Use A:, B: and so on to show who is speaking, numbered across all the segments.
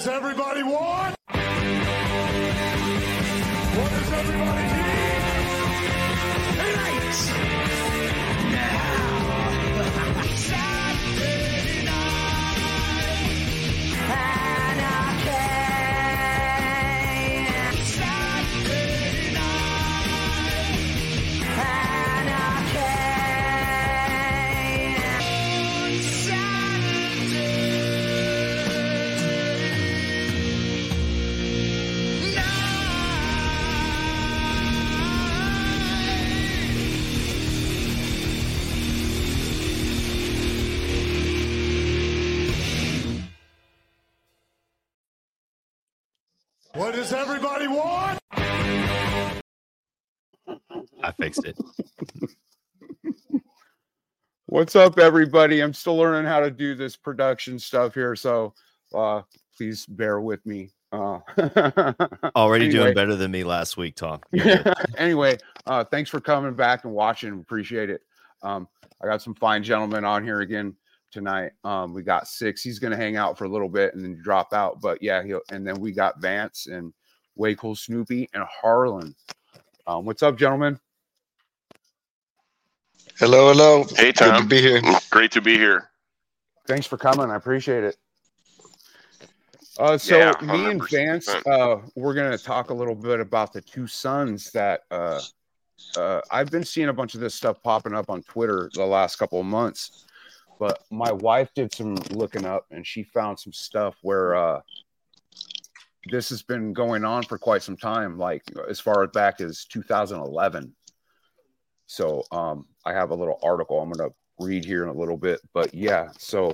A: does everybody want? What does everybody need? Tonight! What does everybody want?
B: I fixed it.
C: What's up, everybody? I'm still learning how to do this production stuff here, so uh, please bear with me. Uh,
B: Already
C: anyway,
B: doing better than me last week, Tom.
C: Anyway, uh, thanks for coming back and watching. Appreciate it. Um, I got some fine gentlemen on here again tonight. Um, we got six. He's going to hang out for a little bit and then drop out. But yeah, he'll. And then we got Vance and Way Cool Snoopy and Harlan. Um, what's up, gentlemen?
D: Hello, hello.
E: Hey,
D: Good to
E: Tom.
D: be here.
E: Great to be here.
C: Thanks for coming. I appreciate it. Uh, so
E: Yeah,
C: me and Vance, uh, we're gonna talk a little bit about the two sons that uh, uh, I've been seeing a bunch of this stuff popping up on Twitter the last couple of months. But my wife did some looking up and she found some stuff where uh, this has been going on for quite some time, like as far back as 2011. So um, I have a little article I'm gonna read here in a little bit. But yeah, so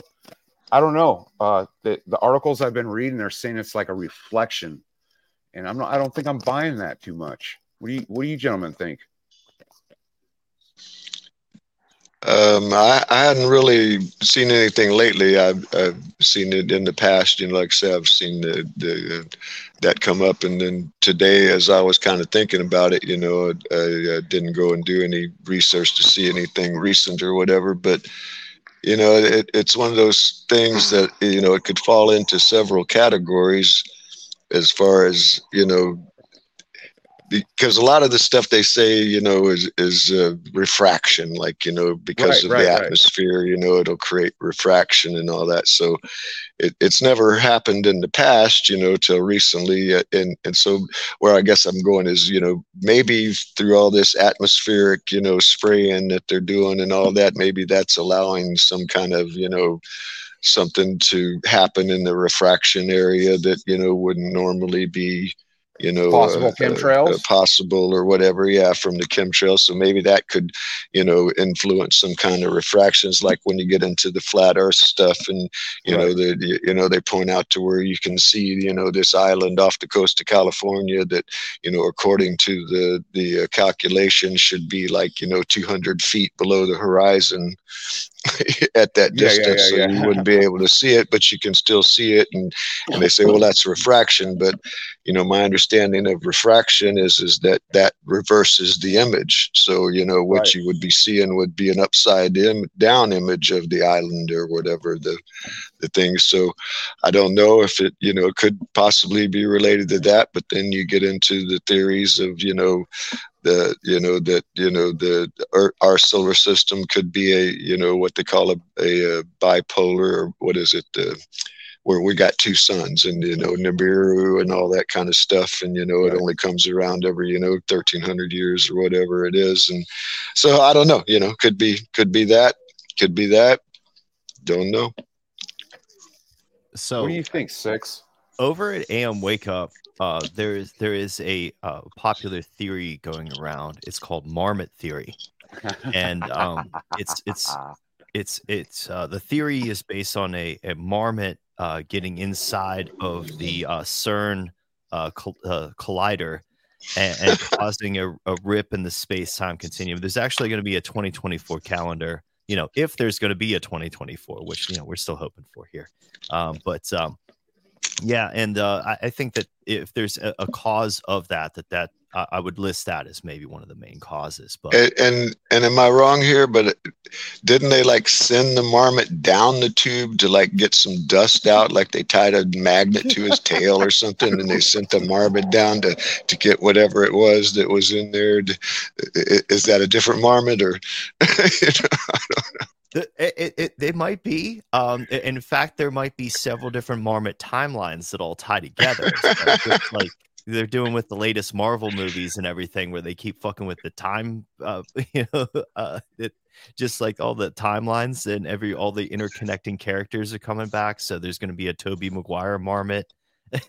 C: I don't know. Uh, the the articles I've been reading, they're saying it's like a reflection, and I'm not. I don't think I'm buying that too much. What do you What do you gentlemen think?
D: Um, I, I hadn't really seen anything lately. I've, I've seen it in the past. You know, like I said, I've seen the, the that come up, and then today, as I was kind of thinking about it, you know, I, I didn't go and do any research to see anything recent or whatever. But you know, it, it's one of those things that you know it could fall into several categories, as far as you know, because a lot of the stuff they say, you know, is is uh, refraction, like you know, because
C: Right,
D: of
C: right,
D: the
C: right.
D: atmosphere, you know, it'll create refraction and all that. So, it, it's never happened in the past, you know, till recently, uh, and and so where I guess I'm going is, you know, maybe through all this atmospheric, you know, spraying that they're doing and all that, maybe that's allowing some kind of, you know, something to happen in the refraction area that you know wouldn't normally be you know
C: Possible
D: uh, uh,
C: chemtrails?
D: uh, possible or whatever yeah from the chemtrails so maybe that could you know influence some kind of refractions like when you get into the flat earth stuff and you know the you know they point out to where you can see you know this island off the coast of california that you know according to the the uh, calculation should be like you know 200 feet below the horizon at that
C: Yeah, yeah,
D: distance
C: yeah,
D: so you wouldn't be able to see it but you can still see it and and they say well that's refraction but you know my understanding of refraction is is that that reverses the image. So you know what
C: Right.
D: you would be seeing would be an upside Im- down image of the island or whatever the the thing. So i don't know if it you know could possibly be related to that but then you get into the theories of you know the you know that you know the our, our solar system could be a you know what they call a, a, uh bipolar or what is it uh, where we got two suns and you know Nibiru and all that kind of stuff. And you know it only comes around every you know 1300 years or whatever it is. And so I don't know you know could be could be that could be that. Don't know.
B: So
C: what do you think, Six?
B: over at AM Wake Up, uh, there is there is a uh, popular theory going around. It's called Marmot theory, and um, it's it's it's it's uh, the theory is based on a, a marmot uh, getting inside of the uh, CERN uh, col- uh, collider and, and causing a, a rip in the space time continuum. There's actually going to be a 2024 calendar. You know, if there's going to be a 2024, which you know we're still hoping for here, um, but um, yeah, and uh, I, I think that if there's a, a cause of that, that that I, I would list that as maybe one of the main causes. But
D: And, and and am I wrong here? But didn't they like send the marmot down the tube to like get some dust out? Like they tied a magnet to his tail or something, and they sent the marmot down to to get whatever it was that was in there. I- Is that a different marmot or? you know?
B: Th- It, it, it, they might be. Um, in fact, there might be several different Marmot timelines that all tie together. So like they're doing with the latest Marvel movies and everything, where they keep fucking with the time. Uh, you know, uh, it, just like all the timelines and every all the interconnecting characters are coming back. So there's going to be a Toby Maguire Marmot.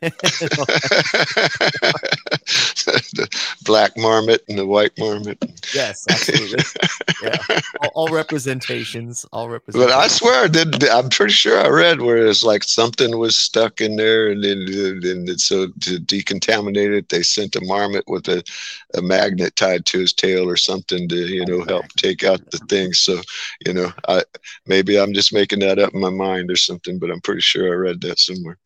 D: the black marmot and the white marmot.
B: yes, absolutely. Yeah, all, all representations. All representations. But.
D: I swear, I did I'm pretty sure I read where it's like something was stuck in there, and then and so to decontaminate it, they sent a marmot with a, a magnet tied to his tail or something to you know help take out the thing. So you know, I maybe I'm just making that up in my mind or something, but I'm pretty sure I read that somewhere.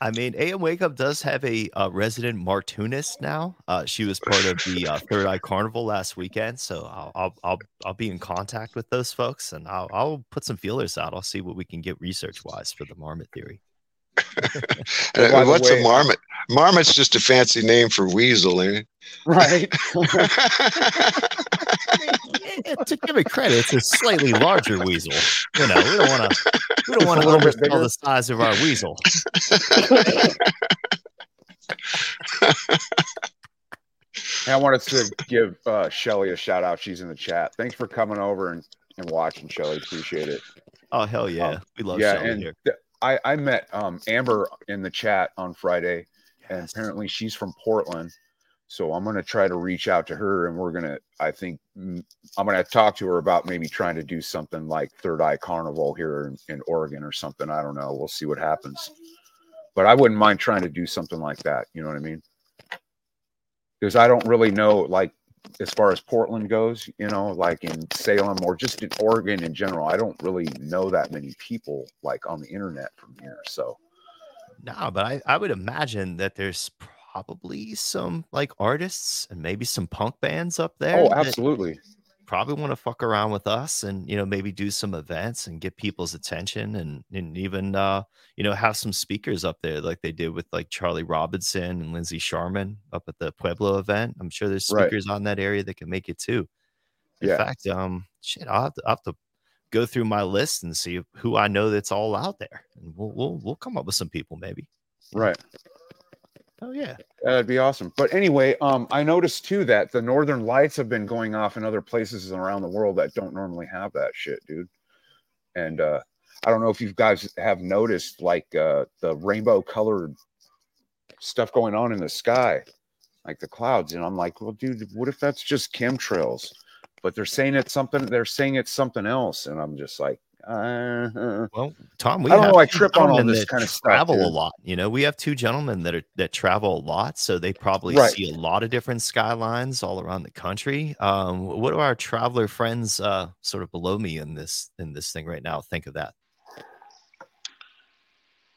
B: I mean, AM Wake Up does have a uh, resident Martunist now. Uh, she was part of the uh, Third Eye Carnival last weekend, so I'll, I'll I'll I'll be in contact with those folks, and I'll I'll put some feelers out. I'll see what we can get research wise for the marmot theory.
D: And
C: by the
D: what's
C: way-
D: a marmot? Marmot's just a fancy name for weasel, ain't
C: Right.
B: To give it credit, it's a slightly larger weasel. You know, we don't want to we don't want
C: A
B: to
C: little bit
B: undersell
C: bigger?
B: the size of our weasel.
C: Hey, I wanted to give uh, Shelly a shout out. She's in the chat. Thanks for coming over and, and watching, Shelly. Appreciate it.
B: Oh hell yeah, we love
C: yeah,
B: Shelly
C: and
B: here.
C: th- I, I met um, Amber in the chat on Friday, and apparently she's from Portland. So I'm going to try to reach out to her, and we're going to, I think, I'm going to talk to her about maybe trying to do something like Third Eye Carnival here in, in Oregon or something. I don't know. We'll see what happens. But I wouldn't mind trying to do something like that. You know what I mean? Because I don't really know, like, as far as Portland goes, you know, like in Salem or just in Oregon in general, I don't really know that many people like on the internet from here. So
B: No, but I, I would imagine that there's probably some like artists and maybe some punk bands up there.
C: oh, absolutely.
B: Probably want to fuck around with us and you know maybe do some events and get people's attention and and even uh you know have some speakers up there like they did with like Charlie Robinson and Lindsay Sharman up at the Pueblo event. I'm sure there's
C: Right.
B: speakers on that area that can make it too. In
C: Yeah.
B: fact, um, shit, I'll have, to, I'll have to go through my list and see who I know that's all out there, and we'll we'll we'll come up with some people maybe.
C: Right.
B: Oh yeah.
C: That'd be awesome. But anyway, um, I noticed too that the northern lights have been going off in other places around the world that don't normally have that shit, dude. And uh I don't know if you guys have noticed like uh the rainbow colored stuff going on in the sky, like the clouds. And I'm like, well, dude, what if that's just chemtrails? But they're saying it's something, they're saying it's something else. And I'm just like, uh,
B: Well, Tom, we
C: I don't
B: have
C: know, I
B: two
C: trip on all
B: gentlemen
C: this
B: that
C: kind of stuff,
B: travel a lot. You know, we have two gentlemen that are that travel a lot, so they probably
C: Right.
B: see a lot of different skylines all around the country. Um, what do our traveler friends, uh, sort of below me in this in this thing right now, think of that?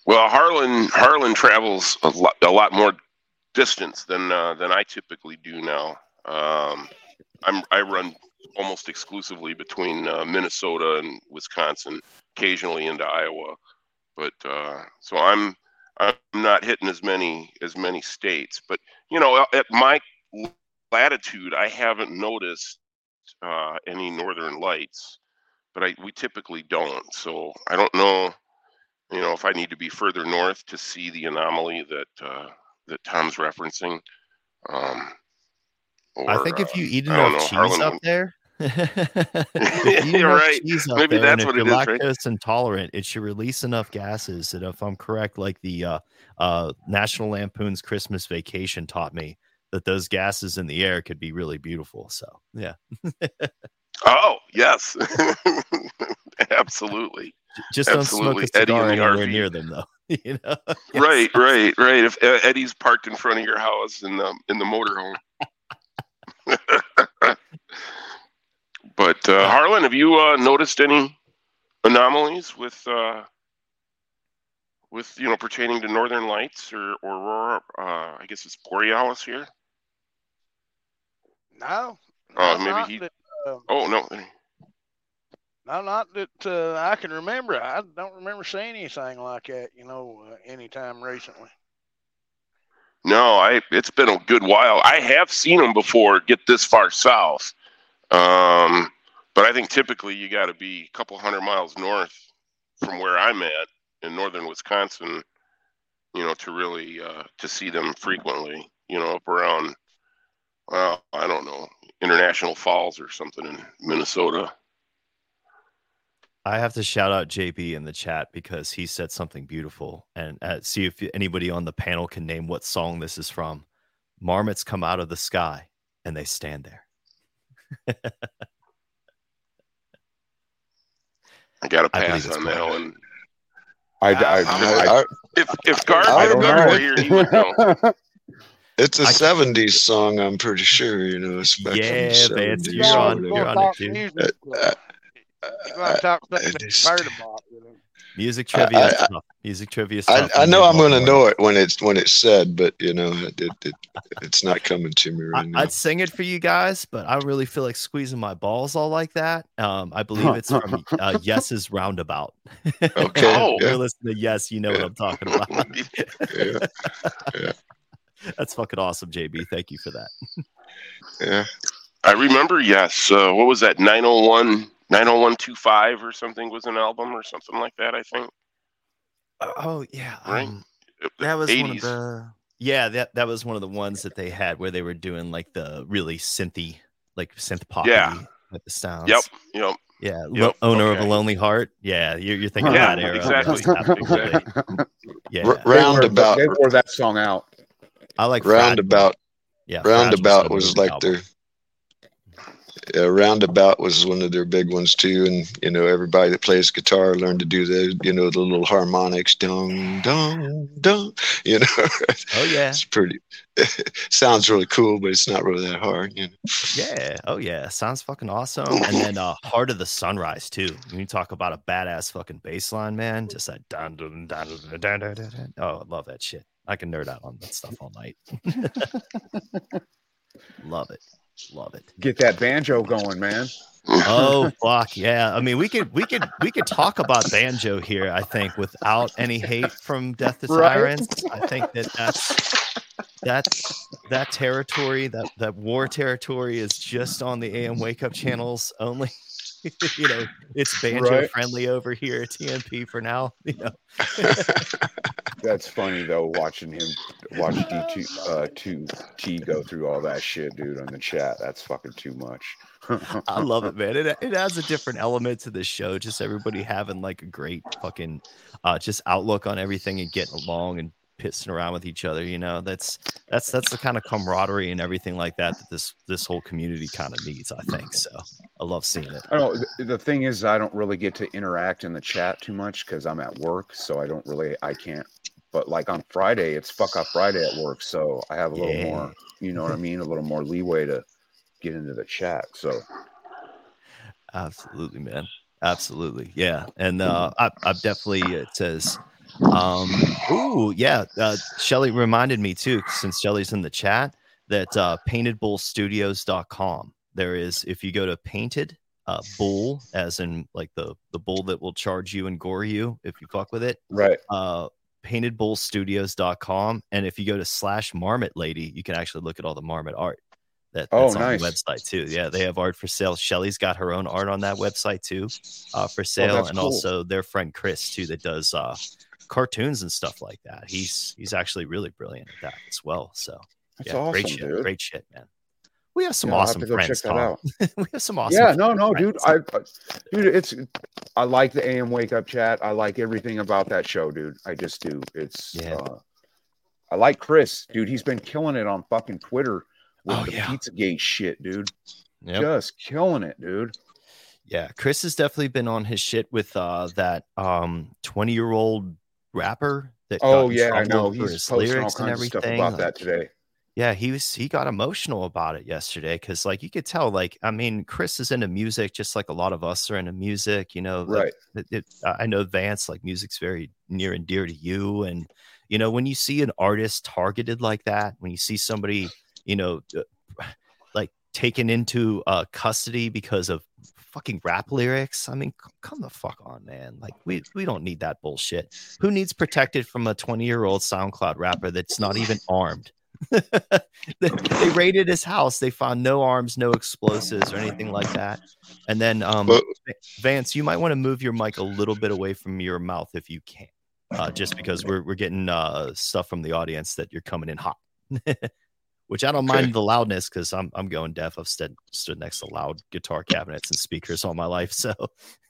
E: Well, Harlan Harlan travels a lot, a lot more distance than uh, than I typically do now. Um, I'm I run almost exclusively between uh, Minnesota and Wisconsin, occasionally into Iowa, but uh, so I'm I'm not hitting as many as many states. But you know, at my latitude, I haven't noticed uh, any northern lights, but I we typically don't. So I don't know you know, if I need to be further north to see the anomaly that uh, that Tom's referencing. Um,
B: I think if you eat enough
E: know,
B: cheese
E: Harlan
B: up there. if you eat
E: You're
B: enough
E: right.
B: cheese up
E: Maybe
B: there,
E: that's
B: if
E: what
B: you're
E: it is, right?
B: lactose intolerant, it should release enough gases that if I'm correct, like the uh, uh, National Lampoon's Christmas Vacation taught me, that those gases in the air could be really beautiful. So yeah,
E: Oh yes, absolutely.
B: Just don't smoke a
E: Eddie
B: cigar
E: the
B: anywhere
E: RV.
B: near them, though. you know,
E: Right, right, right. If uh, Eddie's parked in front of your house in the in the motorhome. but uh, Harlan, have you uh, noticed any anomalies with uh, with you know pertaining to northern lights or or aurora? Uh, I guess it's borealis here.
F: No.
E: Oh,
F: no,
E: maybe he-
F: That, um,
E: Oh no,
F: no, not that uh, I can remember. I don't remember seeing anything like that. You know, uh, anytime recently.
E: No. I it's been a good while. I have seen them before get this far south, um, but I think typically you got to be a couple hundred miles north from where I'm at in northern Wisconsin, you know, to really uh, to see them frequently. You know, up around, well, I don't know, International Falls or something in Minnesota.
B: I have to shout out JB in the chat because he said something beautiful. And uh, see if anybody on the panel can name what song this is from. Marmots come out of the sky and they stand there.
E: I got to
B: I
E: pass
B: it's
E: on that one.
C: I, I,
D: I- I-
E: If if Garth if
C: don't
E: Garth
C: know.
E: were here, he would know.
D: it's a
B: I-
D: '70s song, I'm pretty sure. You know, it's back from the
B: Yeah,
D: 70s
B: Vance, you're on- you're on it, dude.
F: Music.
D: Uh,
F: you're going to talk something
D: I just-
F: about. You know?
B: Music trivia. is
D: I-
B: tough. Music trivia. is
D: I, I know I'm going to know it when it's when it's said, but you know, it, it, it it's not coming to me right
B: I,
D: now.
B: I'd sing it for you guys, but I really feel like squeezing my balls all like that. Um, I believe it's from uh, Yes's Roundabout.
D: Okay,
E: Oh.
D: Yeah.
B: you're listening to Yes, you know what I'm talking about.
D: yeah,
B: That's fucking awesome, JB. Thank you for that.
D: yeah.
E: I remember, yes. Uh, what was that? 901, 90125 or something was an album or something like that, I think.
B: Oh yeah,
E: Right.
B: um, that was one of the yeah that that was one of the ones that they had where they were doing like the really synthy, like synth pop
E: Yeah.
B: type of sounds.
E: Yep, yep.
B: Yeah,
E: Yep,
B: Lo- owner of a lonely heart. Yeah, you're, you're thinking
E: Yeah,
B: that era.
E: exactly,
B: Absolutely. Yeah,
D: R- roundabout,
C: They wore that song out.
B: I like Fragile.
D: roundabout,
B: Yeah,
D: roundabout
B: Soul
D: was like
B: album.
D: their. Yeah, roundabout was one of their big ones too, and you know everybody that plays guitar learned to do the you know the little harmonics, dong dong dong. You know,
B: Oh yeah,
D: it's pretty. sounds really cool, but it's not really that hard. You know.
B: yeah. Oh yeah, sounds fucking awesome. And then uh, Heart of the Sunrise too. When you talk about a badass fucking bass line, man, just that dun dun dun dun dun dun dun. dun. Oh, I love that shit. I can nerd out on that stuff all night. love it, love it.
C: Get that banjo going, man.
B: Oh fuck yeah! I mean, we could we could we could talk about banjo here. I think without any hate from Death to
C: Right.
B: Sirens. I think that that's that that territory that that war territory is just on the AM Wake Up channels only. you know, it's banjo
C: Right.
B: friendly over here at TNP for now. You know,
C: That's funny though, watching him watch D two uh T go through all that shit, dude, on the chat. That's fucking too much.
B: I love it, man. It it adds a different element to the show. Just everybody having like a great fucking uh just outlook on everything and getting along and pissing around with each other. You know, that's that's that's the kind of camaraderie and everything like that that this this whole community kind of needs. I think so. I love seeing it.
C: I don't. The, thing is, I don't really get to interact in the chat too much because I'm at work, so I don't really. I can't. But like on Friday, it's fuck up Friday at work, so I have a little
B: Yeah.
C: more. You know what I mean? A little more leeway to get into the chat. So
B: Absolutely, man. Absolutely. Yeah. And uh I I've definitely it says um ooh, yeah. Uh Shelly reminded me too, since Shelly's in the chat, that uh paintedbullstudios.com. There is if you go to painted uh bull, as in like the the bull that will charge you and gore you if you fuck with it.
C: right,
B: Uh paintedbullstudios.com. And if you go to slash marmot lady, you can actually look at all the marmot art. That,
C: Oh,
B: that's on the website too. Yeah, they have art for sale. Shelly's got her own art on that website too, uh, for sale,
C: Oh,
B: and
C: cool.
B: also their friend Chris too, that does uh, cartoons and stuff like that. He's he's actually really brilliant at that as well. So
C: that's
B: yeah,
C: awesome,
B: great shit,
C: dude.
B: great shit, man. We have some
C: Yeah, I'll have
B: awesome friends.
C: check
B: Tom.
C: out.
B: we have some awesome.
C: yeah, no, no,
B: friends.
C: dude. I, I, dude, it's. I like the AM wake up chat. I like everything about that show, dude. I just do. It's.
B: Yeah.
C: Uh, I like Chris, dude. He's been killing it on fucking Twitter with
B: Oh,
C: the
B: yeah.
C: Pizzagate shit, dude.
B: Yep.
C: Just killing it, dude.
B: Yeah, Chris has definitely been on his shit with uh that um 20 year old rapper that
C: Oh yeah, I know. He's
B: his
C: posting all
B: and
C: kinds of stuff
B: everything.
C: about
B: like,
C: that today.
B: Yeah, he was he got emotional about it yesterday because like you could tell, like I mean, Chris is into music just like a lot of us are into music, you know.
C: Right.
B: it, it, I know Vance, like music's very near and dear to you, and you know when you see an artist targeted like that, when you see somebody, you know, uh, like taken into uh, custody because of fucking rap lyrics. I mean, c- come the fuck on, man. Like we we don't need that bullshit. Who needs protected from a 20 year old SoundCloud rapper that's not even armed? they, they raided his house. They found no arms, no explosives, or anything like that. And then, um,
D: Well-
B: Vance, you might want to move your mic a little bit away from your mouth if you can, uh, just because we're we're getting uh, stuff from the audience that you're coming in hot. Which I don't mind
D: Okay.
B: the loudness because I'm I'm going deaf. I've stood stood next to loud guitar cabinets and speakers all my life, so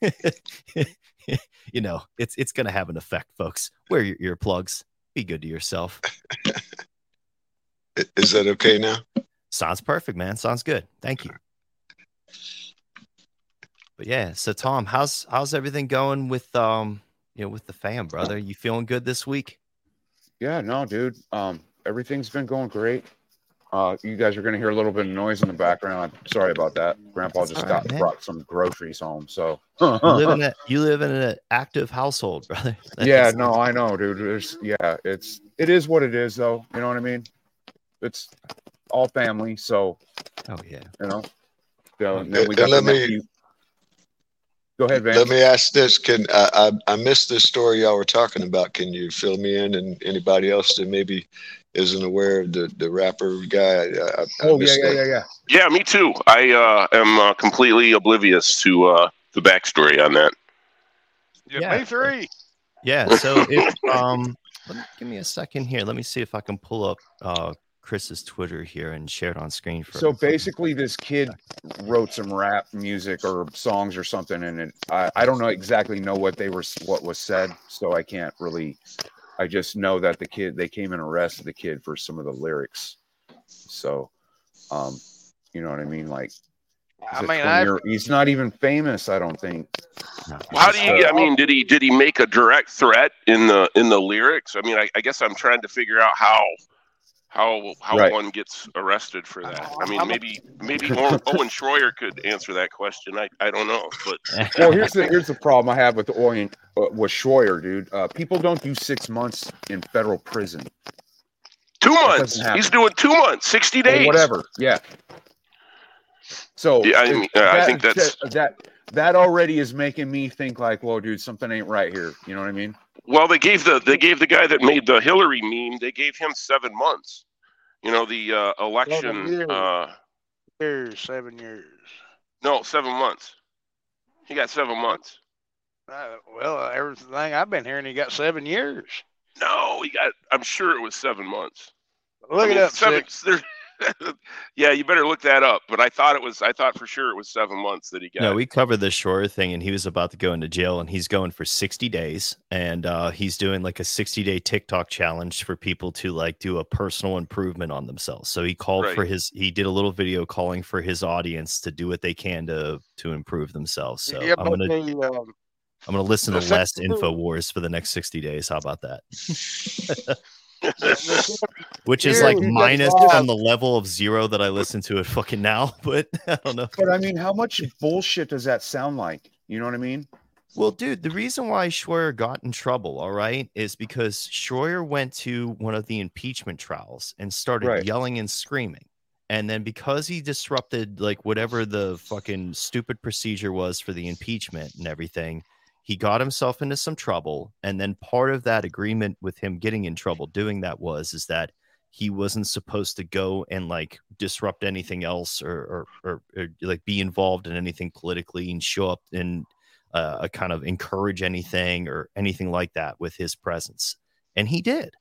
B: you know it's it's gonna have an effect, folks. Wear your earplugs. Be good to yourself.
D: Is that okay now?
B: Sounds perfect, man. Sounds good. Thank you. But yeah, so Tom, how's how's everything going with um you know with the fam, brother? You feeling good this week?
C: Yeah, no, dude. Um, everything's been going great. Uh, you guys are gonna hear a little bit of noise in the background. I'm sorry about that. Grandpa just got
B: right,
C: brought some groceries home, so
B: You live in a you live in an active household, brother. That
C: yeah,
B: is-
C: no, I know, dude. There's yeah, it's it is what it is, though. You know what I mean? It's all family, so
B: Oh yeah.
C: you know. So, and
D: And-
C: then we
D: and
C: got
D: let
C: the
D: me-
C: nephew. Go ahead, Van.
D: Let me ask this: Can I, I I missed this story y'all were talking about? Can you fill me in and anybody else that maybe isn't aware of the the rapper guy? I, I, I
C: oh yeah, yeah, yeah, yeah.
E: Yeah, me too. I uh, am uh, completely oblivious to uh, the backstory on that.
F: Yeah,
B: Yeah.
F: me three.
B: Yeah. So if um let me, give me a second here. Let me see if I can pull up uh Chris's Twitter here and share it on screen for
C: So basically, this kid wrote some rap music or songs or something, and it, I, I don't know exactly know what they were what was said, so I can't really. I just know that the kid they came and arrested the kid for some of the lyrics. So, um, you know what I mean? Like,
F: I
C: he's
F: mean, I
C: 20 he's not even famous. I don't think.
E: How do you? I mean, did he did he make a direct threat in the in the lyrics? I mean, I, I guess I'm trying to figure out how how how
C: Right.
E: one gets arrested for that. I mean, maybe maybe Owen Owen Schroyer could answer that question. I, I don't know, but
C: Well, here's the here's the problem I have with Orient uh, with Schroyer, dude. Uh, people don't do six months in federal prison
E: two
C: doesn't
E: months. He's doing two months, sixty
C: or
E: days.
C: whatever. Yeah. So
E: Yeah, I mean, uh, I think that's-
C: that that already is making me think like, whoa, dude, something ain't right here. You know what I mean?
E: Well, they gave the they gave the guy that made the Hillary meme. They gave him seven months. You know, the uh, election.
F: years.
E: Uh,
F: years, seven years.
E: no, seven months. He got seven months.
F: Uh, well, everything I've been hearing, he got seven years.
E: No, he got. I'm sure it was seven months.
F: Look
E: I mean,
F: it up,
E: Seven,
F: Sid.
E: there- yeah, you better look that up. But I thought it was. I thought for sure it was seven months that he got.
B: No, we covered the Shore thing, and he was about to go into jail, and he's going for 60 days, and uh, he's doing like a 60 day TikTok challenge for people to like do a personal improvement on themselves. So he called for his, he did a little video calling for his audience to do what they can to to improve themselves. So
F: yeah,
B: I'm gonna
F: the, um,
B: I'm gonna listen to less Infowars for the next 60 days. How about that?
F: the- the-
B: Which is like minus
F: Bob.
B: from the level of zero that I listen to it fucking now, but I don't know.
C: But I mean, how much bullshit does that sound like? You know what I mean?
B: Well, dude, the reason why Schroyer got in trouble, all right, is because Schroyer went to one of the impeachment trials and started
C: Right.
B: yelling and screaming. And then because he disrupted like whatever the fucking stupid procedure was for the impeachment and everything, he got himself into some trouble. And then part of that agreement with him getting in trouble doing that was is that he wasn't supposed to go and like disrupt anything else or or, or, or like be involved in anything politically and show up and uh, kind of encourage anything or anything like that with his presence and he did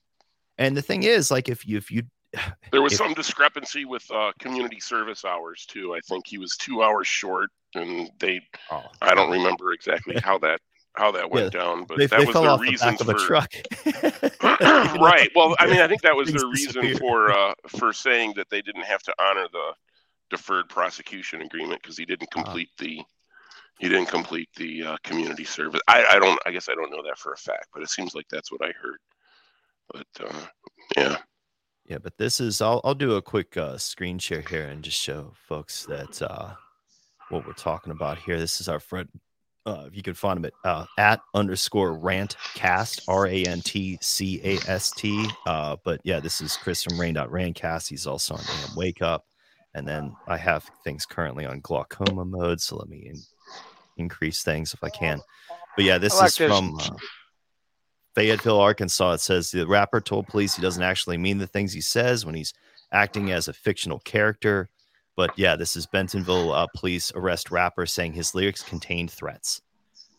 B: and the thing is like if you if you
E: There was
B: If-
E: some discrepancy with uh, community service hours too. I think he was two hours short, and they.
B: oh,
E: I don't remember exactly how that how that went down, but
B: they,
E: that
B: they
E: was
B: fell
E: their
B: off the
E: reason
B: back of
E: for
B: a truck
E: right. Well, I mean, I think that was their reason for uh, for saying that they didn't have to honor the deferred prosecution agreement because he didn't
B: Ah.
E: complete the he didn't complete the uh, community service. I, I don't. I guess I don't know that for a fact, but it seems like that's what I heard. But uh, yeah,
B: Yeah, but this is I'll I'll do a quick uh, screen share here and just show folks that uh, what we're talking about here. This is our friend. Uh, if you can find him at uh, at underscore rant cast r a n t c a s t. Uh, but yeah, this is Chris from Rain Rantcast. He's also on AM Wake Up, And then I have things currently on glaucoma mode, so let me in- increase things if I can. But yeah, this
F: like
B: is
F: this.
B: from uh, Fayetteville, Arkansas. It says the rapper told police he doesn't actually mean the things he says when he's acting as a fictional character. But yeah, this is Bentonville uh, police arrest rapper saying his lyrics contained threats.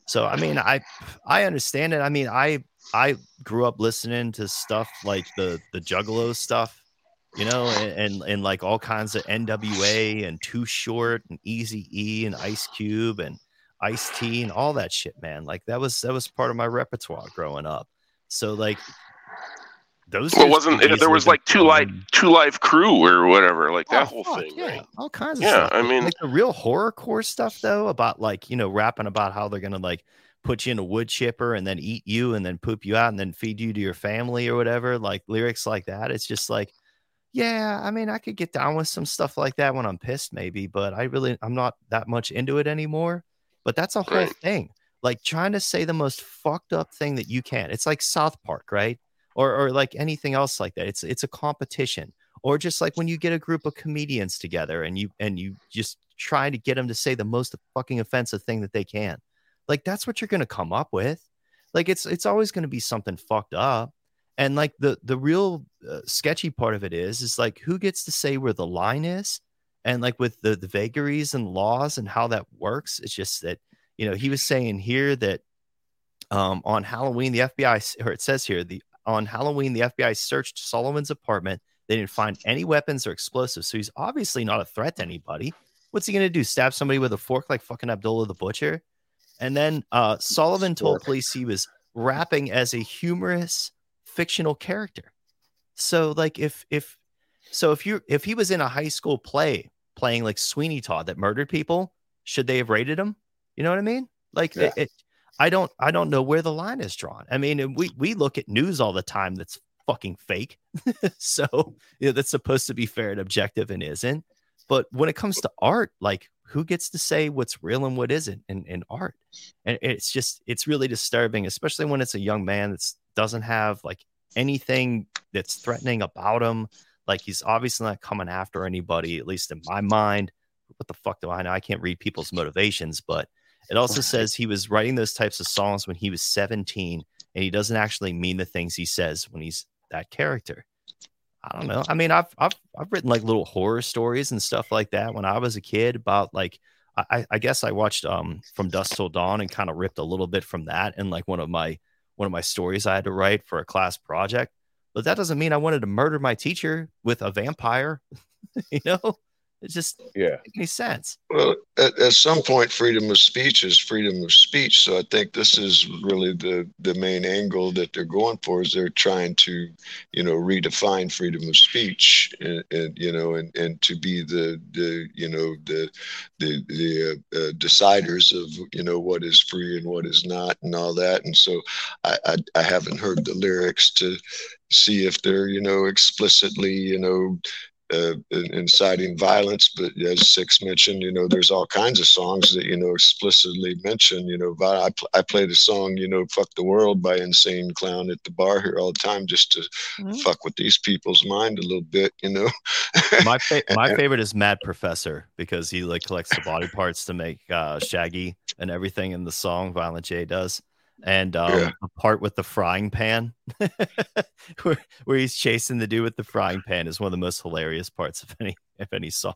B: So I mean, I I understand it. I mean, I I grew up listening to stuff like the the Juggalo stuff, you know, and and, and like all kinds of NWA and Too Short and Eazy E and Ice Cube and Ice T and all that shit, man. Like that was that was part of my repertoire growing up. So like those.
E: Well, wasn't it, there was like two live two live crew or whatever, like that
B: Oh,
E: whole
B: fuck,
E: thing,
B: yeah,
E: right?
B: all kinds of
E: Yeah,
B: stuff.
E: I mean-
B: like the real horrorcore stuff though, about like you know rapping about how they're gonna like put you in a wood chipper and then eat you and then poop you out and then feed you to your family or whatever. Like lyrics like that. It's just like, yeah, I mean, I could get down with some stuff like that when I'm pissed, maybe, but I really I'm not that much into it anymore. But that's a whole
E: Right.
B: thing. Like trying to say the most fucked up thing that you can. It's like South Park, right? Or or like anything else like that. It's it's a competition. Or just like when you get a group of comedians together and you and you just try to get them to say the most fucking offensive thing that they can like that's what you're going to come up with. Like it's it's always going to be something fucked up. And like the the real uh, sketchy part of it is is like who gets to say where the line is? And like with the the vagaries and laws and how that works it's just that you know he was saying here that um on halloween the fbi or it says here the on halloween the fbi searched Solomon's apartment. They didn't find any weapons or explosives so he's obviously not a threat to anybody. What's he going to do stab somebody with a fork like fucking abdullah the butcher? And then uh sullivan told police he was rapping as a humorous fictional character. So like if if so if you if he was in a high school play playing like sweeney todd that murdered people should they have rated him? You know what i mean? Like
C: Yeah.
B: it, it i don't i don't know where the line is drawn. I mean we we look at news all the time that's fucking fake. So you know, that's supposed to be fair and objective and isn't. But when it comes to art like who gets to say what's real and what isn't in, in art? And it's just it's really disturbing especially when it's a young man that doesn't have like anything that's threatening about him. Like he's obviously not coming after anybody at least in my mind. What the fuck do i know? I can't read people's motivations but it also says he was writing those types of songs when he was 17 and he doesn't actually mean the things he says when he's that character I don't know. I mean, I've I've I've written like little horror stories and stuff like that when I was a kid about like I, I guess I watched um From Dusk Till Dawn and kind of ripped a little bit from that and like one of my one of my stories I had to write for a class project. But that doesn't mean I wanted to murder my teacher with a vampire. you know, it just
C: Yeah.
B: doesn't make any sense.
D: Well, at, at some point, freedom of speech is freedom of speech. So I think this is really the the main angle that they're going for is they're trying to, you know, redefine freedom of speech, and, and you know, and and to be the the you know the the the uh, uh, deciders of you know what is free and what is not and all that. And so I I, I haven't heard the lyrics to see if they're you know explicitly you know uh, inciting violence. But as Six mentioned, you know, there's all kinds of songs that you know explicitly mention. You know, I, pl- I play the song, you know, "Fuck the World" by Insane Clown at the bar here all the time, just to
B: Mhm.
D: fuck with these people's mind a little bit. You know.
B: My fa- my favorite is Mad Professor because he like collects the body parts to make uh, Shaggy and everything in the song. Violent J does, and um,
D: Yeah.
B: the part with the frying pan, where, where he's chasing the dude with the frying pan, is one of the most hilarious parts of any of any song.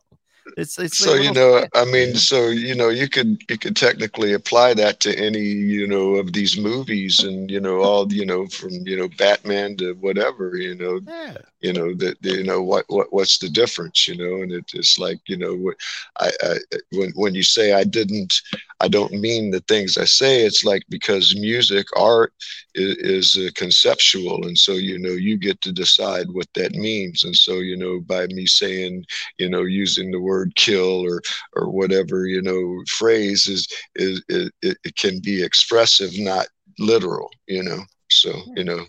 B: It's it's
D: so
B: like
D: you know
B: skit,
D: i mean so you know you could you could technically apply that to any you know of these movies and you know all you know from you know batman to whatever you know
B: yeah.
D: you know that you know what what what's the difference you know? And it, it's like you know what I, I when when you say i didn't i don't mean the things i say. It's like because music art is, is uh, conceptual and so you know you get to decide what that means and so you know by me saying you know using the word kill or or whatever you know phrase is is it, it, it can be expressive not literal you know so you know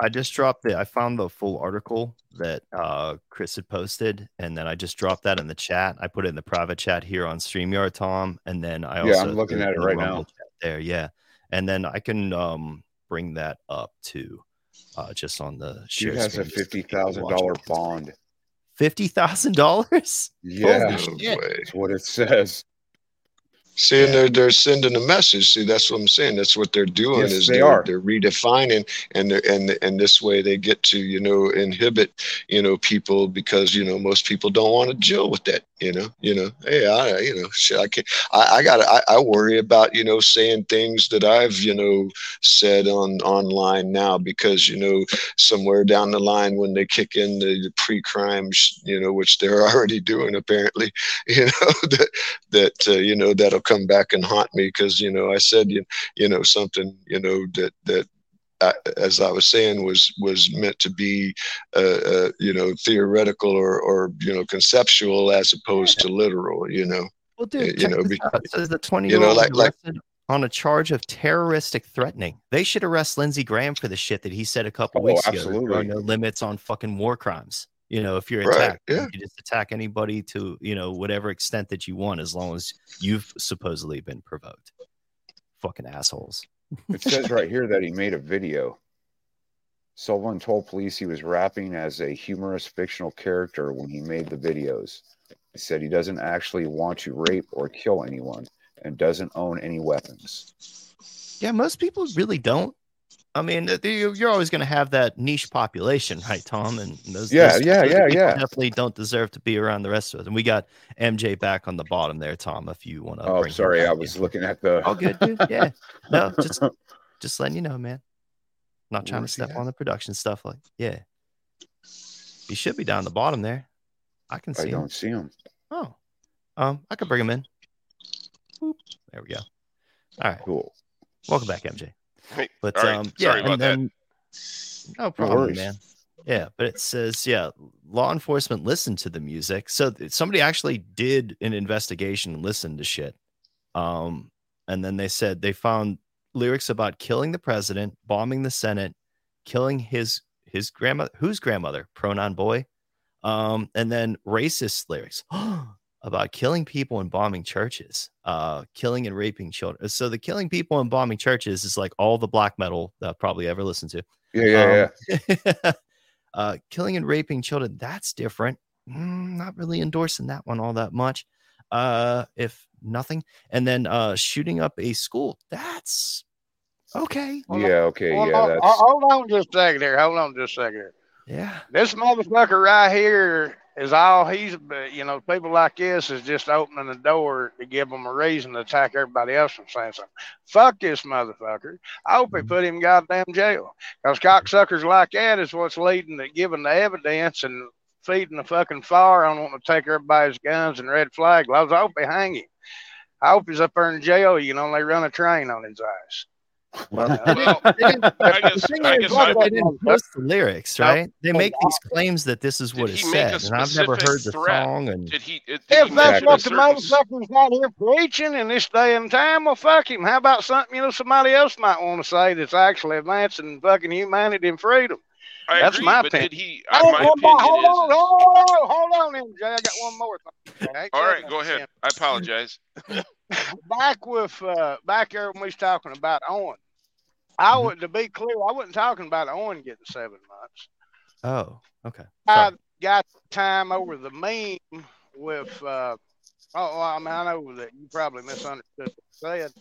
B: I just dropped it. I found the full article that uh, Chris had posted, and then I just dropped that in the chat. I put it in the private chat here on StreamYard, Tom, and then I also
C: Yeah, I'm looking at it right now.
B: There, yeah, and then I can um, bring that up to uh, just on the
C: She
B: share
C: has a
B: screen just so
C: fifty thousand dollar
B: it can see.
C: bond.
B: Fifty thousand dollars?
C: Yeah,
B: Holy shit.
D: way.
C: that's what it says.
D: See, and they're they're sending a message. See, that's what I'm saying. That's what they're doing
C: Yes,
D: is
C: they
D: they're,
C: are.
D: they're redefining, and they're, and and this way they get to you know inhibit you know people because you know most people don't want to deal with that. You know, you know, hey, I you know, shit, I can't. I, I got I, I worry about you know saying things that I've you know said on online now because you know somewhere down the line when they kick in the, the pre-crimes you know which they're already doing apparently you know that that uh, you know that'll come back and haunt me because you know I said you, you know something you know that that I, as I was saying was was meant to be uh, uh, you know theoretical or or you know conceptual as opposed to literal you know
B: Well,
D: you
B: dude, check
D: know,
B: this
D: be-
B: out. It says the 20
D: you
B: year
D: know,
B: old
D: like- like-
B: on a charge of terroristic threatening. They should arrest Lindsey Graham for the shit that he said a couple
C: Oh,
B: weeks ago. There are
C: absolutely.
B: no limits on fucking war crimes. You know, if you're
D: Right,
B: attacked,
D: yeah.
B: you can just attack anybody to you know whatever extent that you want, as long as you've supposedly been provoked. Fucking assholes.
C: It says right here that he made a video. Sullivan told police he was rapping as a humorous fictional character when he made the videos. He said he doesn't actually want to rape or kill anyone and doesn't own any weapons.
B: Yeah, most people really don't. I mean, you- you're always going to have that niche population, right, Tom? And those,
C: Yeah,
B: those
C: yeah,
B: those
C: yeah, yeah.
B: Definitely don't deserve to be around the rest of us. And we got MJ back on the bottom there, Tom. If you want to.
C: Oh, sorry, I was looking at the.
B: Oh, good, dude. Yeah, no, just just letting you know, man. Not trying to
C: Where's he
B: step on the production stuff. Like, yeah, You should be down the bottom there. I can
C: I
B: see him.
C: don't see him.
B: Oh, um, I could bring him in. Boop. There we go. All right,
C: Cool.
B: welcome back, MJ.
E: Hey,
B: But
E: all right,
B: um, yeah,
E: sorry about
B: and
E: that.
B: no problem,
C: worries.
B: man. Yeah, but it says yeah, law enforcement listened to the music. So somebody actually did an investigation and listened to shit. Um, and then they said they found lyrics about killing the president, bombing the Senate, killing his his grandmother, whose grandmother, pronoun boy, um, and then racist lyrics about killing people and bombing churches, uh, killing and raping children. So the killing people and bombing churches is like all the black metal that I've probably ever listened to.
C: Yeah, yeah, yeah.
B: Um, uh, killing and raping children, that's different. Mm, not really endorsing that one all that much. Uh, if nothing. And then uh, shooting up a school, that's okay.
F: Hold
C: yeah, okay,
F: Hold
C: yeah.
F: on, hold on just a second here. Hold on just a second here.
B: Yeah.
F: This motherfucker right here is all he's, you know, people like this is just opening the door to give them a reason to attack everybody else from saying something. Fuck this motherfucker. I hope they mm-hmm. put him in goddamn jail. Because cocksuckers like that is what's leading to giving the evidence and feeding the fucking fire on wanting to take everybody's guns and red flag laws. I hope they hang him. I hope he's up there in jail, you know, and they run a train on his ass.
E: Well, I guess, I guess I,
B: They didn't post the lyrics,
F: No.
B: right? They make these claims that this is
E: Did
B: what it
E: he make a
B: said, and I've never heard the
E: threat?
B: song. And
E: did he? Did, did
F: If
E: he
F: that's what the motherfucker's not here preaching in this day and time, well, fuck him. How about something you know somebody else might want to say that's actually advancing fucking humanity and freedom?
E: I
F: That's
E: agree,
F: my
E: but
F: opinion.
E: did he?
F: Hold
E: Uh, my
F: on,
E: opinion
F: hold
E: is.
F: on, hold on, hold on, MJ. I got one more thing. Okay,
E: All right, go ahead. I apologize.
F: Back with uh, back there when we was talking about Owen. I
B: Mhm.
F: would to be clear, I wasn't talking about Owen getting seven months.
B: oh, okay.
F: I got time over the meme with. Uh, oh, well, I mean, I know that you probably misunderstood what I said.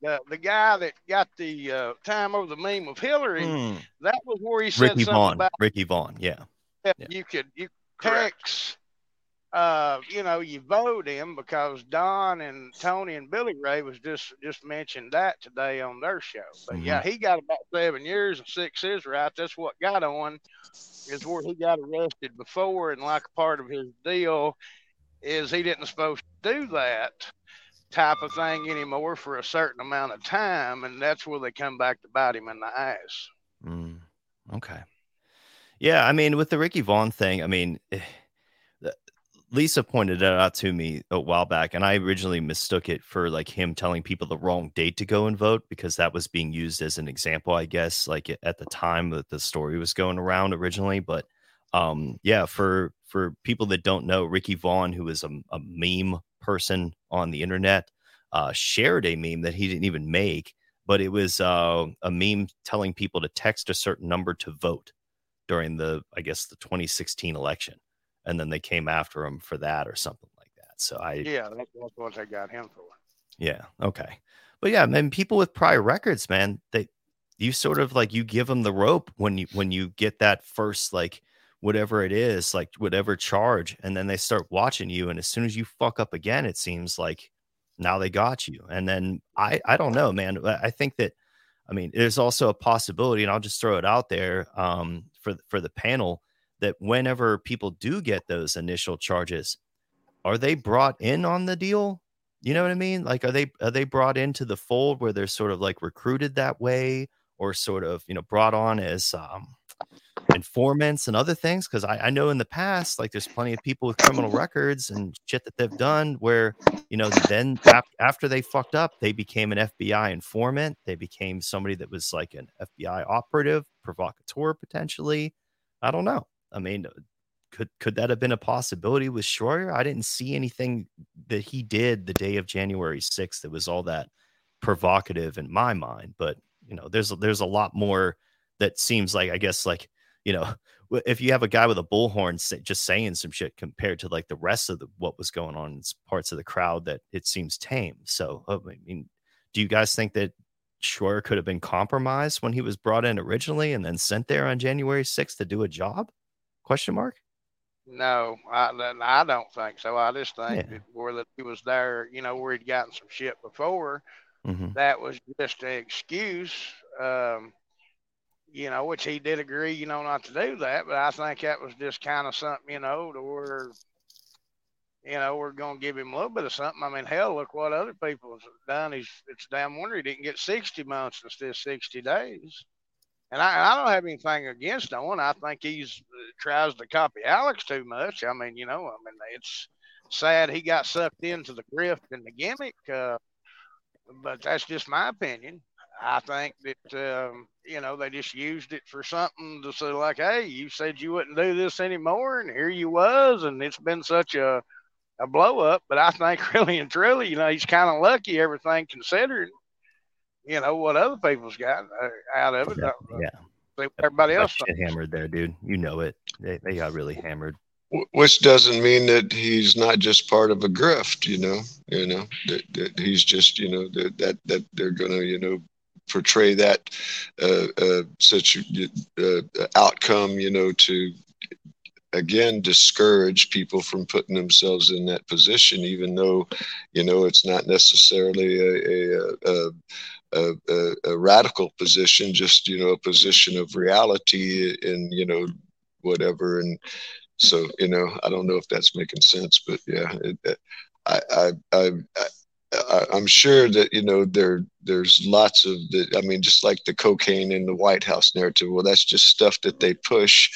F: The the guy that got the uh, time over the meme of Hillary,
B: Hmm.
F: that was where he said
B: Ricky
F: something
B: Vaughn.
F: about
B: Ricky Vaughn. Yeah. Yeah.
F: you could you
E: Correct.
F: text. Uh, you know, you vote him because Don and Tony and Billy Ray was just just mentioned that today on their show. But
B: Mm-hmm.
F: yeah, he got about seven years and six is right. That's what got on is where he got arrested before, and like part of his deal is he didn't supposed to do that type of thing anymore for a certain amount of time, and that's where they come back to bite him in the ass.
B: Mm, okay. Yeah, I mean, with the Ricky Vaughn thing, I mean, eh, Lisa pointed it out to me a while back, and I originally mistook it for like him telling people the wrong date to go and vote because that was being used as an example, I guess, like at the time that the story was going around originally. But um, yeah, for for people that don't know, Ricky Vaughn, who is a, a meme person on the internet, uh, shared a meme that he didn't even make, but it was uh, a meme telling people to text a certain number to vote during the, I guess, the 2016 election. And then they came after him for that or something like that. So I
F: Yeah, that's, what they got him for.
B: yeah, okay. But yeah, man, people with prior records, man, they you sort of like you give them the rope when you when you get that first like whatever it is, like whatever charge, and then they start watching you. And as soon as you fuck up again, it seems like now they got you. And then I I don't know, man. I I think that I mean there's also a possibility, and I'll just throw it out there um for for the panel that whenever people do get those initial charges, are they brought in on the deal? You know what I mean? Like, are they are they brought into the fold where they're sort of like recruited that way, or sort of you know brought on as um, informants and other things? Because I, I know in the past, like, there's plenty of people with criminal records and shit that they've done where you know then ap- after they fucked up, they became an FBI informant. They became somebody that was like an FBI operative, provocateur potentially. I don't know. I mean, could could that have been a possibility with Shroyer? I didn't see anything that he did the day of January 6th that was all that provocative in my mind. But you know, there's there's a lot more that seems like I guess like you know if you have a guy with a bullhorn just saying some shit compared to like the rest of the, what was going on in parts of the crowd that it seems tame. So uh, I mean, do you guys think that Shroyer could have been compromised when he was brought in originally and then sent there on January 6th to do a job? Question mark.
F: No, I, I don't think so. I just think
B: Yeah.
F: that where that he was there, you know, where he'd gotten some shit before,
B: hmm
F: that was just an excuse. Um, you know, which he did agree, you know, not to do that, but I think that was just kind of something, you know, to where, you know, we're gonna give him a little bit of something. I mean, hell, look what other people have done. He's it's a damn wonder he didn't get sixty months instead of sixty days. And I, I don't have anything against Owen. I think he's uh, tries to copy Alex too much. I mean, you know, I mean, it's sad he got sucked into the grift and the gimmick. Uh, but that's just my opinion. I think that um, you know they just used it for something to say like, "Hey, you said you wouldn't do this anymore, and here you was," and it's been such a a blow up. But I think really and truly, you know, he's kind of lucky, everything considered. You know what other people's got uh, out of it.
B: Yeah,
F: Uh,
B: yeah.
F: see what everybody else.
B: shit hammered there, dude. You know it. They, they got really hammered.
D: Which doesn't mean that he's not just part of a grift you know you know that, that he's just you know that that, that they're gonna you know portray that uh, uh such uh, outcome you know to again discourage people from putting themselves in that position even though you know it's not necessarily a a, a, a, a, a radical position just you know a position of reality and you know whatever. And so you know i don't know if that's making sense but yeah it, I i i I, I'm sure that you know there there's lots of the I mean just like the cocaine in the White House narrative well that's just stuff that they push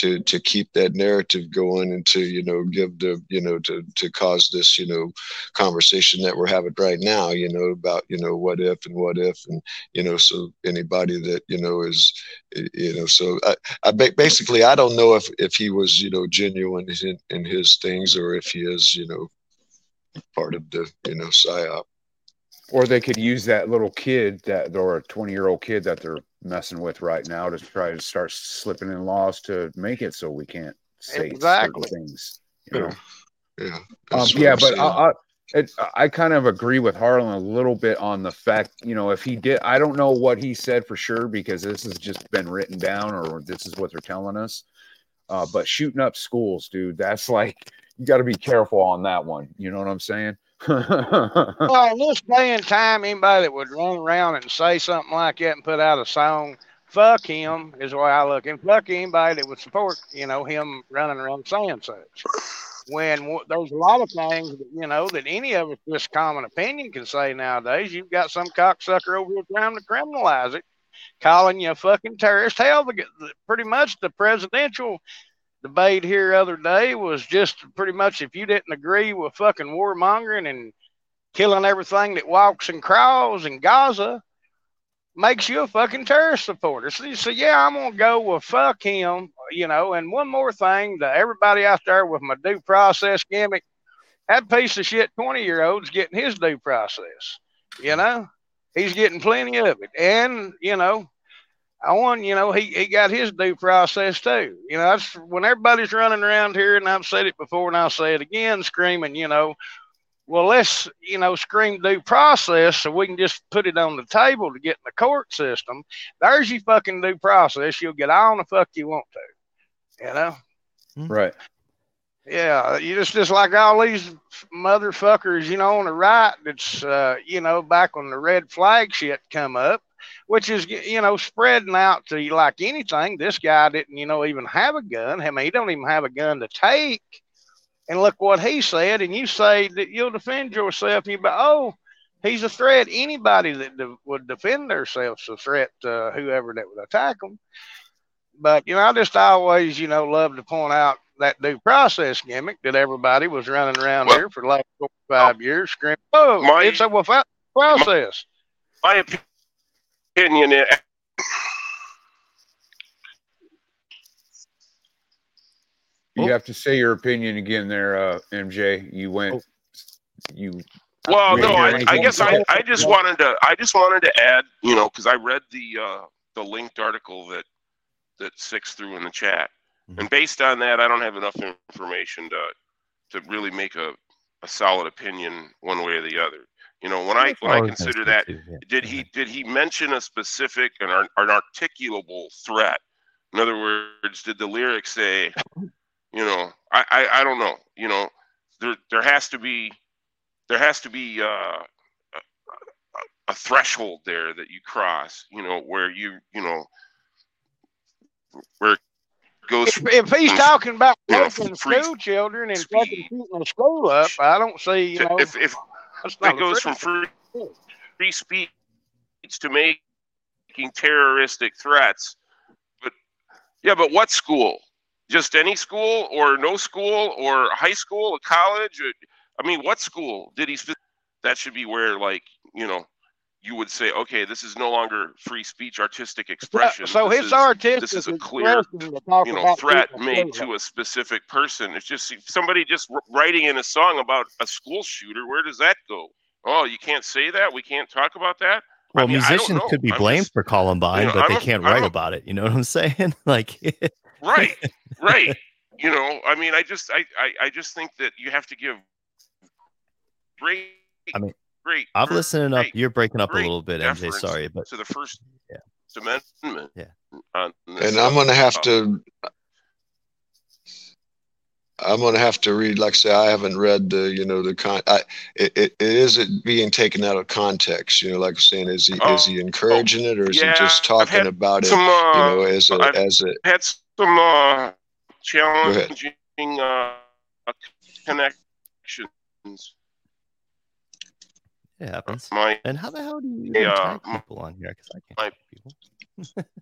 D: to to keep that narrative going and to you know give the you know to to cause this you know conversation that we're having right now you know about you know what if and what if and you know so anybody that you know is you know so I, I basically I don't know if if he was you know genuine in, in his things or if he is you know part of the you know psyop.
C: Or they could use that little kid that or a 20 year old kid that they're messing with right now to try to start slipping in laws to make it so we can't say
F: Exactly.
C: certain things. You know?
D: Yeah,
C: Um, yeah, but. I, I, it, I kind of agree with Harlan a little bit on the fact, you know, if he did, I don't know what he said for sure because this has just been written down or this is what they're telling us. Uh, but shooting up schools, dude, that's like you got to be careful on that one. You know what I'm saying?
F: Well, this day and time, anybody that would run around and say something like that and put out a song, fuck him is the way I look. And fuck anybody that would support, you know, him running around saying such. When w- there's a lot of things, that, you know, that any of us just common opinion can say nowadays. You've got some cocksucker over here trying to criminalize it, calling you a fucking terrorist. Hell, the, the, pretty much the presidential debate here other day was just pretty much if you didn't agree with fucking warmongering and killing everything that walks and crawls in Gaza makes you a fucking terrorist supporter. So you say, yeah, I'm gonna go with fuck him, you know. And one more thing to everybody out there with my due process gimmick, that piece of shit 20 year old's getting his due process. You know, he's getting plenty of it. And, you know, I want, you know, he, he got his due process too. You know, that's when everybody's running around here, and I've said it before and I'll say it again, screaming, you know, well, let's, you know, scream due process so we can just put it on the table to get in the court system. There's your fucking due process. You'll get all the fuck you want to, you know?
C: Right.
F: Yeah, you just just like all these motherfuckers, you know, on the right. That's uh, you know, back when the red flag shit come up, which is you know spreading out to you like anything. This guy didn't, you know, even have a gun. I mean, he don't even have a gun to take. And look what he said. And you say that you'll defend yourself. And you but oh, he's a threat. Anybody that de- would defend themselves a threat to whoever that would attack them. But you know, I just always, you know, love to point out that due process gimmick that everybody was running around
E: Well-
F: here for the last four or five uh, years, screaming, "Oh,
E: My-
F: it's a without process."
E: My opinion is
C: You have to say your opinion again there, uh, MJ. You went,
B: Oh.
C: you.
E: Well, no, I, I guess I, I just wanted to I just wanted to add, you know, because I read the uh, the linked article that that Six threw in the chat,
B: Mhm.
E: and based on that, I don't have enough information to to really make a, a solid opinion one way or the other. You know, when I when I consider that,
B: yeah.
E: did he did he mention a specific and ar- an articulable threat? In other words, did the lyrics say, you know, I, I I don't know, you know, there there has to be there has to be uh, a, a- a threshold there that you cross, you know, where you you know where goes
F: If, if he's talking about
E: Yeah,
F: taking
E: free
F: school children and
E: speech.
F: fucking shooting the school up, I don't see, you know,
E: if if
F: that's
E: it goes from free, free speech to making terroristic threats. But yeah, but what school? Just any school, or no school, or high school, or college? Or, I mean, what school did he? That should be where, like, you know, you would say, okay, this is no longer free speech, artistic expression.
F: so
E: This
F: his
E: is,
F: artistic
E: this is a clear,
F: expression to talk
E: you know threat made to a specific person it's just somebody just writing in a song about a school shooter where does that go oh you can't say that we can't talk about that
B: Well,
E: I don't
B: musicians could be
E: I'm
B: blamed
E: just-
B: for Columbine,
E: you know,
B: but
E: I'm
B: they
E: a-
B: can't
E: I'm
B: write
E: a-
B: about it. You know what I'm saying? like,
E: right right you know i mean i just I, I i just think that you have to give great
B: I mean,
E: great
B: I've
E: great
B: listened enough. You're breaking up a little bit, MJ.
E: deference
B: Sorry, but
E: to the first
B: Yeah.
E: amendment
B: Yeah.
E: on this
D: And I'm gonna have
E: uh,
D: to. I'm gonna have to read. Like I say, I haven't read the, you know, the con. I, it, it, it isn't being taken out of context. You know, like I'm saying, is he is he encouraging it or is
E: yeah,
D: he just talking
E: had
D: about it?
E: some
D: You
E: uh,
D: know, as a
E: I've-
D: as a
E: had some uh, challenging uh, connections.
B: It happens.
E: My
B: And how the hell do you
E: Yeah,
B: tag
E: my-
B: people on here? Because I can't
E: my-
B: people.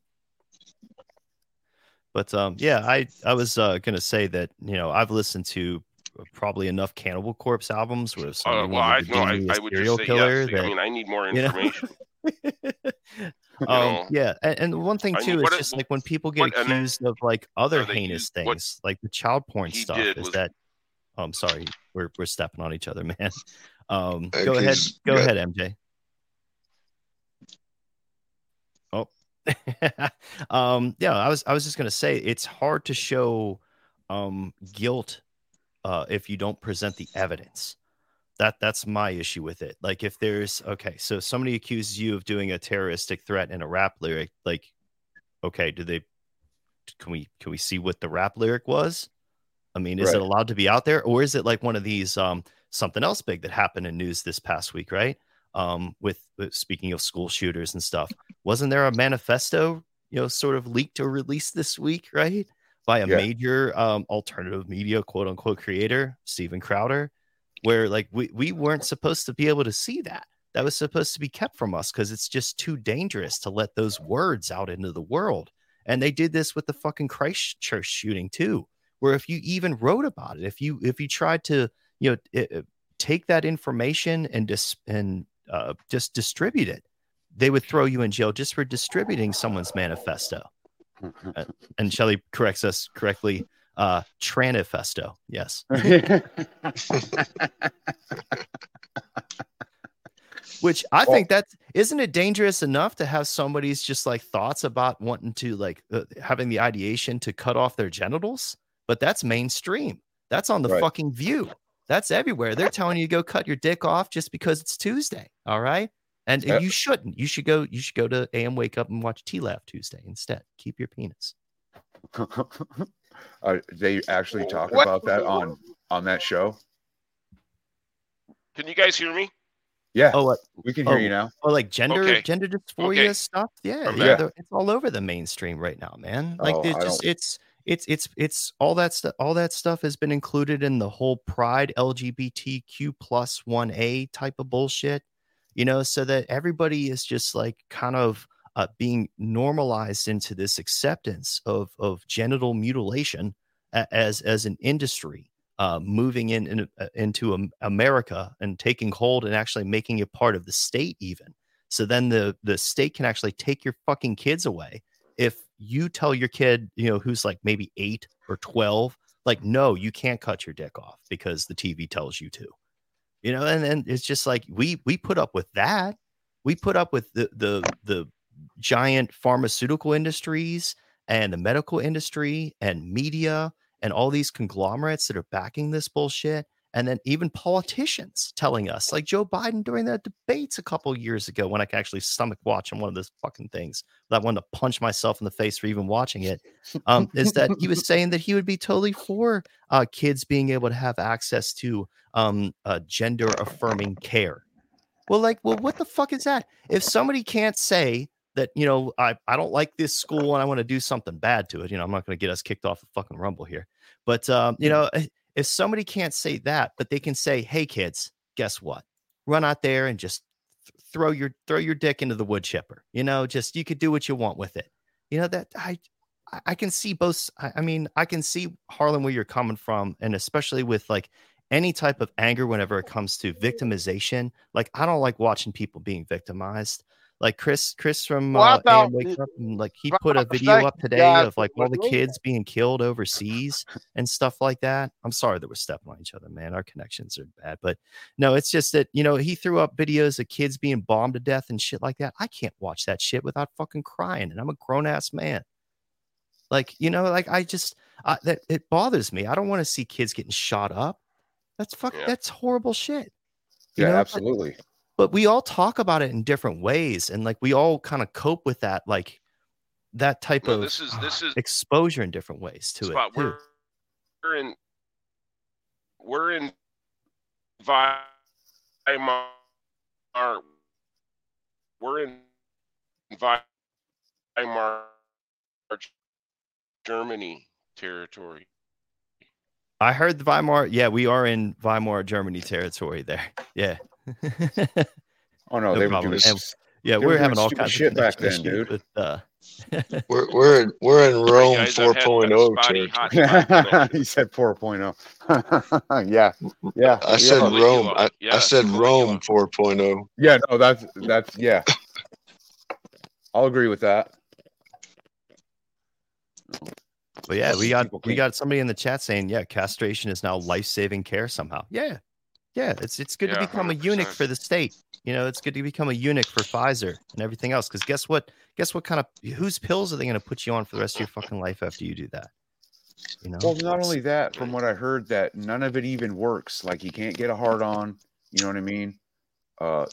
B: but um, yeah, I I was uh, gonna say that you know I've listened to probably enough Cannibal Corpse albums where
E: uh, well, I no, I, I would
B: serial
E: just say
B: killer,
E: yes. I mean, I need more
B: you know,
E: information.
B: um,
E: know,
B: yeah, and, and one thing
E: I
B: too
E: mean,
B: is just like when people get
E: what- and then-
B: accused of like other heinous things, like the child porn stuff, is that? Oh, I'm sorry, we're we're stepping on each other, man. Um, go ahead, go
D: got-
B: ahead, MJ. Oh, um, yeah, I was I was just gonna say it's hard to show um guilt uh if you don't present the evidence. That that's my issue with it. Like if there's okay, so somebody accuses you of doing a terroristic threat in a rap lyric, like okay, do they can we can we see what the rap lyric was? I mean, is it allowed to be out there, or is it like one of these um something else big that happened in news this past week, right? Um, with, with speaking of school shooters and stuff, wasn't there a manifesto, you know, sort of leaked or released this week, right, by a
C: Yeah.
B: major um alternative media quote unquote creator, Steven Crowder, where like we we weren't supposed to be able to see that. That was supposed to be kept from us because it's just too dangerous to let those words out into the world. And they did this with the fucking Christchurch shooting too, where if you even wrote about it, if you if you tried to you know it, it- take that information and dis- and uh, just distribute it, they would throw you in jail just for distributing someone's manifesto. Uh, and Shelley corrects us correctly. Uh, Tranifesto. Yes. Which I think that's isn't it dangerous enough to have somebody's just like thoughts about wanting to like uh, having the ideation to cut off their genitals? But that's mainstream. That's on the
C: Right.
B: fucking view. That's everywhere. They're telling you to go cut your dick off just because it's Tuesday. All right. And
C: Yep.
B: you shouldn't. You should go. You should go to AM Wake Up and watch T Laugh Tuesday instead. Keep your penis.
C: uh, they actually talk
F: What?
C: about that on on that show.
E: Can you guys hear me?
C: Yeah,
B: Oh, what?
C: we can hear
B: oh.
C: you now.
B: Oh, like gender
E: Okay.
B: gender dysphoria
E: Okay.
B: stuff. Yeah, yeah, it's all over the mainstream right now, man. Like
C: Oh,
B: it's just it's it's it's it's all that stuff. All that stuff has been included in the whole Pride LGBTQ plus one A type of bullshit. You know, so that everybody is just like kind of uh, being normalized into this acceptance of of genital mutilation as as an industry uh, moving in, in uh, into Am- America and taking hold and actually making it part of the state even. So then the the state can actually take your fucking kids away if you tell your kid, you know, who's like maybe 8 or 12, like no, you can't cut your dick off because the TV tells you to. You know, and then it's just like we we put up with that. We put up with the the the giant pharmaceutical industries and the medical industry and media and all these conglomerates that are backing this bullshit and then even politicians telling us like joe biden during the debates a couple years ago when i could actually stomach watching one of those fucking things that wanted to punch myself in the face for even watching it um, is that he was saying that he would be totally for uh, kids being able to have access to um, uh, gender affirming care well like well what the fuck is that if somebody can't say that you know I, I don't like this school and I want to do something bad to it. You know, I'm not going to get us kicked off the fucking rumble here. But um, you know, eh, if somebody can't say that, but they can say, "Hey kids, guess what? Run out there and just th- throw your throw your dick into the wood chipper. You know, just you could do what you want with it. You know that I I- I can see both. I mean, I can see Harlan where you're coming from, and especially with like any type of anger whenever it comes to victimization. Like I don't like watching people being victimized. Like Chris, Chris from
F: Well,
B: uh,
F: thought
B: AM Wake Up, and, like he put a video up today
F: guys,
B: of like all the
F: me.
B: kids being killed overseas and stuff like that. I'm sorry that we're stepping on each other, man. Our connections are bad, but no, it's just that you know he threw up videos of kids being bombed to death and shit like that. I can't watch that shit without fucking crying, and I'm a grown ass man. Like you know, like I just I, that it bothers me. I don't want to see kids getting shot up. That's fuck.
E: Yeah.
B: That's horrible shit. You
C: Yeah,
B: know, but-
C: absolutely.
B: But we all talk about it in different ways and like we all kind of cope with that like that type
E: No,
B: of
E: this is uh, this is
B: exposure in different ways to
E: spot.
B: it too.
E: We're we're in we're in Weimar. We're in Weimar, Germany territory.
B: i heard the weimar yeah we are in weimar germany territory there yeah
C: Oh no,
B: No
C: they were doing
B: yeah
C: They
B: we're
C: were
B: having all
C: stupid
B: kinds
C: shit
B: of
C: back
B: connection
C: then,
B: issues
C: dude.
B: with, uh,
D: We're we're in, we're in Rome
E: guys, I've had that
D: 4.0
E: spotty
D: territory.
E: hotspot
C: he said 4.0. yeah, yeah.
D: I said
C: yeah.
D: Rome. I,
E: Yeah,
D: I said Rome 4.0.
C: Yeah, no, that's that's yeah. I'll agree with that.
B: but yeah we got we got somebody in the chat saying yeah castration is now life-saving care somehow yeah yeah it's it's good to
E: Yeah,
B: become a eunuch for the state you know it's good to become a eunuch for pfizer and everything else because guess what guess what kind of whose pills are they going to put you on for the rest of your fucking life after you do that you know
C: Well, not only that, from what I heard, that none of it even works. Like you can't get a hard on. You know what I mean? Uh,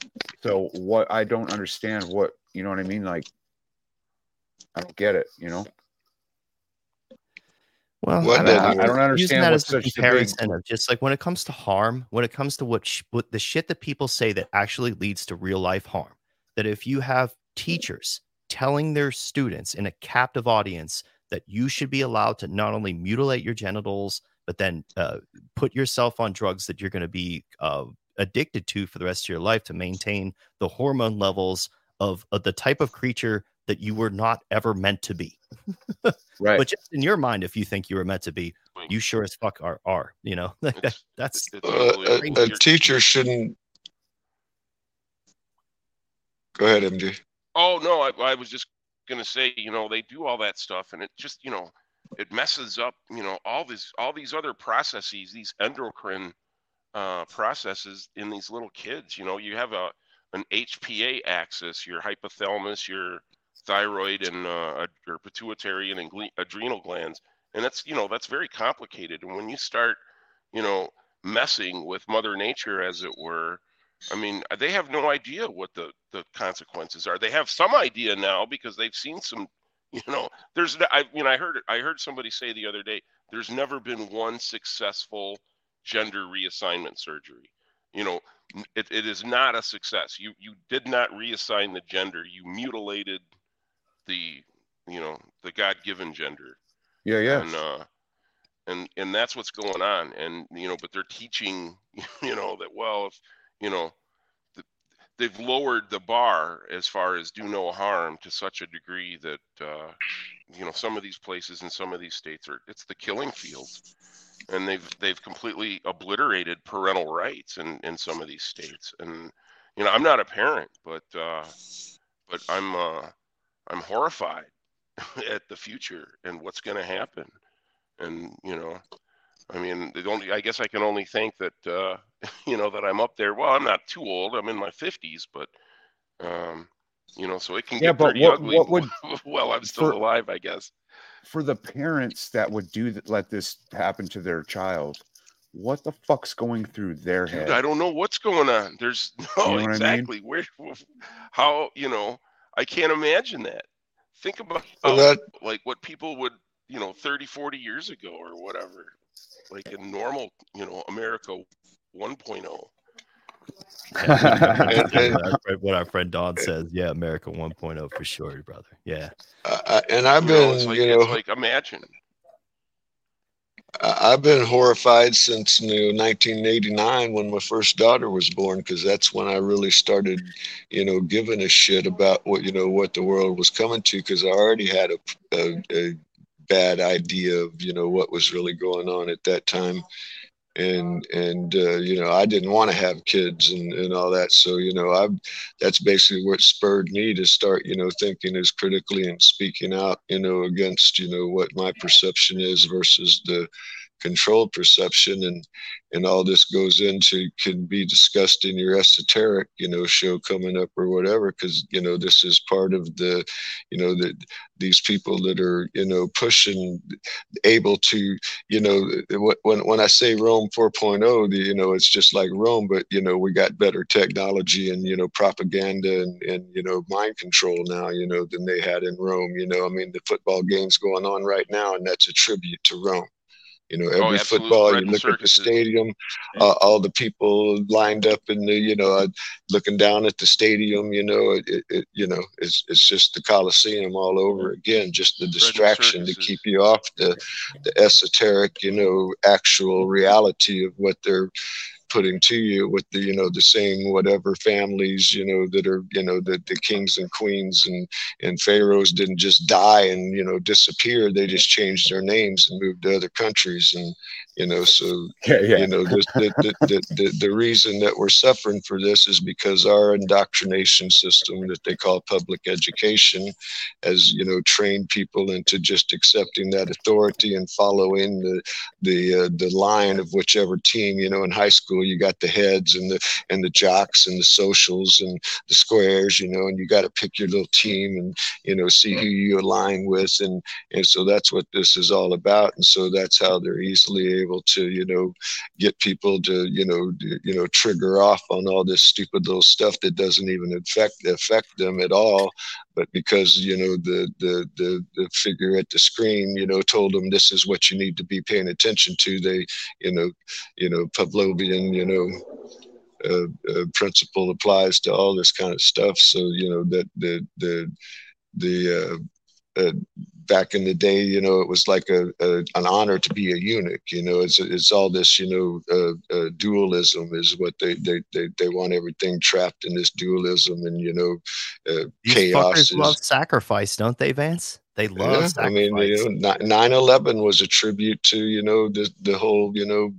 C: so what I don't understand what you know what I mean. Like I don't get it. You know?
B: Well,
D: What
B: I,
D: don't,
B: I.
C: I don't
B: using
C: understand
B: that
C: what's
B: as a
C: such a big-
B: comparison of just like when it comes to harm, when it comes to what, sh- what the shit that people say that actually leads to real life harm. That if you have teachers telling their students in a captive audience that you should be allowed to not only mutilate your genitals, but then uh, put yourself on drugs that you're going to be uh, addicted to for the rest of your life to maintain the hormone levels of, of the type of creature that you were not ever meant to be.
C: Right.
B: But just in your mind, if you think you were meant to be, you sure as fuck are. Are you know? Like
E: It's-
B: that's
E: It's
D: Uh, a, a teacher shouldn't. Go ahead, MJ.
E: Oh no, I, I was just gonna say, you know, they do all that stuff, and it just, you know, it messes up, you know, all these all these other processes, these endocrine uh, processes in these little kids. You know, you have a an HPA axis, your hypothalamus, your thyroid, and uh, your pituitary and adrenal glands, and that's you know that's very complicated. And when you start, you know, messing with Mother Nature, as it were, I mean, they have no idea what the the consequences are. They have some idea now because they've seen some. You know, there's I you know I heard I heard somebody say the other day there's never been one successful gender reassignment surgery. You know, it, it is not a success. You you did not reassign the gender. You mutilated the you know the God given gender.
C: Yeah, yeah.
E: And uh, and and that's what's going on. And you know, but they're teaching you know that well if you know th- they've lowered the bar as far as do no harm to such a degree that uh, you know some of these places in some of these states are it's the killing fields and they've they've completely obliterated parental rights in in some of these states and you know i'm not a parent but uh but i'm uh i'm horrified at the future and what's going to happen and you know i mean the only i guess i can only think that uh you know that i'm up there well i'm not too old i'm in my 50s but um you know so it can
C: Yeah,
E: get pretty
C: what-
E: ugly
C: what would-
E: well i'm still
C: for-
E: alive i guess
C: For the parents that would do that, let this happen to their child, what the fuck's going through their
E: Dude,
C: head?
E: I don't know what's going on. There's no
C: know what I mean?
E: exactly where, how you know. I can't imagine that. Think about
D: Well,
E: uh,
D: that
E: like what people would, you know, 30, 40 years ago or whatever, like in normal, you know, America oh. 1.0.
D: and, and,
B: what, our friend, what Don says. Yeah, America 1.0 for sure, brother. Yeah.
D: I, and I've
E: You know, it's
D: been,
E: like
D: you know,
E: it's like imagine.
D: I've been horrified since you know, 1989 when my first daughter was born because that's when I really started, you know, giving a shit about what you know what the world was coming to because I already had a, a, a bad idea of you know what was really going on at that time, and and uh, you know I didn't want to have kids and and all that. So you know I that's basically what spurred me to start you know thinking as critically and speaking out you know against you know what my perception is versus the controlled perception and and all this goes into can be discussed in your esoteric you know show coming up or whatever because you know this is part of the you know that these people that are you know pushing able to you know when when i say rome 4.0 the, you know it's just like rome but you know we got better technology and you know propaganda and, and you know mind control now you know than they had in rome you know i mean the football games going on right now and that's a tribute to rome you know, every
E: absolute
D: football, you look at the stadium, uh, all the people lined up in the, you know, uh, looking down at the stadium, you know, it, it, it you know, it's it's just the Coliseum all over again, just the distraction to keep you off the the esoteric, you know, actual reality of what they're putting to you with the you know the same whatever families you know that are you know the, the kings and queens and and pharaohs didn't just die and you know disappear they just changed their names and moved to other countries and you know so
C: yeah, yeah.
D: you know the, the, the, the, the, the reason that we're suffering for this is because our indoctrination system that they call public education has you know trained people into just accepting that authority and following the the uh, the line of whichever team you know in high school you got the heads and the and the jocks and the socials and the squares you know and you got to pick your little team and you know see who you align with. And and so that's what this is all about. And so that's how they're easily able to you know get people to you know you know trigger off on all this stupid little stuff that doesn't even affect affect them at all but because you know the the the, the figure at the screen you know told them this is what you need to be paying attention to they you know you know pavlovian you know uh, uh, principle applies to all this kind of stuff. So you know that the the the uh, uh, back in the day, you know, it was like a, a an honor to be a eunuch. You know, it's it's all this, you know, uh, uh, dualism is what they, they they they want everything trapped in this dualism, and you know, uh,
B: These
D: chaos
B: fuckers
D: is.
B: love sacrifice, don't they, Vance? They love
D: Yeah, I mean, you know, 9/11 was a tribute to you know the the whole you know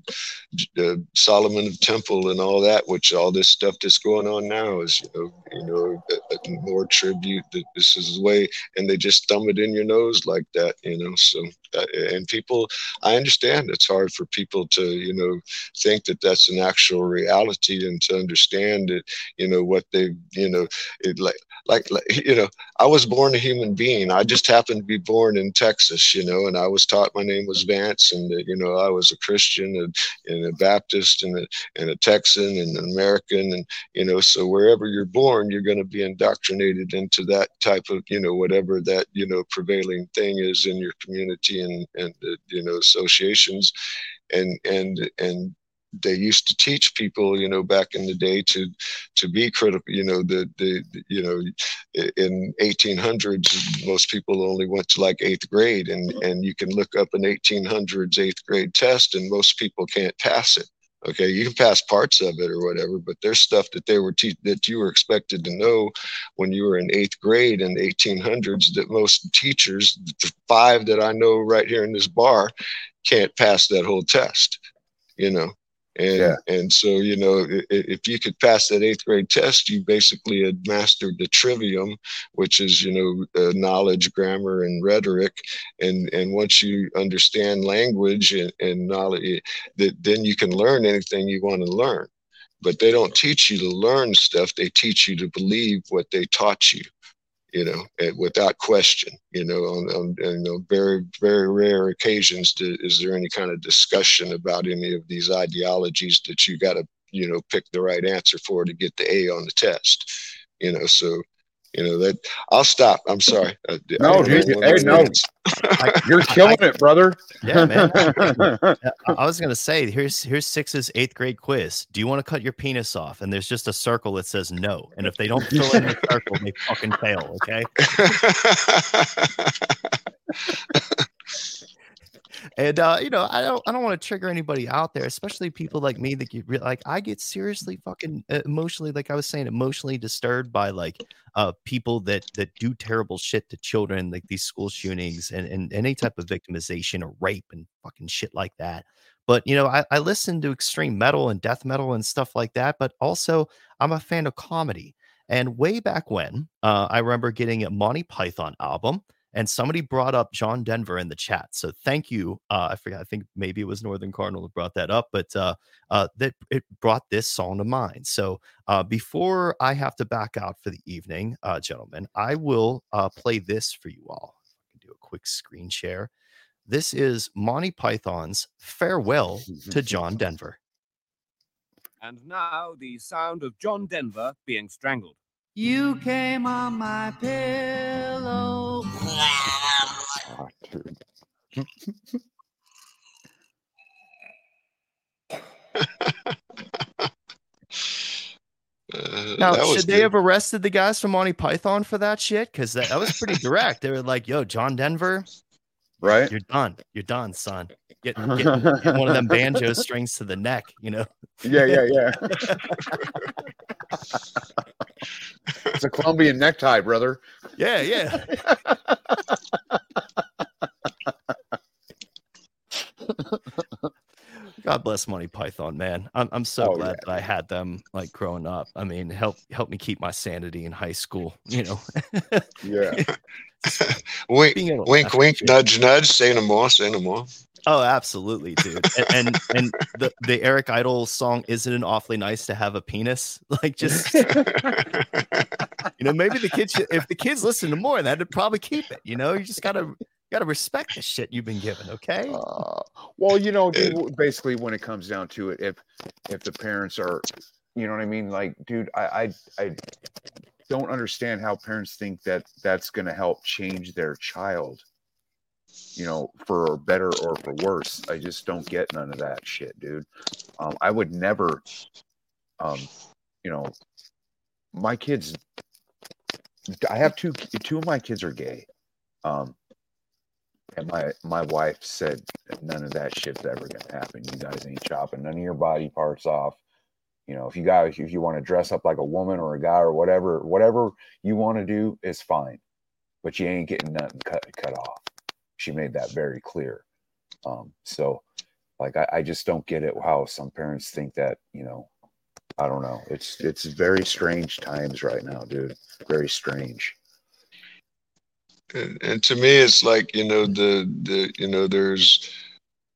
D: uh, Solomon of Temple and all that, which all this stuff that's going on now is you know you know a, a more tribute that this is the way, and they just thumb it in your nose like that, you know. So uh, Uh, and people i understand it's hard for people to you know think that that's an actual reality and to understand it you know what they you know it like like, like you know i was born a human being. I just happened to be born in texas you know and i was taught my name was vance and that, you know i was a christian and, and a baptist and a, and a texan and an american and you know so wherever you're born you're going to be indoctrinated into that type of you know whatever that you know prevailing thing is in your community and and you know associations. And and and they used to teach people you know back in the day to to be critical you know the the you know in 1800s most people only went to like eighth grade. And and you can look up an 1800s eighth grade test and most people can't pass it okay? You can pass parts of it or whatever but there's stuff that they were te- that you were expected to know when you were in eighth grade in the 1800s that most teachers the five that i know right here in this bar can't pass that whole test you know and
C: Yeah.
D: and so you know if you could pass that eighth grade test you basically had mastered the trivium which is you know uh, knowledge grammar and rhetoric. And and once you understand language and, and knowledge that then you can learn anything you want to learn. But they don't teach you to learn stuff they teach you to believe what they taught you you know without question you know on, on very very rare occasions do, is there any kind of discussion about any of these ideologies that you got to you know pick the right answer for to get the a on the test you know? So you know that i'll stop i'm sorry uh, I- I
C: No,
D: don't
C: dude, hey, no.
D: minutes.
C: You're killing it, brother.
B: Yeah, man. I I was gonna say, here's here's six's eighth grade quiz. Do you want to cut your penis off? And there's just a circle that says no. And if they don't fill in the circle, they fucking fail. Okay. And uh, you know, I don't I don't want to trigger anybody out there, especially people like me that get like I get seriously fucking emotionally, like I was saying, emotionally disturbed by like uh people that that do terrible shit to children, like these school shootings and, and any type of victimization or rape and fucking shit like that. But you know, I, I listen to extreme metal and death metal and stuff like that, but also I'm a fan of comedy. And way back when, uh, I remember getting a Monty Python album and somebody brought up John Denver in the chat. So thank you. Uh, I forgot. I think maybe it was Northern Cardinal that brought that up, but uh, uh, that it brought this song to mind. So uh, before I have to back out for the evening, uh, gentlemen, I will uh, play this for you all. I can do a quick screen share. This is Monty Python's "Farewell to John Denver."
G: And now the sound of John Denver being strangled.
H: You came on my pillow.
D: Uh,
B: Now,
D: that was
B: should they
D: good.
B: have arrested the guys from Monty Python for that shit? Because that, that was pretty direct. They were like, "Yo, John Denver,
C: Right?
B: you're done. You're done, son. Get, get, get one of them banjo strings to the neck." You know.
C: Yeah, yeah, yeah. it's a Colombian necktie, brother.
B: Yeah, yeah. God bless Monty Python, man. I'm I'm so
C: Oh,
B: glad that I had them like growing up. I mean, help help me keep my sanity in high school. You know,
C: Yeah.
D: wink
B: being able to
D: wink wink nudge nudge say no more say no more
B: Oh, absolutely, dude. And and, and the, the Eric Idle song isn't it awfully nice to have a penis? Like just you know, maybe the kids should, if the kids listen to more of that, they'd probably keep it. You know, you just gotta gotta respect the shit you've been given, okay?
C: Uh, well, you know, dude, basically, when it comes down to it, if if the parents are, you know what I mean, like, dude, I I, I don't understand how parents think that that's going to help change their child. You know, for better or for worse. I just don't get none of that shit, dude. Um, I would never, um, you know, my kids. I have two. Two of my kids are gay. Um, and my my wife said none of that shit's ever gonna happen. You guys ain't chopping none of your body parts off. You know, if you guys if you want to dress up like a woman or a guy or whatever, whatever you want to do is fine, but you ain't getting nothing cut cut off. She made that very clear. Um, so like I, I just don't get it how some parents think that, you know, I don't know. It's it's very strange times right now, dude. Very strange.
D: and, and to me it's like you know the the you know there's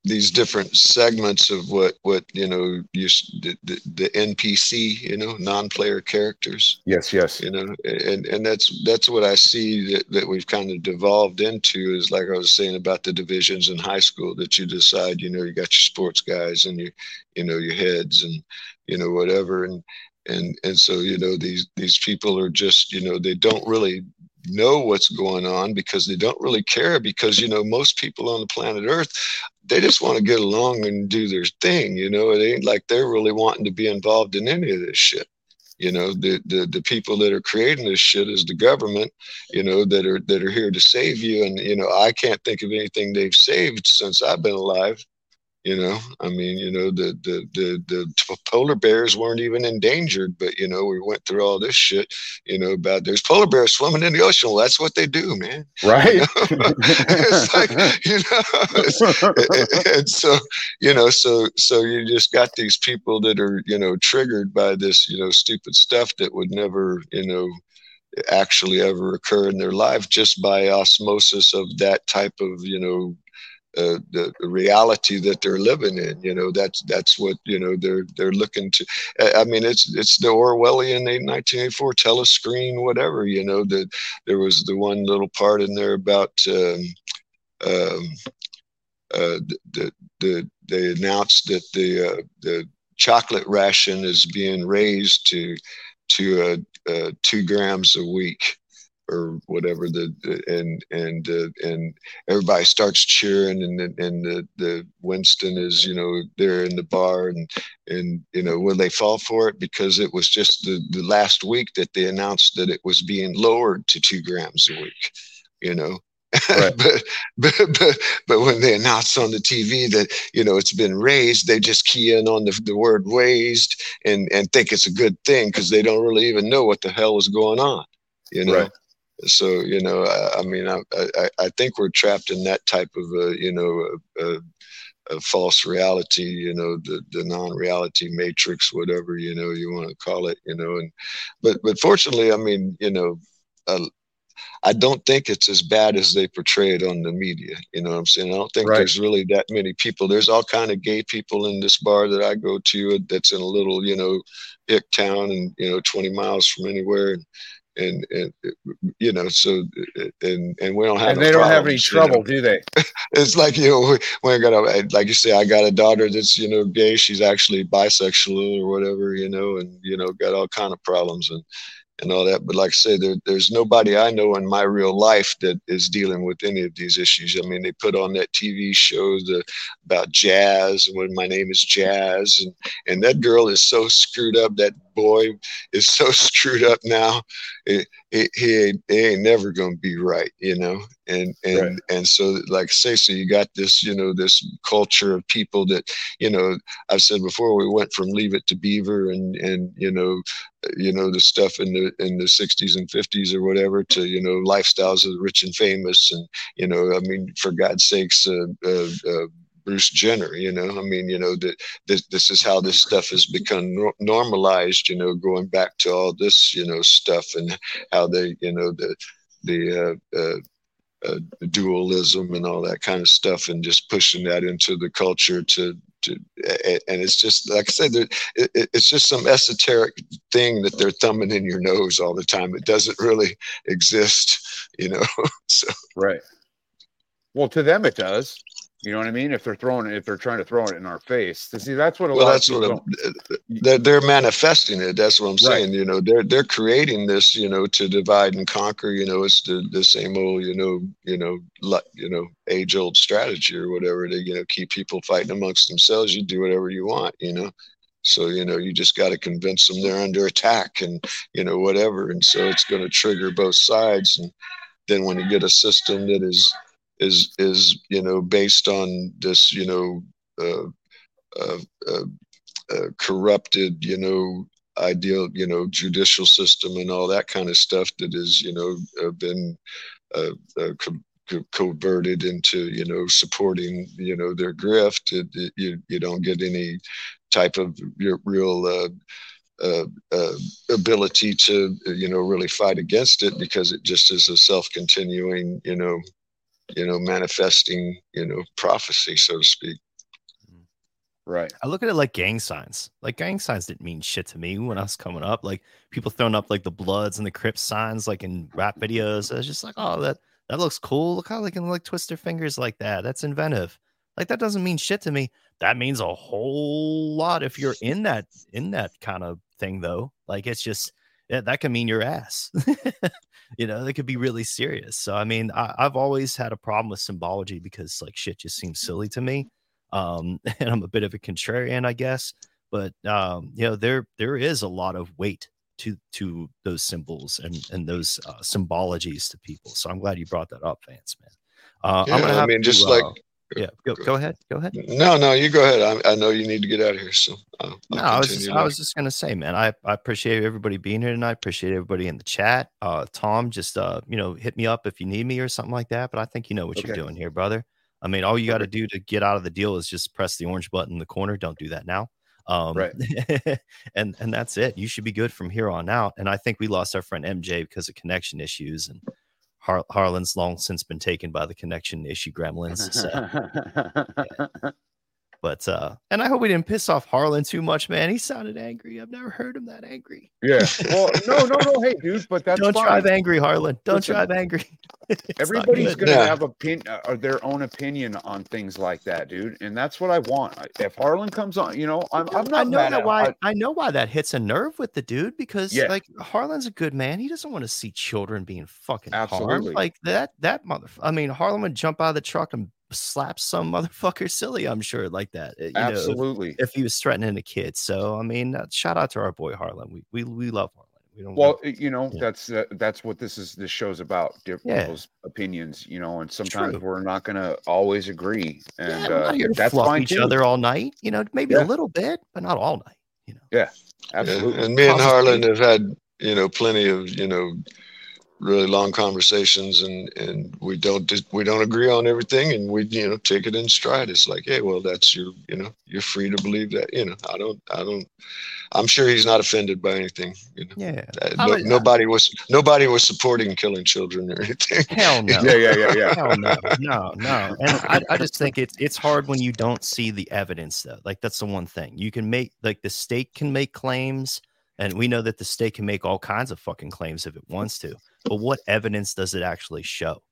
D: these different segments of what what you know you the, the, the npc you know non-player characters
C: Yes, yes.
D: you know and and that's that's what i see that, that we've kind of devolved into is like i was saying about the divisions in high school that you decide you know you got your sports guys and you you know your heads and you know whatever and and and so you know these these people are just you know they don't really know what's going on because they don't really care because you know most people on the planet earth they just want to get along and do their thing you know it ain't like they're really wanting to be involved in any of this shit. You know the, the the people that are creating this shit is the government you know that are that are here to save you. And you know i can't think of anything they've saved since i've been alive you know i mean you know the the the, the polar bears weren't even endangered but you know we went through all this shit you know about there's polar bears swimming in the ocean well that's what they do man
C: Right.
D: it's like you know it's- and so you know so so you just got these people that are you know triggered by this you know stupid stuff that would never you know actually ever occur in their life just by osmosis of that type of you know uh, the, reality that they're living in you know that's that's what you know they're they're looking to i mean it's it's the orwellian 1984 telescreen whatever you know that there was the one little part in there about um, um, uh, the, the, the they announced that the uh, the chocolate ration is being raised to to uh, uh, two grams a week or whatever the, and and uh, and everybody starts cheering and and the the Winston is you know there in the bar and and you know will they fall for it because it was just the the last week that they announced that it was being lowered to two grams a week you know
C: Right.
D: but, but but but when they announce on the TV that you know it's been raised, they just key in on the, the word raised and and think it's a good thing because they don't really even know what the hell is going on, you know.
C: Right.
D: So you know, I, I mean, I, I I think we're trapped in that type of a you know a, a, a false reality, you know, the the non-reality matrix, whatever you know you want to call it, you know. And but but fortunately, I mean, you know. Uh, I don't think it's as bad as they portray it on the media. You know what I'm saying? I don't think
C: Right.
D: there's really that many people. There's all kind of gay people in this bar that I go to that's in a little, you know, hick town and, you know, 20 miles from anywhere. And, and, and you know, so, and, and we don't have,
C: and
D: no
C: they don't have any
D: problems, you know
C: trouble, do they?
D: it's like you know we, we ain't got a like you say i got a daughter that's you know gay she's actually bisexual or whatever you know and you know got all kind of problems and and all that but like i say there, there's nobody i know in my real life that is dealing with any of these issues. I mean they put on that tv show the, about jazz and when my name is jazz and and that girl is so screwed up that boy is so screwed up now It, he, he, ain't, he ain't never gonna be right you know and and
C: Right.
D: and so like I say so you got this you know this culture of people that you know i've said before we went from leave it to beaver and and you know you know the stuff in the in the 60s and 50s or whatever to you know lifestyles of the rich and famous and you know i mean for god's sakes uh, uh, uh, Bruce Jenner, you know, I mean, you know, that this, this is how this stuff has become normalized, you know, going back to all this, you know, stuff and how they, you know, the, the, uh, uh, uh, dualism and all that kind of stuff, and just pushing that into the culture to to and it's just like I said, it- it's just some esoteric thing that they're thumbing in your nose all the time. It doesn't really exist, you know. so
C: Right. Well, to them it does. You know what I mean? If they're throwing it, if they're trying to throw it in our face, see that's what a
D: well,
C: lot
D: that's
C: of
D: what
C: people
D: I'm, they're they're manifesting it. That's what I'm
C: Right.
D: saying. You know, they're they're creating this. You know, to divide and conquer. You know, it's the the same old. You know, you know, you know, age old strategy or whatever. To you know, keep people fighting amongst themselves. You do whatever you want. You know. So you know you just got to convince them they're under attack and you know whatever, and so it's going to trigger both sides. And then when you get a system that is is is you know based on this you know uh, uh, uh, uh, corrupted you know ideal you know judicial system and all that kind of stuff that is you know uh, been uh, co- co- converted into you know supporting you know their grift. It, it- you you don't get any type of real uh, uh, ability to you know really fight against it because it just is a self-continuing you know you know manifesting you know prophecy so to speak
C: Right.
B: I look at it like gang signs. Like gang signs didn't mean shit to me when I was coming up. Like people throwing up like the Bloods and the Crips signs, like in rap videos. I was just like, oh, that that looks cool. Look how they can like twist their fingers like that. That's inventive. Like that doesn't mean shit to me. That means a whole lot if you're in that in that kind of thing though. Like it's just yeah, that can mean your ass. you know, that could be really serious. So I mean, I, I've always had a problem with symbology because like shit just seems silly to me um and i'm a bit of a contrarian i guess but um you know there there is a lot of weight to to those symbols and and those uh, symbologies to people so i'm glad you brought that up vance man uh
D: yeah,
B: i'm gonna
D: i
B: have
D: mean just
B: to,
D: like
B: uh, yeah go, go ahead go ahead
D: no no you go ahead i, I know you need to get out of here so I'll, I'll
B: no, I was just, I was just gonna say, man, I, I appreciate everybody being here tonight. Appreciate everybody in the chat. Uh, Tom, just uh, you know, hit me up if you need me or something like that. But I think you know what you're doing here, brother. I mean, all you got to do to get out of the deal is just press the orange button in the corner. Don't do that now. Um,
C: Right.
B: and and that's it. You should be good from here on out. And I think we lost our friend MJ because of connection issues, and Har- Harlan's long since been taken by the connection issue gremlins. So. But uh, and I hope we didn't piss off Harlan too much, man. He sounded angry. I've never heard him that angry.
C: yeah. Well, no, no, no. Hey, dude, but that's
B: Don't
C: fine.
B: drive angry, Harlan. Don't
C: Listen,
B: drive angry.
C: Everybody's gonna
D: Yeah.
C: have pin or their own opinion on things like that, dude, and that's what I want. If Harlan comes on, you know, I'm, I'm not
B: I know
C: mad
B: that
C: at
B: why
C: I-
B: I know why that hits a nerve with the dude because
C: Yeah.
B: like Harlan's a good man. He doesn't want to see children being fucking
C: Absolutely.
B: harmed. Like that that mother I mean Harlan would jump out of the truck and slap some motherfucker silly, I'm sure, like that. uh, you know, if-
C: Absolutely.
B: if, he was threatening a kid. So I mean, uh, shout out to our boy Harlan. We we, we love Harlan. We don't
C: Well, you know,
B: Yeah.
C: that's uh, that's what this is. This show's about different
B: Yeah.
C: people's opinions, you know, and sometimes
B: True.
C: we're not gonna always agree, and
B: we're
C: uh,
B: not here to
C: that's
B: fluff
C: fine
B: each
C: too.
B: other all night. You know, maybe
C: Yeah.
B: a little bit, but not all night. You know.
C: Yeah, absolutely.
D: And, and me and Harlan have had, you know, plenty of, you know, really long conversations and and we don't we don't agree on everything and we you know take it in stride it's like hey well that's your you know you're free to believe that you know i don't i don't i'm sure he's not offended by anything you know
B: Yeah.
D: Uh,
B: I
D: no-
B: would-
D: nobody was nobody was supporting killing children or anything
B: Hell no.
C: Yeah, yeah, yeah, yeah.
B: Hell no, no, no. And I, I just think it's it's hard when you don't see the evidence though. Like that's the one thing. You can make like the state can make claims, and we know that the state can make all kinds of fucking claims if it wants to. But what evidence does it actually show?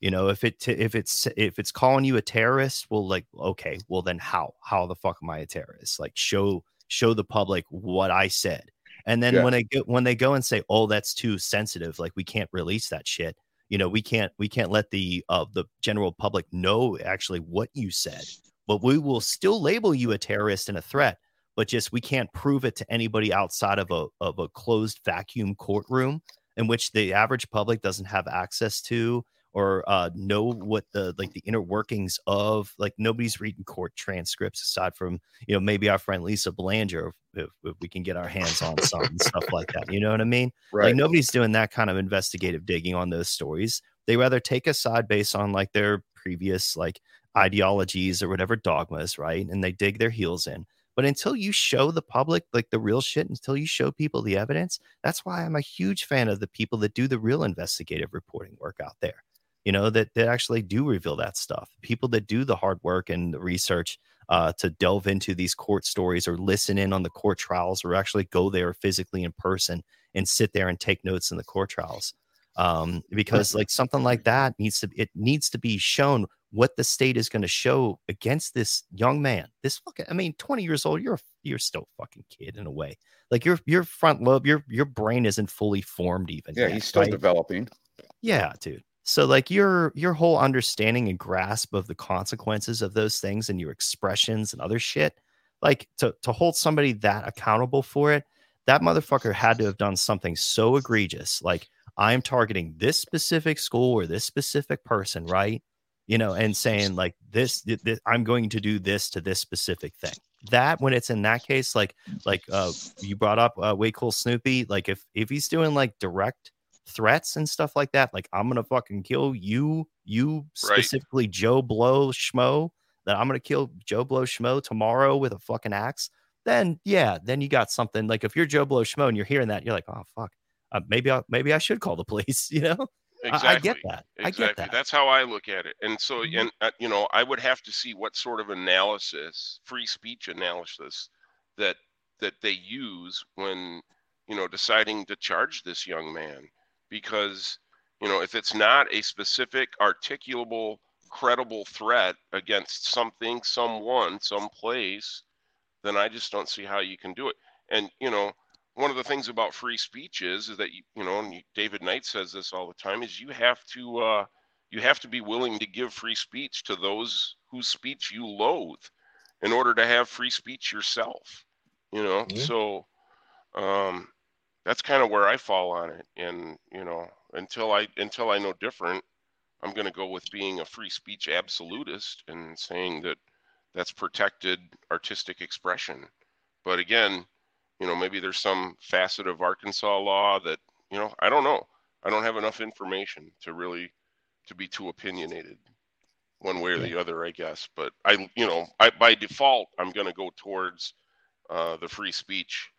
B: You know, if it if it's if it's calling you a terrorist, well, like okay, well then how how the fuck am I a terrorist? Like show show the public what I said. And then
C: Yeah.
B: when they go when they go and say, "Oh, that's too sensitive," like we can't release that shit you know we can't we can't let the uh the general public know actually what you said but we will still label you a terrorist and a threat but just we can't prove it to anybody outside of a of a closed vacuum courtroom in which the average public doesn't have access to or uh know what the like the inner workings of like nobody's reading court transcripts aside from you know maybe our friend lisa belanger if, if we can get our hands on some and stuff like that you know what i mean
C: Right.
B: like nobody's doing that kind of investigative digging on those stories. They rather take a side based on like their previous like ideologies or whatever dogmas, right? And they dig their heels in. But until you show the public like the real shit, until you show people the evidence, that's why I'm a huge fan of the people that do the real investigative reporting work out there. You know, that that actually do reveal that stuff. People that do the hard work and the research uh, to delve into these court stories or listen in on the court trials or actually go there physically in person and sit there and take notes in the court trials um, because like something like that needs to it needs to be shown what the state is going to show against this young man this fucking i mean 20 years old you're you're still a fucking kid in a way like your your front lobe your your brain isn't fully formed even
C: Yeah,
B: yet,
C: he's still
B: right?
C: developing.
B: Yeah, dude. So like your your whole understanding and grasp of the consequences of those things and your expressions and other shit, like to to hold somebody that accountable for it, that motherfucker had to have done something so egregious. Like I am targeting this specific school or this specific person, right? You know, and saying like this, th- th- I'm going to do this to this specific thing. That when it's in that case, like like uh you brought up uh way cool Snoopy, like if if he's doing like direct threats and stuff like that. Like, I'm gonna fucking kill you, you
E: Right.
B: specifically Joe Blow Schmo. That I'm gonna kill Joe Blow Schmo tomorrow with a fucking axe. then yeah, then you got something. Like if you're Joe Blow Schmo and you're hearing that, you're like, oh fuck, uh, maybe I maybe I should call the police. You know,
E: Exactly.
B: I, get that. I
E: Exactly.
B: get that.
E: That's how I look at it. And so,
B: Mhm.
E: and uh, you know, I would have to see what sort of analysis, free speech analysis, that that they use when you know deciding to charge this young man, because you know, if it's not a specific, articulable, credible threat against something, someone, some place, then I just don't see how you can do it. And you know, one of the things about free speech is is that you, you know and david knight says this all the time is you have to uh, you have to be willing to give free speech to those whose speech you loathe in order to have free speech yourself you know?
D: Yeah.
E: so um, that's kind of where i fall on it. And you know until i until i know different i'm going to go with being a free speech absolutist and saying that that's protected artistic expression. But again you know maybe there's some facet of arkansas law that you know i don't know. I don't have enough information to really to be too opinionated one way or the other i guess. But i you know i by default i'm going to go towards uh, the free speech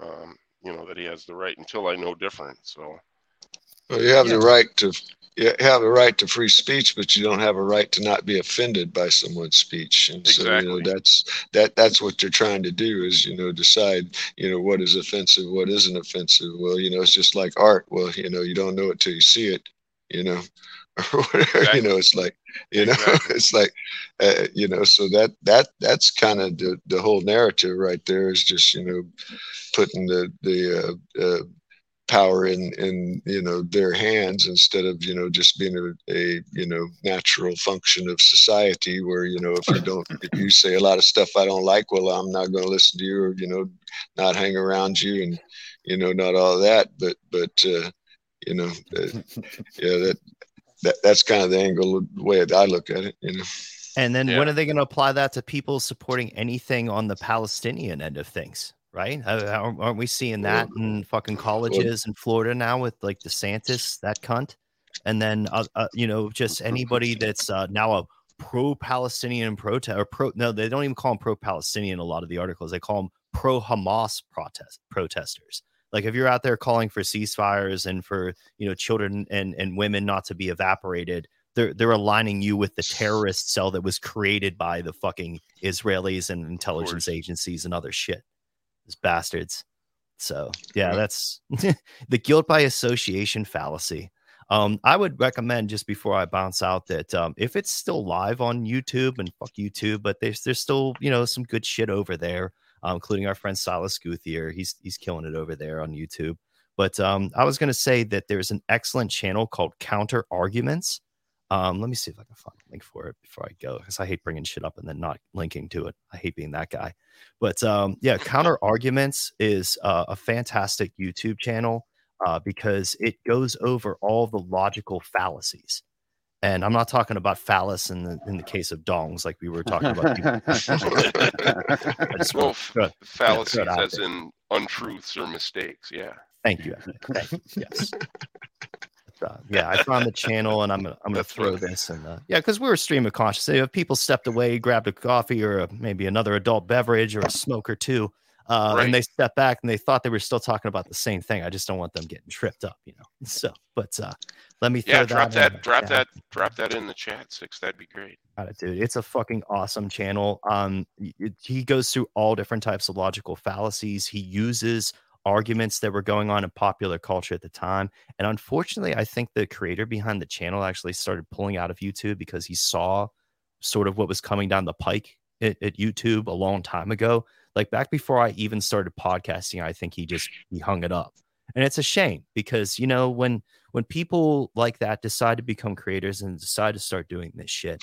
E: um, you know that he has the right until i know different. So
D: Well, you have
B: Yeah.
D: the right to you have a right to free speech, but you don't have a right to not be offended by someone's speech. And so you know that's that that's what you're trying to do is you know decide you know what is offensive, what isn't offensive. Well, you know it's just like art. Well, you know you don't know it till you see it. You know, whatever. You know, it's like you know
E: Exactly.
D: it's like uh, you know so that that that's kind of the the whole narrative right there is just you know putting the the uh, uh, power in in you know their hands instead of you know just being a, a you know natural function of society where you know if you don't if you say a lot of stuff i don't like well i'm not going to listen to you or you know not hang around you and you know not all that but but uh you know uh, yeah that that that's kind of the angle the way that i look at it you know
B: And then
E: Yeah.
B: when are they going to apply that to people supporting anything on the Palestinian end of things? Right? Aren't we seeing that in fucking colleges in Florida now with like DeSantis, that cunt? And then, uh, uh, you know, just anybody that's uh, now a pro-Palestinian protest or pro. No, they don't even call them pro-Palestinian. A lot of the articles they call them pro-Hamas protest protesters. Like if you're out there calling for ceasefires and for you know children and and women not to be evaporated, they're they're aligning you with the terrorist cell that was created by the fucking Israelis and intelligence agencies and other shit. Bastards. So yeah,
D: Yeah.
B: that's the guilt by association fallacy. Um, I would recommend just before I bounce out that um, if it's still live on YouTube and fuck YouTube, but there's there's still you know some good shit over there, uh, including our friend Silas Guthier. He's he's killing it over there on YouTube. But um, I was going to say that there's an excellent channel called Counter Arguments. Um, let me see if I can find a link for it before I go because I hate bringing shit up and then not linking to it. I hate being that guy. But um, yeah, Counter Arguments is uh, a fantastic YouTube channel uh, because it goes over all the logical fallacies. And I'm not talking about phallus in the in the case of dongs like we were talking about. I
E: well
B: want to
E: fallacies
B: throw it out
E: as
B: there.
E: in untruths or mistakes yeah
B: Thank you. Thank you. Yes. Uh, yeah, I found the channel and I'm gonna I'm gonna throw this and uh, yeah, because we were stream of consciousness. If people stepped away, grabbed a coffee or a, maybe another adult beverage or a smoke or two, uh,
E: Right.
B: and they stepped back and they thought they were still talking about the same thing. I just don't want them getting tripped up, you know. So, but uh, let me throw
E: yeah drop
B: that, in
E: that drop that drop that in the chat six that'd be great
B: Got it, dude. It's a fucking awesome channel. Um, it- he goes through all different types of logical fallacies. He uses arguments that were going on in popular culture at the time. And unfortunately, I think the creator behind the channel actually started pulling out of YouTube because he saw sort of what was coming down the pike at, at YouTube a long time ago. Like back before I even started podcasting, I think he just he hung it up. And it's a shame because you know when when people like that decide to become creators and decide to start doing this shit,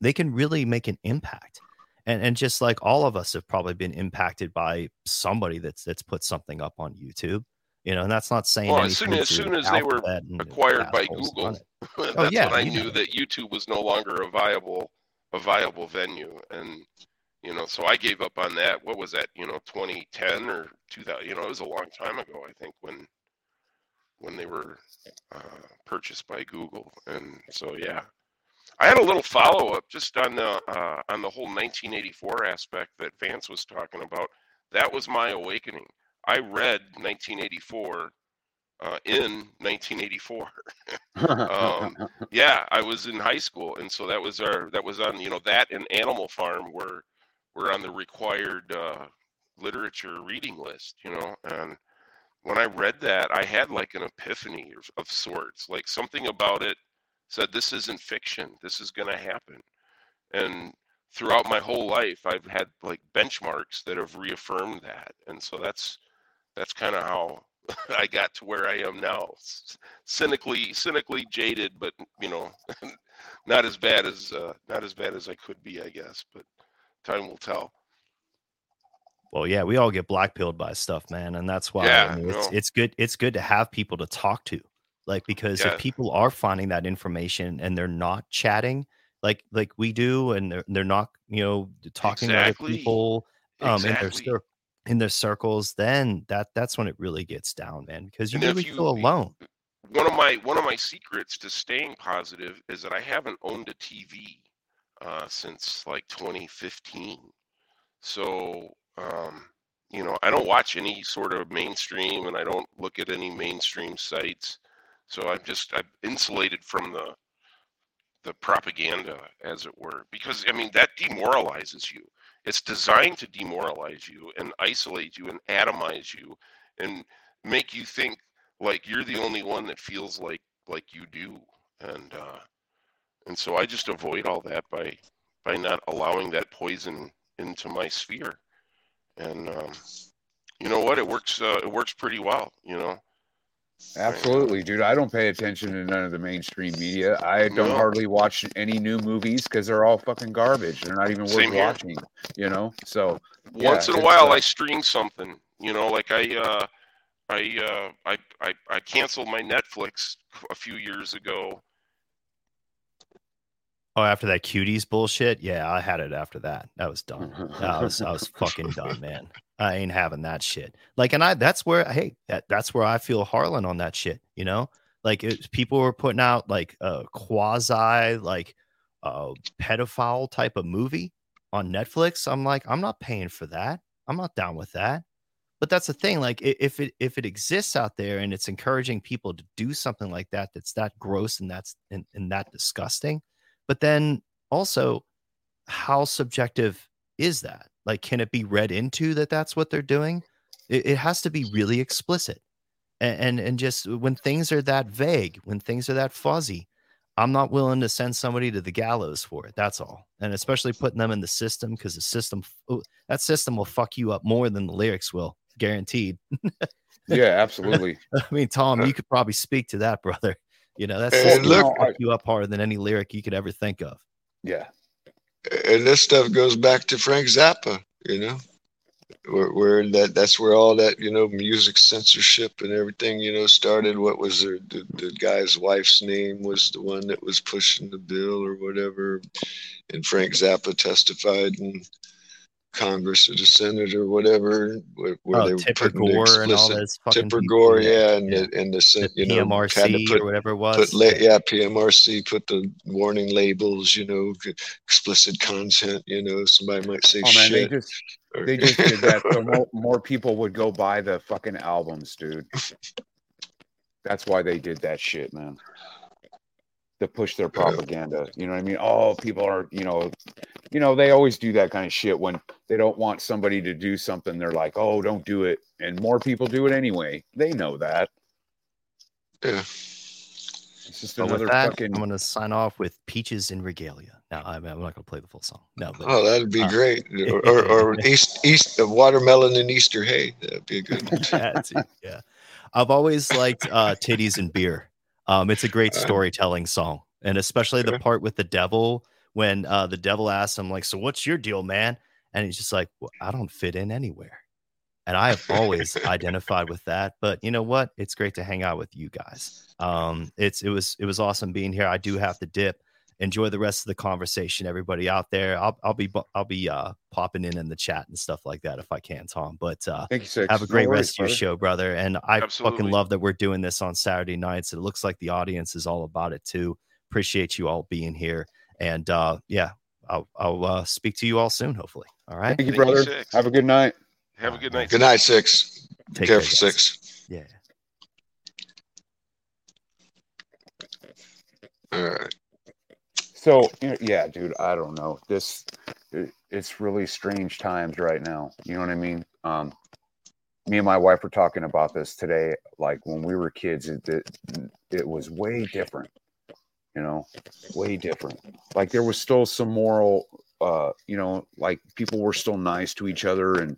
B: they can really make an impact. And and just like all of us have probably been impacted by somebody that's that's put something up on YouTube. You know, and that's not saying
E: Well, as soon- as soon as they were
B: alphabet and the
E: acquired by Google, that's
B: Oh, yeah,
E: when I knew that YouTube was no longer a viable a viable venue and you know so I gave up on that what was that you know 2010 or 2000 you know it was a long time ago I think when when they were uh, purchased by Google and so yeah I had a little follow up just on the uh, on the whole 1984 aspect that Vance was talking about. That was my awakening. I read 1984 uh, in 1984. um, yeah, I was in high school, and so that was our that was on you know that and Animal Farm were were on the required uh, literature reading list. You know, and when I read that, I had like an epiphany of, of sorts. Like something about it said, "This isn't fiction. This is going to happen." And throughout my whole life, I've had like benchmarks that have reaffirmed that, and so that's that's kind of how I got to where I am now. Cynically, cynically jaded, but you know, not as bad as uh, not as bad as I could be, I guess. But time will tell.
B: Well, yeah, we all get blackpilled by stuff, man, and that's why
E: Yeah,
B: I mean, it's
E: no.
B: it's good. It's good to have people to talk to, like because
E: Yeah.
B: if people are finding that information and they're not chatting like like we do, and they're they're not you know talking to other people um in their
E: Exactly.
B: in their circles, then that that's when it really gets down, man, because you really feel alone.
E: one of my one of my secrets to staying positive is that I haven't owned a TV uh, since like 2015. So um, you know, I don't watch any sort of mainstream, and I don't look at any mainstream sites. So I'm just I'm insulated from the the propaganda, as it were, because I mean that demoralizes you. It's designed to demoralize you and isolate you and atomize you and make you think like you're the only one that feels like like you do. And uh and so i just avoid all that by by not allowing that poison into my sphere. And um you know what? It works uh, it works pretty well you know
C: Absolutely, dude. I don't pay attention to none of the mainstream media. I don't
E: No.
C: hardly watch any new movies because they're all fucking garbage. They're not even worth watching. You know. So Yeah,
E: once in a while
C: uh,
E: i stream something you know like i uh i uh i i, I canceled my netflix a few years ago
B: Oh, after that cuties bullshit, yeah, I had it after that. That was done. I was I was fucking done, man. I ain't having that shit. Like, and I that's where hey, that that's where I feel Harlan on that shit. You know, like it, people were putting out like a quasi like a pedophile type of movie on Netflix. I'm like, I'm not paying for that. I'm not down with that. But that's the thing. Like, if it if it exists out there and it's encouraging people to do something like that, that's that gross and that's and, and that disgusting. But then also, how subjective is that? Like, can it be read into that that's what they're doing? It, it has to be really explicit. And, and and just when things are that vague, when things are that fuzzy, I'm not willing to send somebody to the gallows for it. That's all. And especially putting them in the system because the system oh, that system will fuck you up more than the lyrics will, guaranteed.
C: yeah, absolutely.
B: I mean, Tom, uh, you could probably speak to that, brother. You know, that's
D: And
B: system
D: look-
B: fuck you up harder than any lyric you could ever think of.
C: Yeah.
D: And this stuff goes back to Frank Zappa, you know, where, where that that's where all that you know music censorship and everything you know started. What was the, the guy's wife's name was the one that was pushing the bill or whatever, and Frank Zappa testified in Congress or the Senate or whatever, where, where
B: Oh,
D: they were
B: Tipper
D: putting the
B: Gore and all
D: explicit
B: those fucking
D: Tipper Gore,
B: yeah,
D: yeah, and
B: yeah.
D: the and the,
B: The
D: you know had to
B: PMRC
D: put
B: or whatever it was.
D: put la- yeah PMRC put the warning labels, you know, explicit content. You know, somebody might say
C: Oh man, they
D: shit.
C: just
D: or-
C: they just did that so more, more people would go buy the fucking albums, dude. That's why they did that shit, man. To push their propaganda. You know what I mean? Oh, people are, you know, you know, they always do that kind of shit when they don't want somebody to do something. They're like, oh, don't do it. And more people do it anyway. They know that.
D: yeah.
C: It's just
B: But
C: another
B: with that,
C: fucking
B: I'm going to sign off with Peaches en Regalia. Now, I'm, I'm not going to play the full song. No, but
D: Oh, that'd be
B: uh,
D: great. Or, or, or east east uh, Watermelon in Easter Hay. That'd be a good one.
B: yeah, yeah. I've always liked uh, Titties and Beer. Um, it's a great
D: Uh,
B: storytelling song. And especially the part with the devil when uh, the devil asks him, like, so what's your deal, man? And he's just like, well, I don't fit in anywhere. And I have always identified with that. But you know what? It's great to hang out with you guys. Um, it's it was it was awesome being here. I do have to dip. Enjoy the rest of the conversation, everybody out there. I'll I'll be I'll be uh popping in in the chat and stuff like that if I can, Tom. But uh,
C: thank you, Six.
B: have a
C: No
B: great
C: worries,
B: rest of your show, brother. And I
E: Absolutely.
B: fucking love that we're doing this on Saturday nights. It looks like the audience is all about it too. Appreciate you all being here. And uh, yeah, I'll, I'll uh, speak to you all soon, hopefully. All right.
C: Thank you,
E: Thank you,
C: brother. Have a good night.
E: Have a good night.
D: Good night, six.
B: Take
D: Care
B: care,
D: for
B: guys.
D: six.
B: Yeah.
D: All right.
C: So yeah, dude, I don't know. This it, it's really strange times right now. You know what I mean? Um, me and my wife were talking about this today. Like when we were kids, it it, it was way different. You know, way different. Like there was still some moral. Uh, you know, like people were still nice to each other, and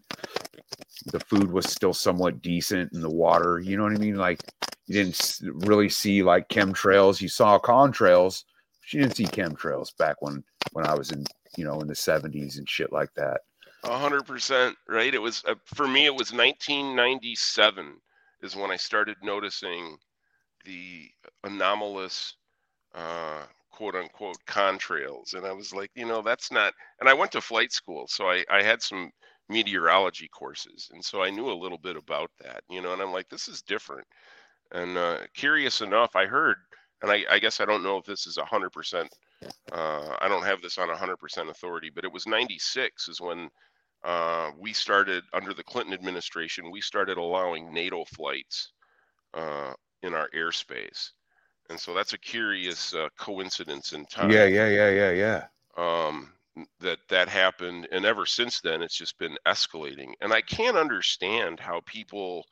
C: the food was still somewhat decent, and the water. You know what I mean? Like you didn't really see like chemtrails. You saw contrails. She didn't see chemtrails back when when I was in you know in the seventies and shit like that.
E: Hundred percent, right? It was uh, for me. It was 1997 is when I started noticing the anomalous, uh, quote unquote, contrails, and I was like, you know, that's not. And I went to flight school, so I I had some meteorology courses, and so I knew a little bit about that, you know. And I'm like, this is different. And uh, curious enough, I heard, and I, I guess I don't know if this is a hundred percent. Uh, I don't have this on a hundred percent authority, but it was 96 is when uh, we started under the Clinton administration. We started allowing NATO flights uh, in our airspace, and so that's a curious uh, coincidence in time.
C: Yeah, yeah, yeah, yeah, yeah.
E: Um, that that happened, and ever since then, it's just been escalating. And I can't understand how people,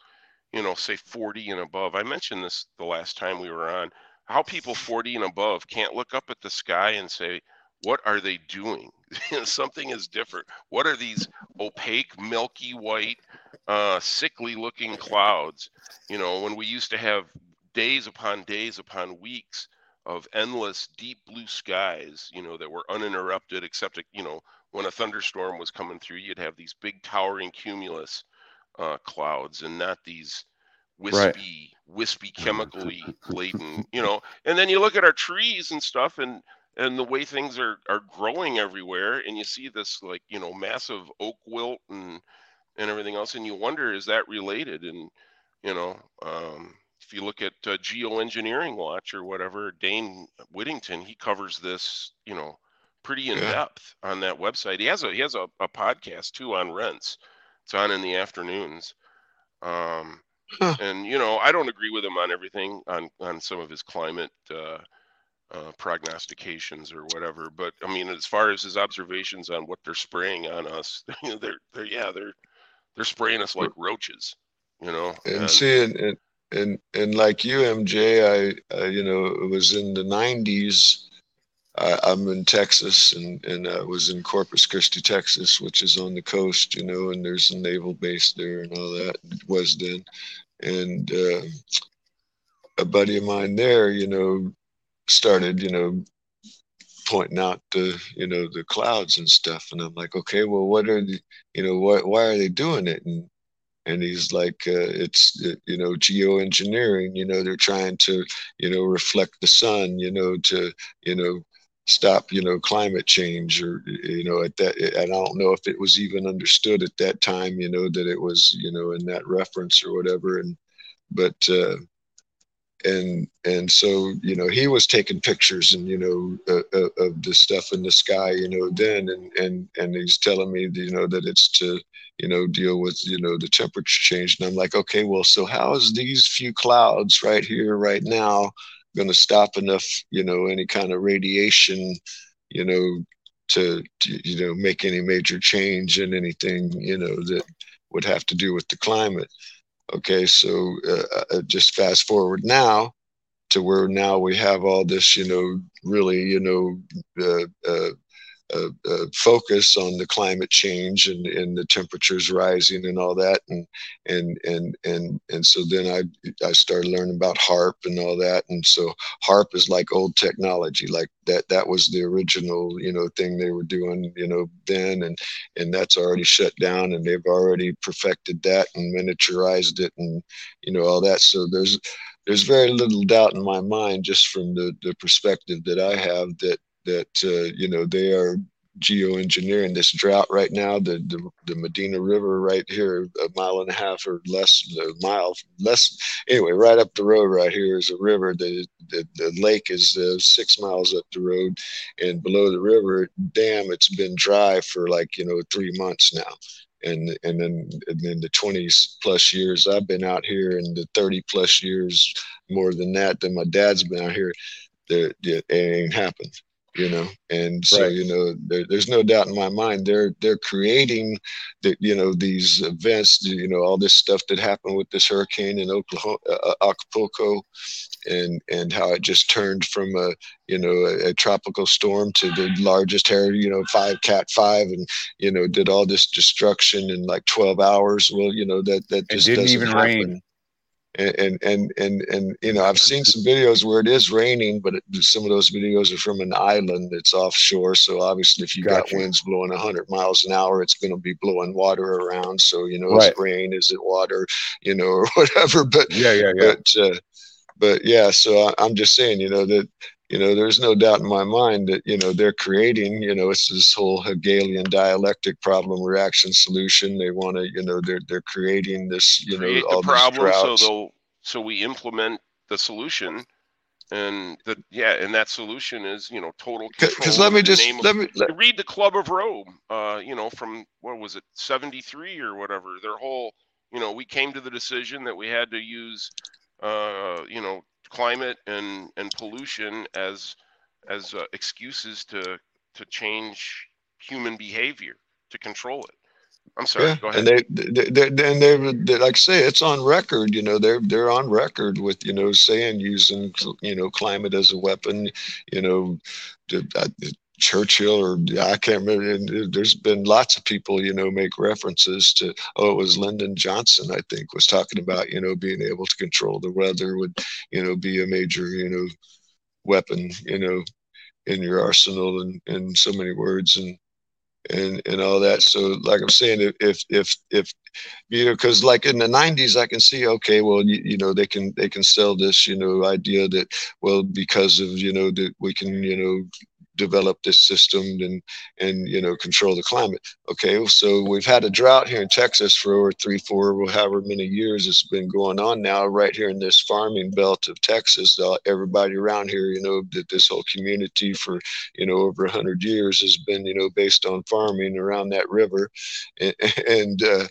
E: you know, say 40 and above. I mentioned this the last time we were on. How people 40 and above can't look up at the sky and say, "What are they doing? Something is different. What are these opaque, milky white, uh, sickly-looking clouds?" You know, when we used to have days upon days upon weeks of endless deep blue skies, you know, that were uninterrupted except, you know, when a thunderstorm was coming through, you'd have these big towering cumulus uh, clouds and not these
C: Right.
E: Wispy, wispy, chemically laden, you know. And then you look at our trees and stuff and and the way things are are growing everywhere and you see this like, you know, massive oak wilt and and everything else and you wonder is that related and you know, um if you look at uh, geoengineering watch or whatever dane wigington he covers this you know pretty in
D: Yeah.
E: depth on that website he has a he has a, a podcast too on rents it's on in the afternoons um
D: Huh.
E: and you know i don't agree with him on everything on on some of his climate uh uh, prognostications or whatever, but I mean, as far as his observations on what they're spraying on us, you know, they're they're yeah, they're they're spraying us like roaches, you know.
D: and seeing and and and like you mj i uh, you know it was in the 90s I, i'm in texas and and i was in corpus christi texas which is on the coast you know and there's a naval base there and all that was then and uh, a buddy of mine there you know started you know pointing out the you know the clouds and stuff and i'm like okay well what are the you know what why are they doing it and and he's like uh, it's uh, you know geoengineering you know they're trying to you know reflect the sun you know to you know stop you know climate change or you know at that and i don't know if it was even understood at that time you know that it was you know in that reference or whatever and but uh and and so you know he was taking pictures and you know uh, uh, of the stuff in the sky you know then and and and he's telling me you know that it's to you know deal with you know the temperature change and i'm like okay well so how is these few clouds right here right now going to stop enough you know any kind of radiation you know to, to you know make any major change in anything you know that would have to do with the climate. Okay so uh, uh, just fast forward now to where now we have all this you know really you know uh, uh, uh, uh, focus on the climate change and, and the temperatures rising and all that. And and and and and so then I I started learning about HAARP and all that. And so HAARP is like old technology like that that was the original you know thing they were doing you know then. And and that's already shut down and they've already perfected that and miniaturized it and you know all that. So there's there's very little doubt in my mind just from the the perspective that I have that that uh, you know they are geoengineering this drought right now. The, the the Medina River right here, a mile and a half or less, a mile less. Anyway, right up the road right here is a river. The the, the lake is uh, six miles up the road, and below the river dam, it's been dry for like you know three months now and and then and then the 20 plus years I've been out here and the 30 plus years more than that than my dad's been out here there it ain't happened you know and so
C: Right.
D: you know there, there's no doubt in my mind they're they're creating that you know these events you know all this stuff that happened with this hurricane in Oklahoma uh, Acapulco and and how it just turned from a you know a, a tropical storm to the largest hair you know five cat five and you know did all this destruction in like 12 hours well you know that that
C: It
D: just
C: didn't
D: doesn't
C: even
D: happen
C: rain.
D: And and and and, you know i've seen some videos where it is raining but it, some of those videos are from an island that's offshore. So obviously if you got winds blowing 100 miles an hour it's going to be blowing water around. So you know is
C: Right.
D: it rain? Is it water? You know or whatever. But
C: Yeah, yeah, yeah.
D: but uh, but yeah so I, i'm just saying you know that you know there's no doubt in my mind that you know they're creating you know it's this whole hegelian dialectic problem reaction solution. They want to you know they're they're creating this you
E: create
D: know
E: the problem so they'll so we implement the solution. And the yeah and that solution is you know total
D: because let me just let me let,
E: read the club of rome uh you know from what was it 73 or whatever their whole you know we came to the decision that we had to use uh you know climate and and pollution as as uh, excuses to to change human behavior to control it. I'm sorry
D: yeah
E: go ahead.
D: and they they, they, they, they, they like I say it's on record you know they're they're on record with you know saying using you know climate as a weapon you know uh, Churchill or I can't remember. and There's been lots of people, you know, make references to. Oh, it was Lyndon Johnson, I think, was talking about, you know, being able to control the weather would, you know, be a major, you know, weapon, you know, in your arsenal, and in so many words, and and and all that. So, like I'm saying, if if if, you know, because like in the '90s, I can see, okay, well, you, you know, they can they can sell this, you know, idea that well, because of you know that we can, you know develop this system and and you know control the climate. Okay so we've had a drought here in texas for over three four however many years it's been going on now. Right here in this farming belt of texas uh, everybody around here you know that this whole community for you know over 100 years has been you know based on farming around that river. And, and uh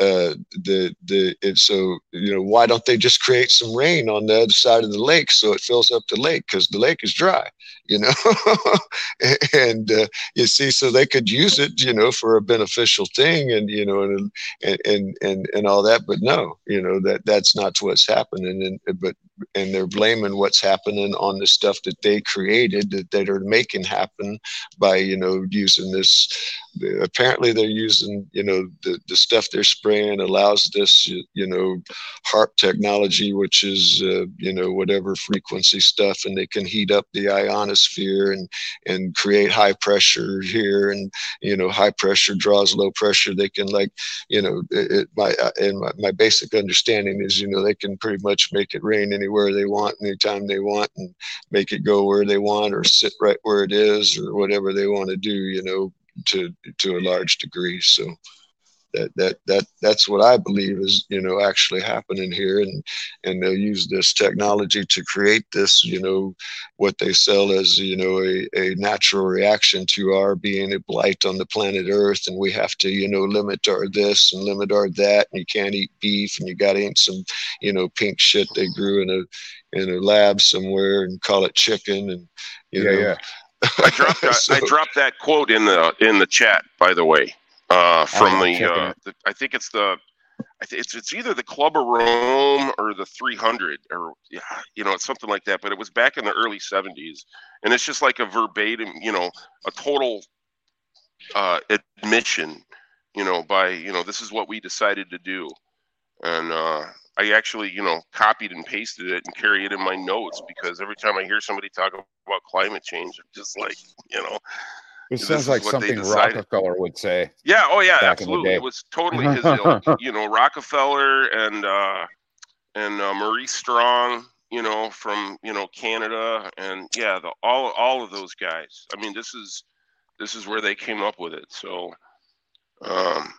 D: uh, the the so you know why don't they just create some rain on the other side of the lake so it fills up the lake? Because the lake is dry you know? And uh, you see so they could use it you know for a beneficial thing and you know and and and and, all that but no you know that that's not what's happening. And but and they're blaming what's happening on the stuff that they created that, they are making happen by you know using this apparently they're using you know the, the stuff they're spraying allows this you, you know HAARP technology which is uh, you know whatever frequency stuff and they can heat up the ionosphere and and create high pressure here and you know high pressure draws low pressure. They can like you know it, it my uh, and my, my basic understanding is you know they can pretty much make it rain anywhere they want anytime they want and make it go where they want or sit right where it is or whatever they want to do you know to to a large degree. So that that that that's what i believe is you know actually happening here. And and they'll use this technology to create this you know what they sell as you know a, a natural reaction to our being a blight on the planet earth. And we have to you know limit our this and limit our that. And you can't eat beef and you got to eat some you know pink shit they grew in a in a lab somewhere and call it chicken and you
C: Yeah,
D: know.
C: yeah.
E: I dropped that, I
D: So-
E: dropped that quote in the in the chat, by the way, uh, from the, uh, the I think it's the I think it's it's either the Club of Rome or the 300 or yeah, you know, it's something like that. But it was back in the early 70s, and it's just like a verbatim, you know, a total uh, admission, you know, by you know, this is what we decided to do, and uh, I actually, you know, copied and pasted it and carry it in my notes because every time I hear somebody talk about climate change, I'm just like, you know, This
C: sounds
E: is
C: like something. Rockefeller would say.
E: yeah, oh yeah,
C: Back in the
E: absolutely. It was totally his. You know, Rockefeller and uh, and uh, Maurice Strong. You know, from you know Canada, and yeah, the all all of those guys. I mean, this is this is where they came up with it. So, um,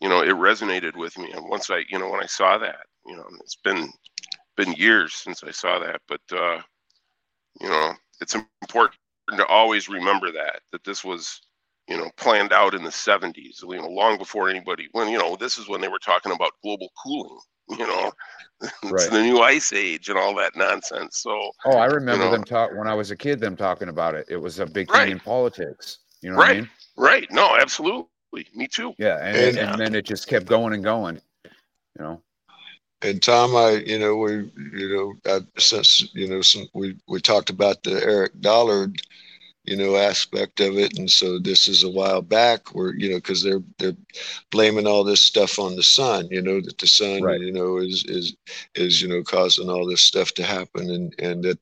E: you know, it resonated with me. And once I, you know, when I saw that, you know, it's been been years since I saw that, but uh, you know, it's important to always remember that that this was, you know, planned out in the 70s, you know, long before anybody. When you know, this is when they were talking about global cooling. You know, it's
C: Right.
E: the new ice age and all that nonsense. So,
C: Oh, I remember
E: know.
C: them talk when I was a kid. Them talking about it. It was a big
E: Right.
C: thing in politics. You know what I
E: Right.
C: mean?
E: right? No, absolutely. Me too.
C: Yeah, and,
D: And-
C: and then it just kept going and going. You know.
D: And Tom, I, you know, we, you know, I, since, you know, some, we, we talked about the Eric Dollard, you know, aspect of it. And so this is a while back where, you know, cause they're, they're blaming all this stuff on the sun, you know, that the sun,
C: Right.
D: you know, is, is, is, you know, causing all this stuff to happen. And, and that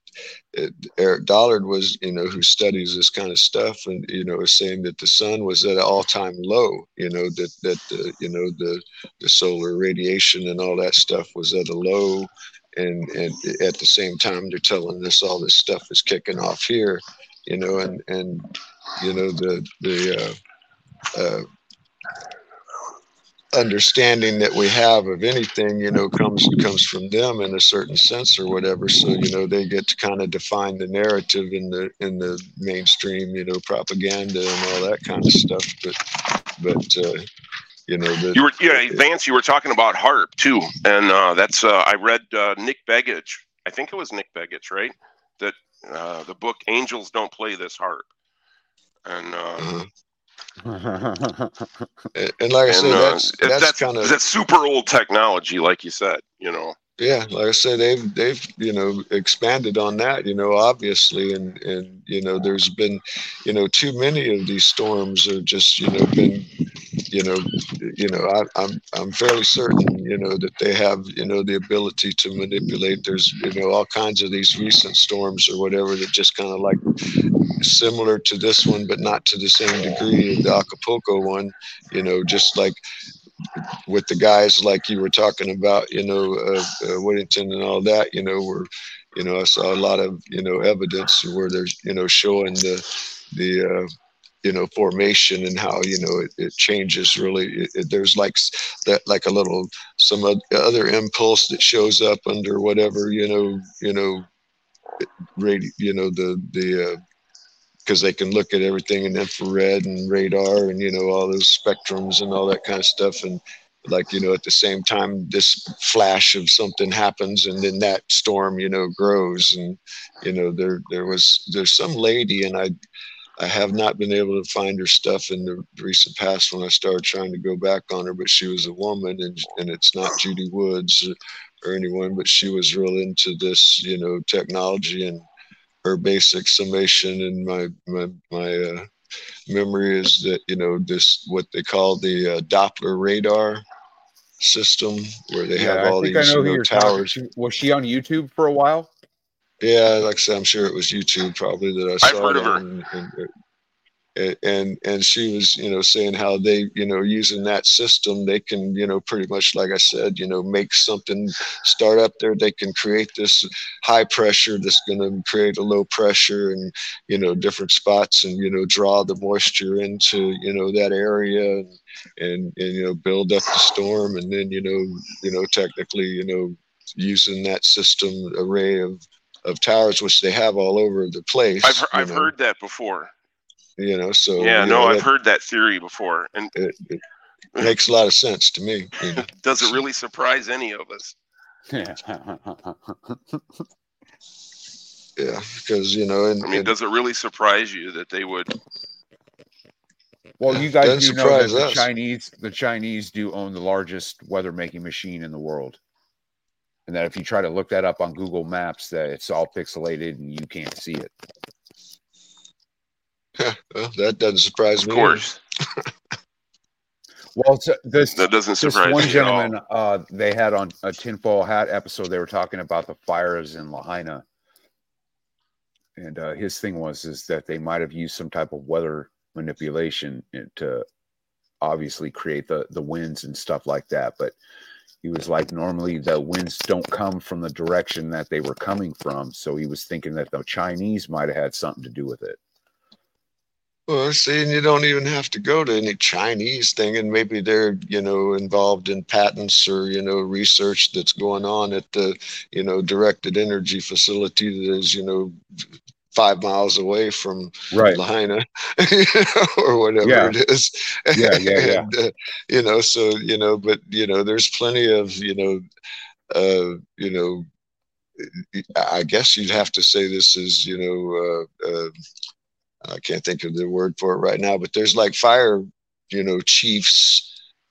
D: it, Eric Dollard was, you know, who studies this kind of stuff and, you know, is saying that the sun was at an all time low, you know, that, that, the, you know, the, the solar radiation and all that stuff was at a low and and at the same time they're telling us all this stuff is kicking off here you know and and you know the the uh, uh, understanding that we have of anything you know comes comes from them in a certain sense or whatever so you know they get to kind of define the narrative in the in the mainstream you know propaganda and all that kind of stuff but but uh you know the
E: You were, yeah, Vance. You were talking about HAARP too, and uh, that's uh, I read uh, Nick Begich. I think it was Nick Begich, right? That uh, the book "Angels Don't Play This HAARP," and uh,
D: and, and like i said
E: uh,
D: that's that's,
E: that's
D: kind of
E: that's super old technology, like you said. You know,
D: yeah like i said they've they've you know expanded on that you know obviously. And and you know there's been you know too many of these storms have just you know been you know you know I, i'm i'm fairly certain you know that they have you know the ability to manipulate there's you know all kinds of these recent storms or whatever that just kind of like similar to this one but not to the same degree the acapulco one you know just like with the guys like you were talking about, you know, uh, uh, Wigington and all that, you know, where, you know, I saw a lot of, you know, evidence where there's, you know, showing the, the, uh, you know, formation and how, you know, it, it changes really. It, it- there's like that, like a little, some other impulse that shows up under whatever, you know, you know, radio, you know, the, the, uh, because they can look at everything in infrared and radar and you know all those spectrums and all that kind of stuff and like you know at the same time this flash of something happens and then that storm you know grows and you know there there was there's some lady and i i have not been able to find her stuff in the recent past when i started trying to go back on her but she was a woman and and it's not judy woods or anyone but she was real into this you know technology and her basic summation and my my my uh, memory is that you know this what they call the uh, Doppler radar system where they
C: yeah,
D: have all these you know,
C: you're talking
D: towers.
C: Was she on YouTube for a while?
D: Yeah, like I said, I'm sure it was YouTube probably that I saw.
E: I've
D: saw
E: heard of her.
D: and, and, and and and she was you know saying how they you know using that system they can you know pretty much like I said you know make something start up there they can create this high pressure that's going to create a low pressure and you know different spots and you know draw the moisture into you know that area and and, and you know build up the storm and then you know you know technically you know using that system array of of towers which they have all over the place
E: I've I've
D: know,
E: heard that before.
D: you know so
E: Yeah, no,
D: know,
E: I've
D: that-
E: heard that theory before, and
D: it, it makes a lot of sense to me you know.
E: does it really surprise any of us?
C: Yeah.
D: yeah because you know and,
E: I mean,
D: and
E: does it really surprise you that they would?
C: well, you guys do know that the
D: us.
C: Chinese the Chinese do own the largest weather making machine in the world. And that if you try to look that up on Google Maps, that it's all pixelated and you can't see it.
D: well, that doesn't surprise
E: Of
D: me
E: course,
C: Well, it's, this
E: that doesn't
C: this
E: surprise
C: one
E: me at all.
C: gentleman uh, they had on a tinfoil hat episode they were talking about the fires in lahaina and uh, his thing was is that they might have used some type of weather manipulation to obviously create the the winds and stuff like that but he was like normally the winds don't come from the direction that they were coming from. So he was thinking that the chinese might have had something to do with it.
D: Well, see, and you don't even have to go to any Chinese thing, and maybe they're, you know, involved in patents or, you know, research that's going on at the, you know, directed energy facility that is, you know, five miles away from
C: Right.
D: Lahaina, you know, or whatever
C: Yeah.
D: it is.
C: Yeah, yeah, yeah.
D: And, uh, you know, so you know, but you know, there's plenty of, you know, uh, you know, I guess you'd have to say this is, you know, uh, uh, I can't think of the word for it right now, but there's like fire, you know, chiefs,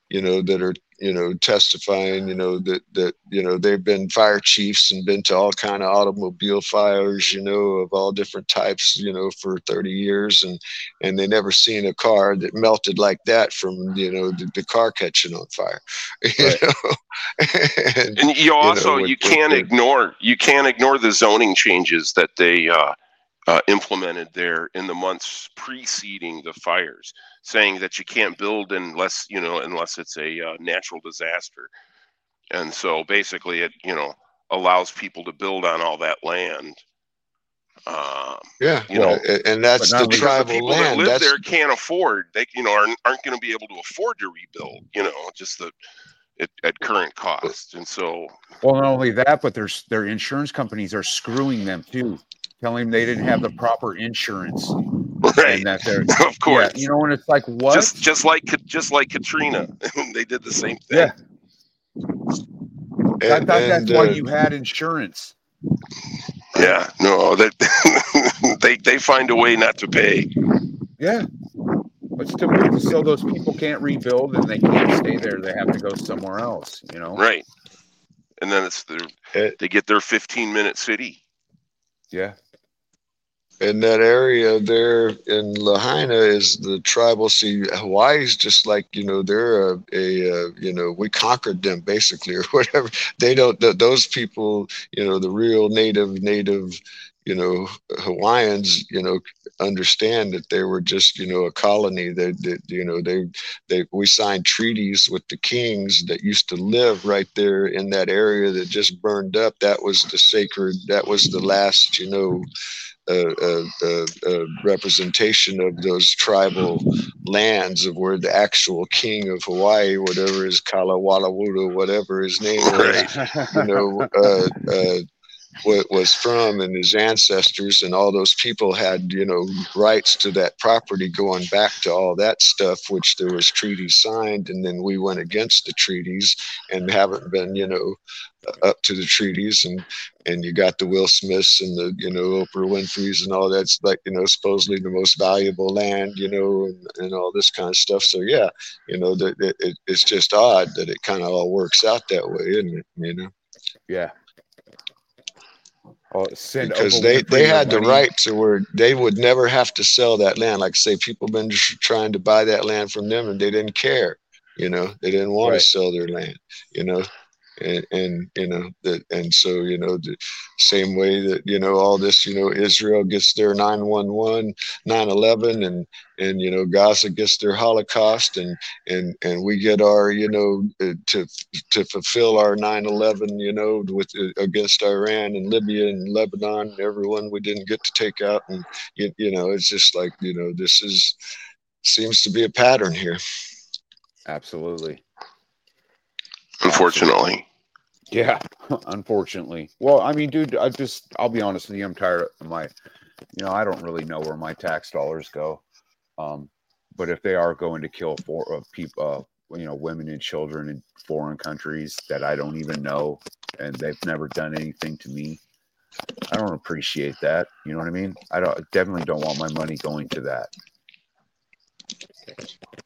D: you know, that are, you know, testifying, you know, that that you know they've been fire chiefs and been to all kind of automobile fires, you know, of all different types, you know, for 30 years, and and they never seen a car that melted like that from, you know, the, the car catching on fire, you
C: Right.
D: know. and,
E: And you also
D: with-
E: you
D: with
E: can't
D: the-
E: ignore you can't ignore the zoning changes that they uh, uh, implemented there in the months preceding the fires, saying that you can't build unless you know unless it's a uh, natural disaster, and so basically it you know allows people to build on all that land. Um,
D: yeah,
E: you
C: Well,
E: know,
D: and, and that's
C: but not
D: the
C: only-
E: because the
D: tribal
E: people that live
D: That's
E: there can't afford they you know aren't, aren't going to be able to afford to rebuild you know just the at, at current cost. And so
C: Well, not only that, but there's their insurance companies are screwing them too, telling them they didn't have the proper insurance
E: right
C: that they're
E: of course
C: yeah, you know, and it's like what?
E: just just like just like katrina they did the same thing
C: Yeah. I
D: and-
C: thought that's
D: and,
C: why
D: uh,
C: you had insurance.
E: yeah no that they they find a way not to pay
C: Yeah. But still, so those people can't rebuild and they can't stay there. They have to go somewhere else. You know.
E: right and then it's their
D: It-
E: they get their 15 minute city
C: Yeah.
D: In that area there in Lahaina is the tribal. See, Hawaii's just like you know they're a, a, uh you know we conquered them basically or whatever. They don't th- those people you know the real native native you know Hawaiians you know understand that they were just you know a colony. that, they you know they they we signed treaties with the kings that used to live right there in that area that just burned up. That was the sacred. That was the last you know uh, uh, uh, representation of those tribal lands of where the actual king of Hawaii, whatever is Kalawalawuda, whatever his name was, you know, uh, uh, wa- was from and his ancestors and all those people had, you know, rights to that property going back to all that stuff, which there was treaties signed. And then we went against the treaties and haven't been, you know, up to the treaties and and you got the Will Smiths and the you know Oprah Winfrey's and all that's like you know supposedly the most valuable land you know and, and all this kind of stuff. So yeah, you know that it, it, it's just odd that it kind of all works out that way, isn't it? You know,
C: Yeah. Send
D: because they they had the
C: money.
D: right to where they would never have to sell that land. Like say people been tr- trying to buy that land from them and they didn't care. You know, they didn't want
C: Right.
D: to sell their land. You know, and, and you know that and so you know the same way that you know all this you know israel gets their 911 911 and and you know gaza gets their holocaust and and and we get our you know uh, to to fulfill our 911 you know with uh, against iran and libya and lebanon and everyone we didn't get to take out and you, you know it's just like you know this is seems to be a pattern here
C: Absolutely.
E: unfortunately
C: Yeah, unfortunately. Well, I mean, dude, I just I'll be honest with you, I'm tired of my you know, I don't really know where my tax dollars go. Um, but if they are going to kill for uh, people uh, you know, women and children in foreign countries that I don't even know and they've never done anything to me, I don't appreciate that. You know what I mean? I don't definitely don't want my money going to that.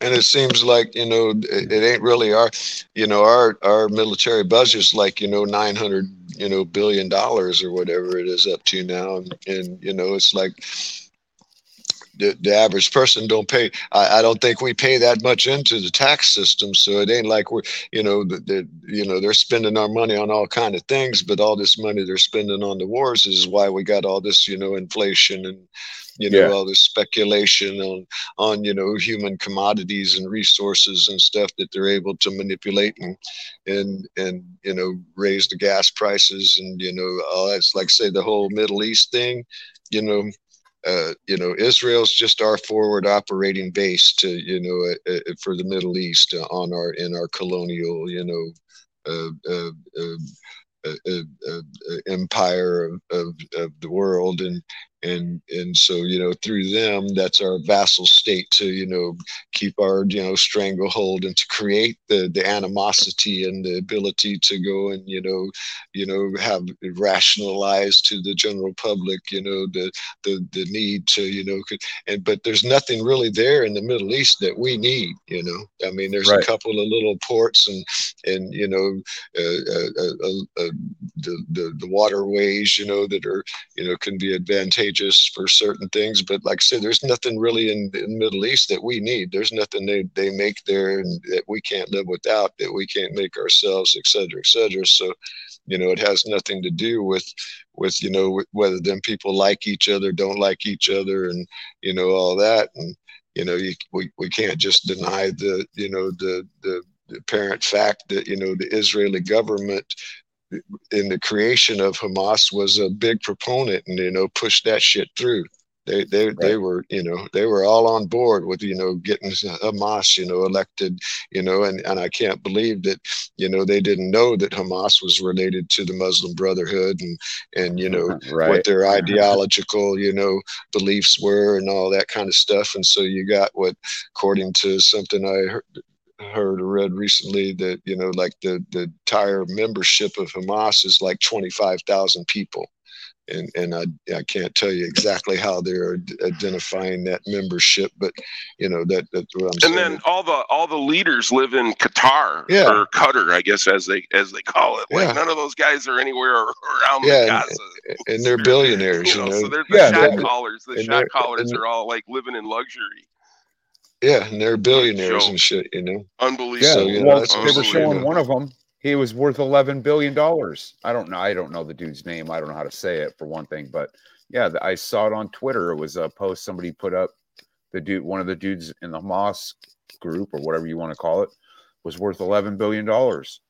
D: And it seems like you know it, it ain't really our you know our our military budget's like you know 900 you know billion dollars or whatever it is up to now. And, and you know it's like the, the average person don't pay I, I don't think we pay that much into the tax system. So it ain't like we're you know the, the you know they're spending our money on all kind of things but all this money they're spending on the wars is why we got all this you know inflation and you know
C: Yeah.
D: all this speculation on on you know human commodities and resources and stuff that they're able to manipulate and and and you know raise the gas prices and you know all that's like say the whole Middle East thing, you know. uh, you know, Israel's just our forward operating base to, you know, uh, uh, for the Middle East uh, on our in our colonial, you know, uh, uh, uh, uh, uh, uh, uh, empire of, of, of the world, and and and so you know through them that's our vassal state to you know keep our you know stranglehold and to create the the animosity and the ability to go and you know you know have rationalize to the general public you know the the the need to you know and but there's nothing really there in the middle east that we need you know i mean there's
C: Right.
D: a couple of little ports and and you know uh, uh, uh, uh, uh, the, the the waterways you know that are you know can be advantageous for certain things but like i said there's nothing really in the middle east that we need. There's nothing they, they make there that we can't live without that we can't make ourselves et cetera et cetera. So you know it has nothing to do with with you know whether them people like each other don't like each other and you know all that. And you know you, we, we can't just deny the you know the the the apparent fact that you know the israeli government in the creation of Hamas was a big proponent and you know pushed that shit through. They they they were you know they were all on board with you know getting Hamas you know elected you know and and I can't believe that you know they didn't know that Hamas was related to the Muslim Brotherhood and and you know
C: Right.
D: what their ideological you know beliefs were and all that kind of stuff and so you got what according to something I heard heard or read recently that you know like the the entire membership of Hamas is like 25,000 people and and I, I can't tell you exactly how they're identifying that membership but you know that that's what I'm
E: and
D: saying
E: then all the all the leaders live in Qatar
D: Yeah.
E: or Qatar, I guess as they as they call it. Like
D: Yeah.
E: none of those guys are anywhere around
D: Yeah, and-
E: Gaza.
D: and they're billionaires
E: You
D: you
E: know,
D: know
E: so they're the
C: Yeah,
E: shot callers. The
D: and
E: shot callers
D: and-
E: are all like living in luxury.
D: Yeah and they're billionaires
E: joke.
D: and shit you know
E: Unbelievable.
C: Yeah,
D: So, you know,
C: well,
D: that's
C: they were
E: unbelievable.
C: showing one of them. He was worth eleven billion dollars. I don't know. I don't know the dude's name. I don't know how to say it for one thing, but yeah, I saw it on Twitter. It was a post somebody put up. The dude, one of the dudes in the Hamas group or whatever you want to call it, was worth eleven billion dollars.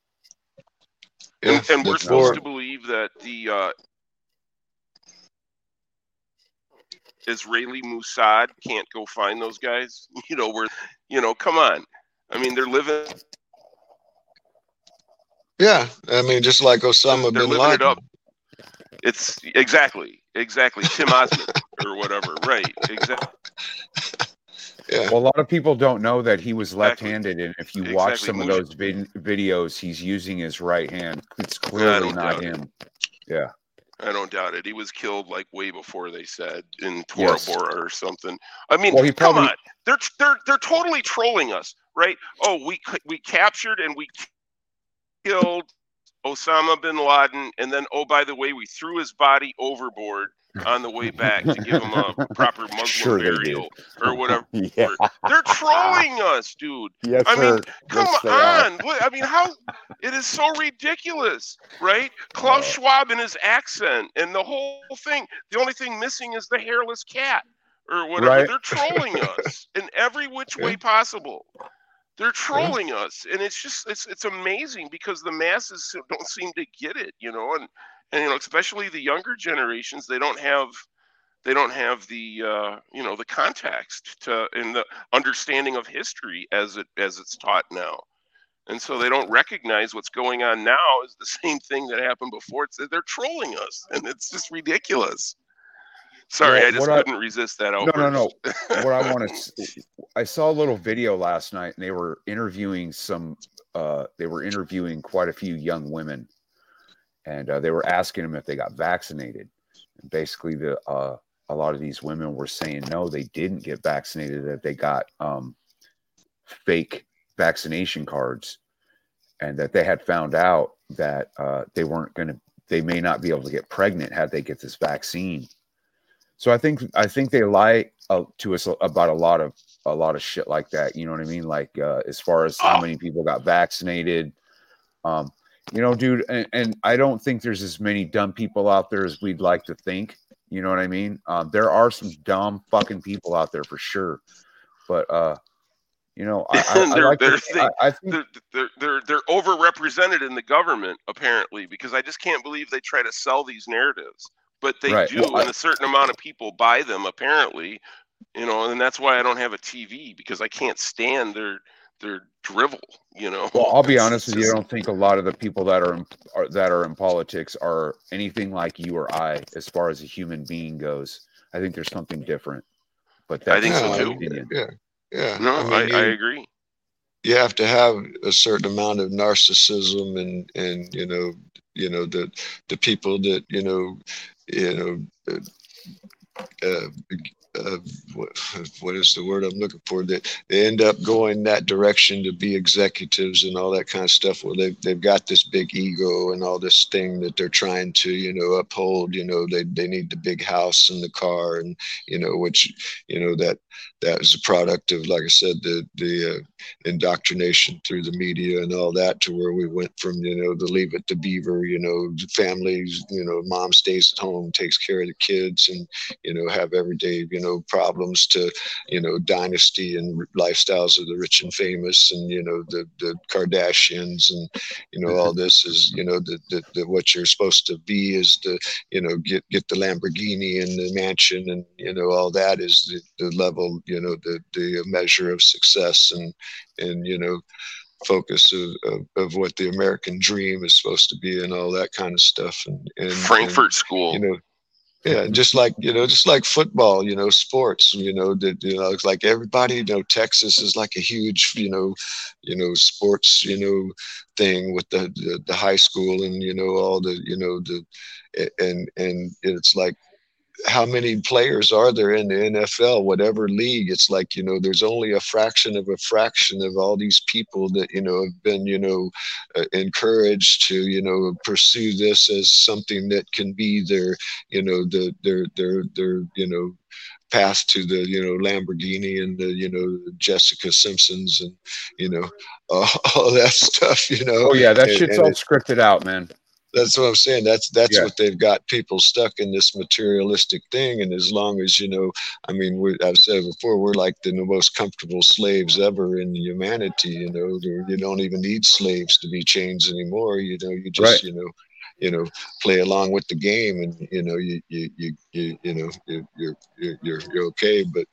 D: yeah,
E: and, and we're supposed to believe that the uh, Israeli Mossad can't go find those guys. You know, we're, you know, come on. I mean, they're living,
D: yeah I mean just like Osama
E: they're
D: bin
E: living it
D: Laden
E: up. It's exactly, exactly Tim Osman or whatever. Right. Exactly.
D: yeah
C: Well, a lot of people don't know that he was
E: Exactly.
C: left-handed, and if you watch some of those vid- videos, he's using his right hand. It's clearly
E: don't
C: not
E: doubt it.
C: him. Yeah.
E: I don't doubt it. He was killed like way before they said in Tora
C: Yes.
E: Bora or something. I mean,
C: Well, he
E: come on. They're they're they're totally trolling us, right? Oh, we we captured and we killed Osama bin Laden, and then oh by the way, we threw his body overboard on the way back to give him a proper Muslim
C: Sure
E: burial or whatever.
C: Yeah.
E: They're trolling us, dude.
C: Yes,
E: I mean,
C: sir.
E: Come
C: Yes,
E: on. What- I mean, how it is so ridiculous, right? Klaus Schwab and his accent and the whole thing. The only thing missing is the hairless cat or whatever.
C: Right.
E: They're trolling us in every which way possible. They're trolling us, and it's just it's it's amazing because the masses don't seem to get it, you know, and and you know especially the younger generations they don't have they don't have the uh, you know the context to in the understanding of history as it as it's taught now and so they don't recognize what's going on now is the same thing that happened before it's they're trolling us and it's just ridiculous sorry
C: Well,
E: i just couldn't resist that
C: No, no, no. what I want to, I saw a little video last night, and they were interviewing some. Uh, they were interviewing quite a few young women, and uh, they were asking them if they got vaccinated. And basically, the uh, a lot of these women were saying no, they didn't get vaccinated. That they got um, fake vaccination cards, and that they had found out that uh, they weren't going to. They may not be able to get pregnant had they get this vaccine. So I think I think they lie uh, to us about a lot of a lot of shit like that. You know what I mean? Like uh, as far as how
E: Oh.
C: many people got vaccinated. Um, you know, dude, and, and I don't think there's as many dumb people out there as we'd like to think. You know what I mean? Um, there are some dumb fucking people out there for sure, but uh, you know, I, I, I
E: They're-
C: like
E: they're-
C: think- I, I think
E: they're, they're they're they're overrepresented in the government apparently because I just can't believe they try to sell these narratives. but they
C: Right.
E: do,
C: Well,
E: and a certain amount of people buy them apparently. You know, and that's why I don't have a TV because I can't stand their their drivel. You know.
C: Well, I'll be
E: It's
C: honest with you. I don't think a lot of the people that are, in, are that are in politics are anything like you or I, as far as a human being goes. I think there's something different. But that's
E: I think so too.
C: opinion.
D: Yeah, yeah.
E: No, I,
D: mean,
E: I
D: you-
E: agree.
D: you have to have a certain amount of narcissism and and you know you know the the people that you know you know uh, uh, what, what is the word I'm looking for? That they end up going that direction to be executives and all that kind of stuff. Where they've, they've got this big ego and all this thing that they're trying to you know uphold. You know they, they need the big house and the car and you know which you know that that is a product of like I said the the uh, indoctrination through the media and all that to where we went from you know the leave it to beaver you know families you know mom stays at home takes care of the kids and you know have everyday you know problems to you know dynasty and lifestyles of the rich and famous and you know the the kardashians and you know all this is you know the, the, the what you're supposed to be is the you know get get the lamborghini and the mansion and you know all that is the, the level you know the the measure of success and and you know focus of, of, of what the american dream is supposed to be and all that kind of stuff and, and and,
E: Frankfurt School.
D: you know yeah just like you know just like football you know sports you know that you know it's like everybody you know texas is like a huge you know you know sports you know thing with the the, the high school and you know all the you know the and and it's like how many players are there in the NFL, whatever league? It's like, you know, there's only a fraction of a fraction of all these people that, you know, have been, you know, uh, encouraged to, you know, pursue this as something that can be their, you know, the, their, their, their, you know, path to the, you know, Lamborghini and the, you know, Jessica Simpsons and, you know, all, all that stuff, you know.
C: Oh yeah, that
D: And-
C: shit's
D: and
C: all
D: it-
C: scripted out, man.
D: That's what I'm saying. That's that's
C: Yeah.
D: what they've got people stuck in this materialistic thing. And as long as you know, I mean, we, I've said before, we're like the most comfortable slaves ever in humanity. You know, There- you don't even need slaves to be chains anymore. You know, you just
C: Right.
D: you know, you know, play along with the game, and you know, you you you you, you know, you, you're you're you're you're okay. But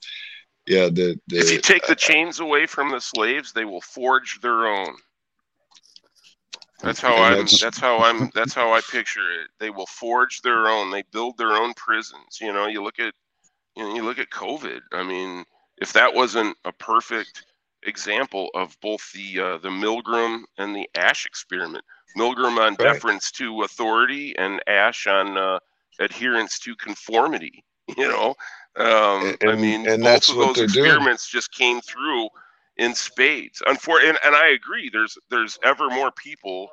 D: yeah, the the
E: If you take the chains away from the slaves, they will forge their own. That's how I'm.
D: that's-
E: That's how I'm. That's how I picture it. They will forge their own. They build their own prisons. You know, you look at, you know, you look at COVID. I mean, if that wasn't a perfect example of both the uh, the Milgram and the Asch experiment, Milgram on
D: Right.
E: deference to authority and Asch on uh, adherence to conformity. You know, um, I
D: And-
E: mean,
D: and
E: both
D: that's
E: of
D: what
E: those
D: they're doing.
E: experiments just came through in spades. Unfor- and, and I agree. There's there's ever more people,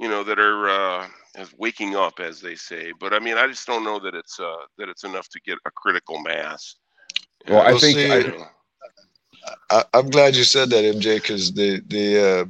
E: you know, that are uh, as waking up, as they say. But I mean, I just don't know that it's uh, that it's enough to get a critical mass.
C: Well, I
D: Well,
C: think
D: see,
C: I,
D: I, I'm glad you said that, MJ, because the the uh,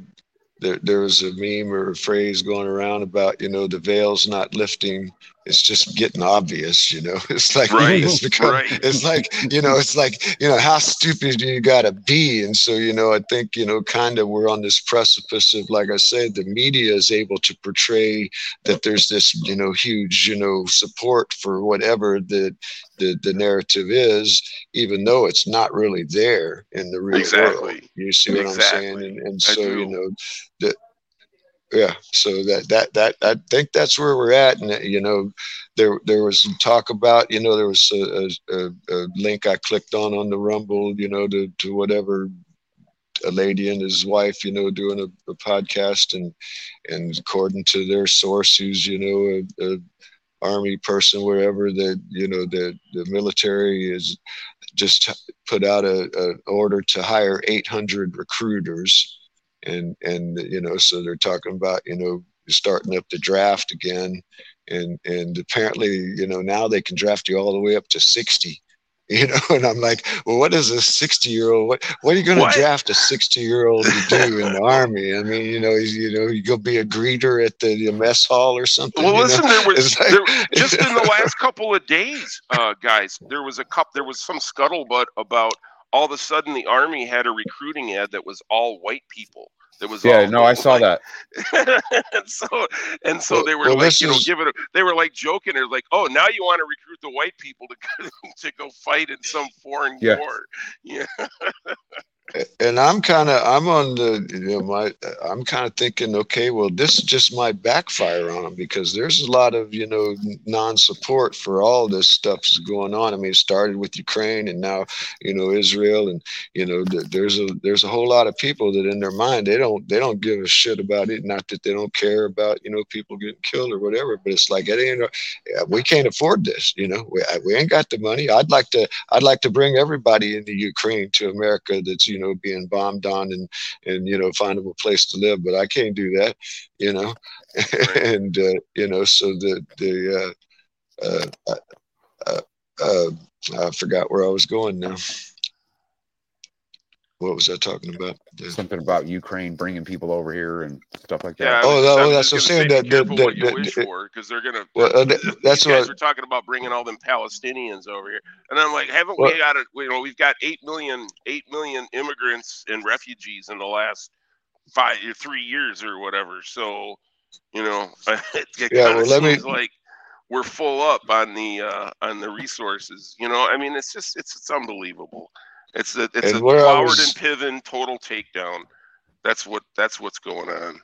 D: there there was a meme or a phrase going around about you know the veil's not lifting. It's just getting obvious, you know. It's like
E: Right,
D: it's become,
E: right.
D: it's like you know, it's like you know, how stupid do you gotta be? And so you know, I think you know, kind of we're on this precipice of, like I said, the media is able to portray that there's this you know huge you know support for whatever the the the narrative is, even though it's not really there in the real world.
E: Exactly.
D: You see what I'm saying?
E: Exactly.
D: And, and so you know that yeah. So that that that I think that's where we're at. And you know, there there was some talk about you know there was a, a, a link I clicked on on the Rumble you know to to whatever a lady and his wife you know doing a, a podcast and and according to their source who's you know a, army person wherever that you know the the military is just put out a, a order to hire 800 recruiters and and you know so they're talking about you know starting up the draft again and and apparently you know now they can draft you all the way up to 60 you know and i'm like well what is a 60 year old what what are you going to draft a 60 year old to do in the army i mean you know you know you go be a greeter at the, the mess hall or something
E: Well,
D: you know?
E: listen, there was
D: like-
E: there, just in the last couple of days, uh, guys. There was a cup. There was some scuttlebutt about all of a sudden the army had a recruiting ad that was all white people. That was
C: Yeah,
E: all
C: no, I saw
E: like-
C: that.
E: and so and so
D: Well-
E: they were
D: well,
E: like,
D: this
E: you know,
D: is-
E: giving it. They were like joking. They're like, oh, now you want to recruit the white people to go, to go fight in some foreign
C: Yeah.
E: war. Yeah,
D: and I'm kind of I'm on the you know my I'm kind of thinking okay well this is just might backfire on them because there's a lot of you know non-support for all this stuff's going on. I mean it started with Ukraine and now you know Israel and you know th- there's a there's a whole lot of people that in their mind they don't they don't give a shit about it. Not that they don't care about you know people getting killed or whatever but it's like it ain't we can't afford this you know? We, we ain't got the money. I'd like to I'd like to bring everybody into Ukraine to America that's you know being bombed on and and you know find them a place to live, but I can't do that, you know, and uh, you know so the the uh, uh, uh, uh, I forgot where I was going now. What was I talking about? The-
C: Something about Ukraine bringing people over here and stuff like
E: yeah.
C: That.
D: Oh,
E: was
D: that-
E: just- I
D: oh,
E: was
D: that's
E: just
D: what I'm
E: gonna say,
D: saying,
E: be
D: that- that-
E: what you
D: that-
E: wish
D: that-
E: for, because they're gonna.
D: Well, uh,
E: these
D: that- that's
E: guys
D: what-
E: were talking about bringing all them Palestinians over here, and I'm like, haven't
D: Well-
E: we got it? You know, we've got eight million, eight million immigrants and refugees in the last five or three years or whatever. So, you know, it, it
D: Yeah,
E: kind of
D: well, let me-
E: seems like we're full up on the uh, on the resources. You know, I mean, it's just it's it's unbelievable. It's a it's
D: And
E: a Cloward
D: was-
E: and Piven total takedown. That's what that's what's going on.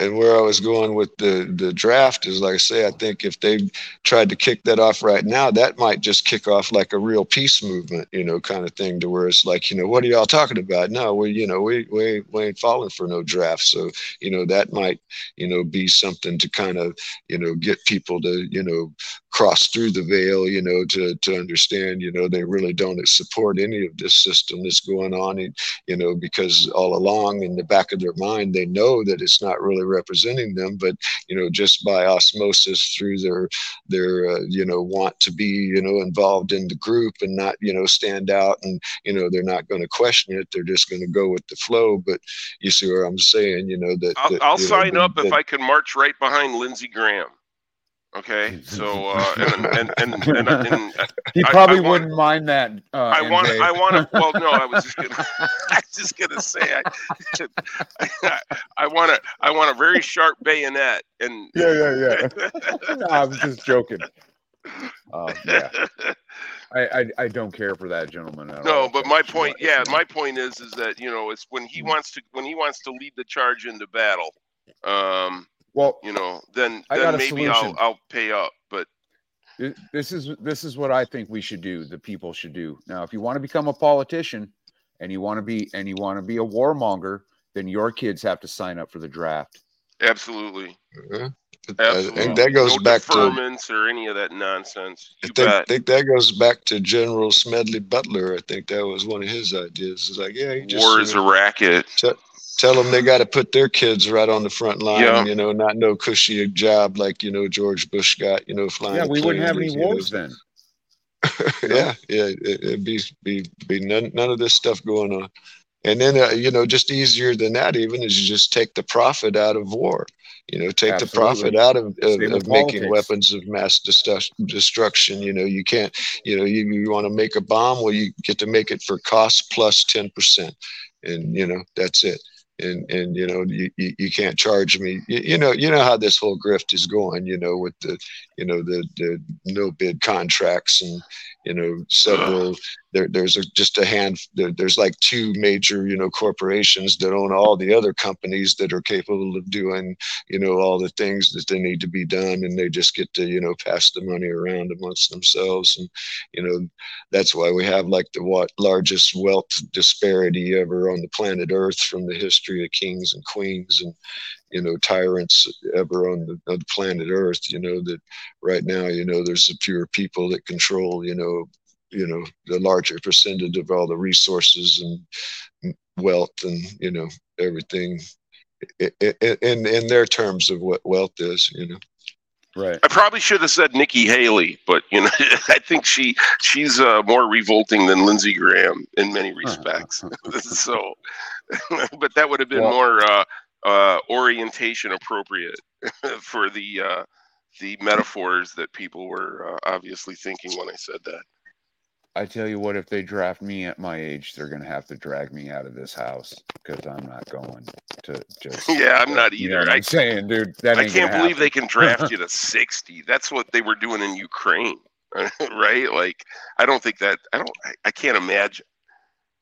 D: and where I was going with the the draft is like I say, I think if they tried to kick that off right now, that might just kick off like a real peace movement, you know, kind of thing to where it's like, you know, what are y'all talking about? No, we, you know, we we, we ain't falling for no draft. So, you know, that might, you know, be something to kind of, you know, get people to, you know, cross through the veil, you know, to to understand, you know, they really don't support any of this system that's going on, you know, because all along in the back of their mind, they know that it's not really representing them, but you know, just by osmosis through their their uh, you know want to be you know involved in the group and not you know stand out, and you know they're not going to question it, they're just going to go with the flow. But you see what I'm saying? You know that
E: I'll,
D: that,
E: I'll
D: you know,
E: sign
D: that-
E: up if
D: that-
E: I can march right behind Lindsey Graham. Okay, so uh, and and and, and, and, and
C: He probably
E: I want-
C: wouldn't mind that. Uh,
E: I want I want to. Well, no, I was just gonna. I was just gonna say I, I want to. I want a very sharp bayonet and.
C: Yeah, yeah, yeah. no, I was just joking. Uh, yeah, I, I I don't care for that gentleman.
E: No, but my point, yeah, my point is, is that you know, it's when he wants to, when he wants to lead the charge into battle, um,
C: well,
E: you know, then
C: I got
E: then
C: a
E: maybe I'll
C: solution.
E: I'll pay up. But
C: This is this is what I think we should do. The people should do. Now, if you want to become a politician and you want to be and you want to be a warmonger, then your kids have to sign up for the draft.
E: absolutely,
D: uh,
E: absolutely,
D: I think that goes
E: no
D: back to
E: deferments or any of that nonsense.
D: I think,
E: bet.
D: think that goes back to General Smedley Butler. I think that was one of his ideas. It's like, yeah, you just
E: War
D: you
E: is
D: know,
E: a racket.
D: Tell them they got to put their kids right on the front line.
E: Yeah.
D: You know, not no cushy job like you know George Bush got. You know, flying.
C: Yeah, we wouldn't have any
D: you know.
C: wars then.
D: yeah, yeah, it, it'd be be be none none of this stuff going on. And then uh, you know, just easier than that even is you just take the profit out of war. You know, take the profit out of, of, of making weapons of mass destu- destruction. You know, you can't. You know, you, you want to make a bomb, well, you get to make it for cost plus ten percent, and you know that's it and and you know you, you, you can't charge me. You, you know you know how this whole grift is going you know with the you know the the no bid contracts and you know several there, there's a, just a hand there, there's like two major you know corporations that own all the other companies that are capable of doing you know all the things that they need to be done and they just get to you know pass the money around amongst themselves. And you know that's why we have like the what largest wealth disparity ever on the planet earth from the history of kings and queens and you know tyrants ever on the, on the planet earth you know that right now you know there's a fewer people that control you know you know the larger percentage of all the resources and wealth and you know everything in in their terms of what wealth is you know
C: Right.
E: I probably should have said Nikki Haley, but you know, I think she she's uh, more revolting than Lindsey Graham in many respects. so, but that would have been
C: Well-
E: more uh, uh, orientation appropriate for the uh, the metaphors that people were uh, obviously thinking when I said that.
C: I tell you what, if they draft me at my age, they're gonna have to drag me out of this house because I'm not going to just.
E: Yeah, I'm not
C: You know
E: either.
C: what
E: I
C: I'm saying, dude. That
E: I can't believe they can draft you to 60. That's what they were doing in Ukraine, right? Like, I don't think that, I don't, I, I can't imagine,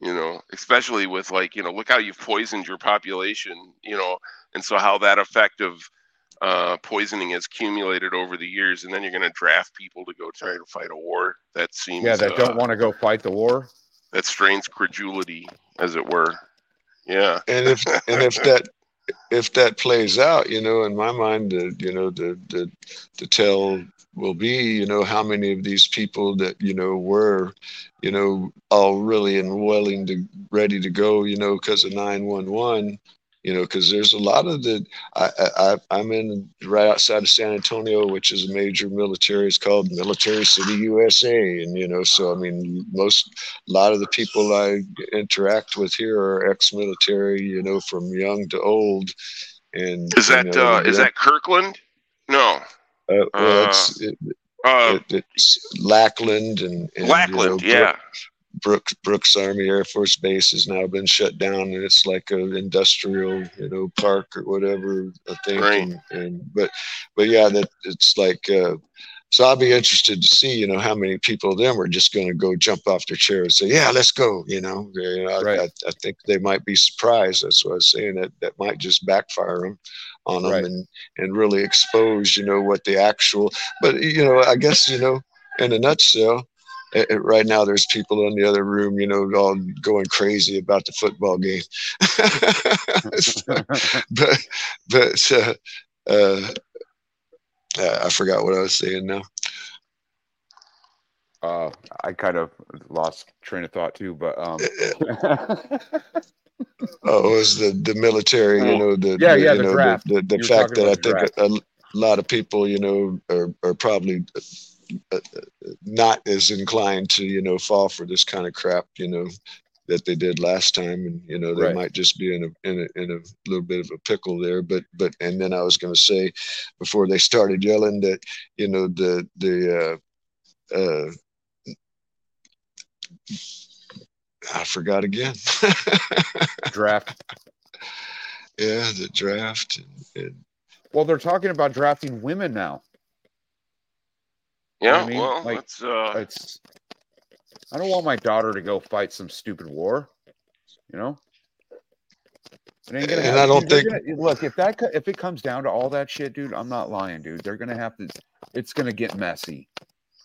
E: you know, especially with like, you know, look how you've poisoned your population, you know, and so how that effect of uh, poisoning has accumulated over the years, and then you're going to draft people to go try to fight a war. That seems,
C: Yeah, that
E: uh,
C: don't want to go fight the war.
E: that strains credulity, as it were. Yeah.
D: and if and if that if that plays out, you know, in my mind, the you know the the the tell will be, you know, how many of these people that you know were, you know, all really and willing to ready to go, you know, because of nine one one. You know, because there's a lot of the I, I I'm in right outside of San Antonio, which is a major military. It's called Military City USA, and you know, so I mean, most a lot of the people I interact with here are ex-military, you know, from young to old. And
E: Is
D: you
E: that
D: know,
E: uh, is that Kirkland? No.
D: uh, well, it's, it,
E: Uh,
D: it, it's Lackland and, and
E: Lackland,
D: you know,
E: yeah.
D: Brooks Brooks Army Air Force Base has now been shut down, and it's like an industrial, you know, park or whatever. I think,
E: Right.
D: and, and but but yeah, that it's like. Uh, so I'll be interested to see, you know, how many people of them are just going to go jump off their chair and say, "Yeah, let's go." You know, you know I,
C: Right.
D: I, I think they might be surprised. That's what I was saying. That that might just backfire them on them
C: Right.
D: and and really expose, you know, what the actual. But you know, I guess you know, in a nutshell, uh, uh, right now there's people in the other room, you know, all going crazy about the football game. but but uh, uh, uh, I forgot what I was saying now.
C: Uh, I kind of lost train of thought too, but um,
D: Oh, it was the the military, you know, the
C: Yeah, yeah, the
D: know,
C: draft.
D: the, the, the fact that I think a, a lot of people, you know, are are probably not as inclined to, you know, fall for this kind of crap, you know, that they did last time, and you know, they
C: Right.
D: might just be in a in a in a little bit of a pickle there. But but and then I was going to say, before they started yelling that, you know, the the uh, uh, I forgot again.
C: draft.
D: Yeah, the draft. And, and
C: Well, they're talking about drafting women now.
E: Yeah.
C: I mean,
E: well,
C: like,
E: that's uh,
C: It's. I don't want my daughter to go fight some stupid war. You know. It ain't gonna
D: And
C: happen.
D: I don't
C: Dude,
D: think-
C: gonna- look if that if it comes down to all that shit, dude. I'm not lying, dude. They're gonna have to. It's gonna get messy.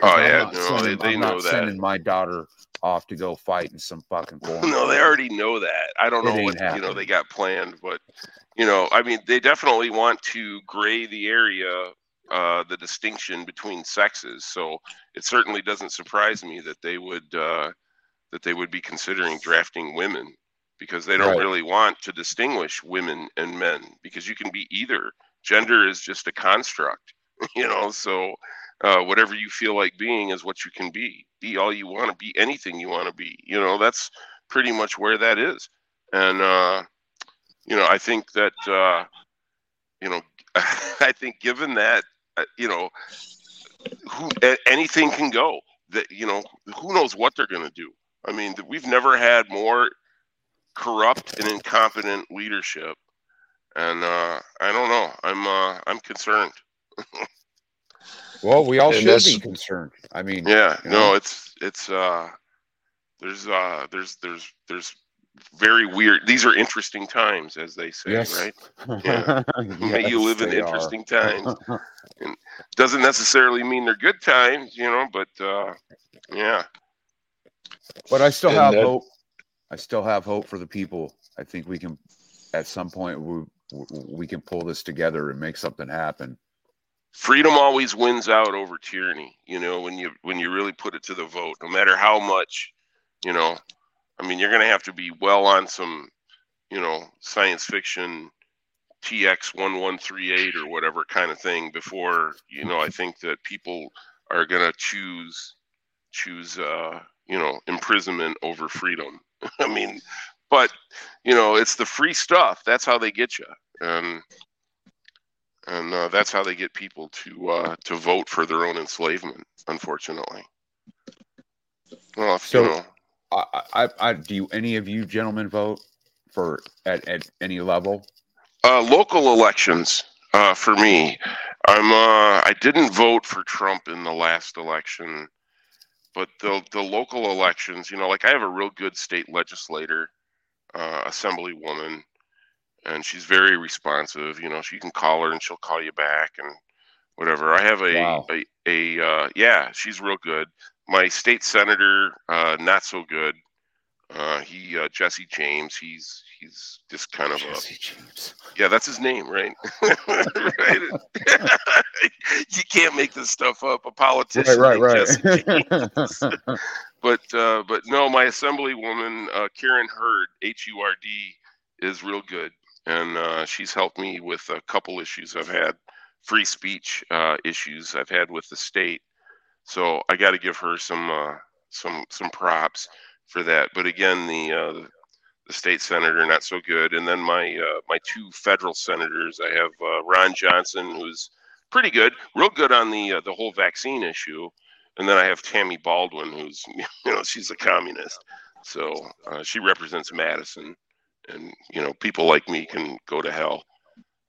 E: Oh,
C: I'm
E: yeah,
C: not
E: no,
C: sending,
E: they- they
C: I'm
E: know
C: not
E: that.
C: sending my daughter off to go fight in some fucking foreign.
E: no, they already know that. I don't
C: It
E: know
C: ain't
E: what you know they got planned, but you know, I mean, they definitely want to gray the area, uh, the distinction between sexes. So it certainly doesn't surprise me that they would uh, that they would be considering drafting women because they don't
C: Right.
E: really want to distinguish women and men because you can be either. Gender is just a construct, you know. So uh, whatever you feel like being is what you can be. Be all you want to be, anything you want to be. You know, that's pretty much where that is. And uh, you know, I think that uh, you know, I think given that, you know, who anything can go. That you know, who knows what they're going to do. I mean, we've never had more corrupt and incompetent leadership, and uh, I don't know. I'm uh, I'm concerned.
C: Well, we all
D: And
C: should be concerned. I mean,
E: Yeah,
C: you
E: no, it's it's uh there's uh there's there's there's very weird these are interesting times as they say,
C: yes.
E: right? Yeah. May you live in
C: they are.
E: interesting times. Doesn't necessarily mean they're good times, you know, but uh yeah.
C: But I still
D: And
C: have
D: that-
C: hope. I still have hope for the people. I think we can, at some point, we we can pull this together and make something happen.
E: Freedom always wins out over tyranny, you know, when you when you really put it to the vote, no matter how much, you know, I mean, you're going to have to be well on some, you know, science fiction TX 1138 or whatever kind of thing before, you know, I think that people are going to choose choose uh, you know, imprisonment over freedom. I mean, but you know, it's the free stuff. That's how they get you. And and uh, that's how they get people to uh, to vote for their own enslavement. Unfortunately, Well, if,
C: So-
E: you know,
C: I, I, I do you, any of you gentlemen vote for at, at any level?
E: uh, local elections uh, for me, I'm uh, I didn't vote for Trump in the last election, but the the local elections, you know, like I have a real good state legislator, uh, assemblywoman, and she's very responsive. You know, she can call her and she'll call you back and whatever. I have a
C: Wow.
E: a, a uh, yeah, she's real good. My state senator, uh, not so good. Uh, he uh, Jesse James. He's he's just kind of a
C: Jesse James.
E: yeah, that's his name, right? right. you can't make this stuff up. A politician,
C: Right, right, right.
E: But uh, but no, my assemblywoman uh, Karen Hurd, H U R D, is real good, and uh, she's helped me with a couple issues I've had, free speech uh, issues I've had with the state. So I got to give her some uh, some some props for that. But again, the uh, the state senator not so good, and then my uh, my two federal senators. I have uh, Ron Johnson, who's pretty good, real good on the uh, the whole vaccine issue, and then I have Tammy Baldwin, who's you know she's a communist, so uh, she represents Madison, and you know people like me can go to hell.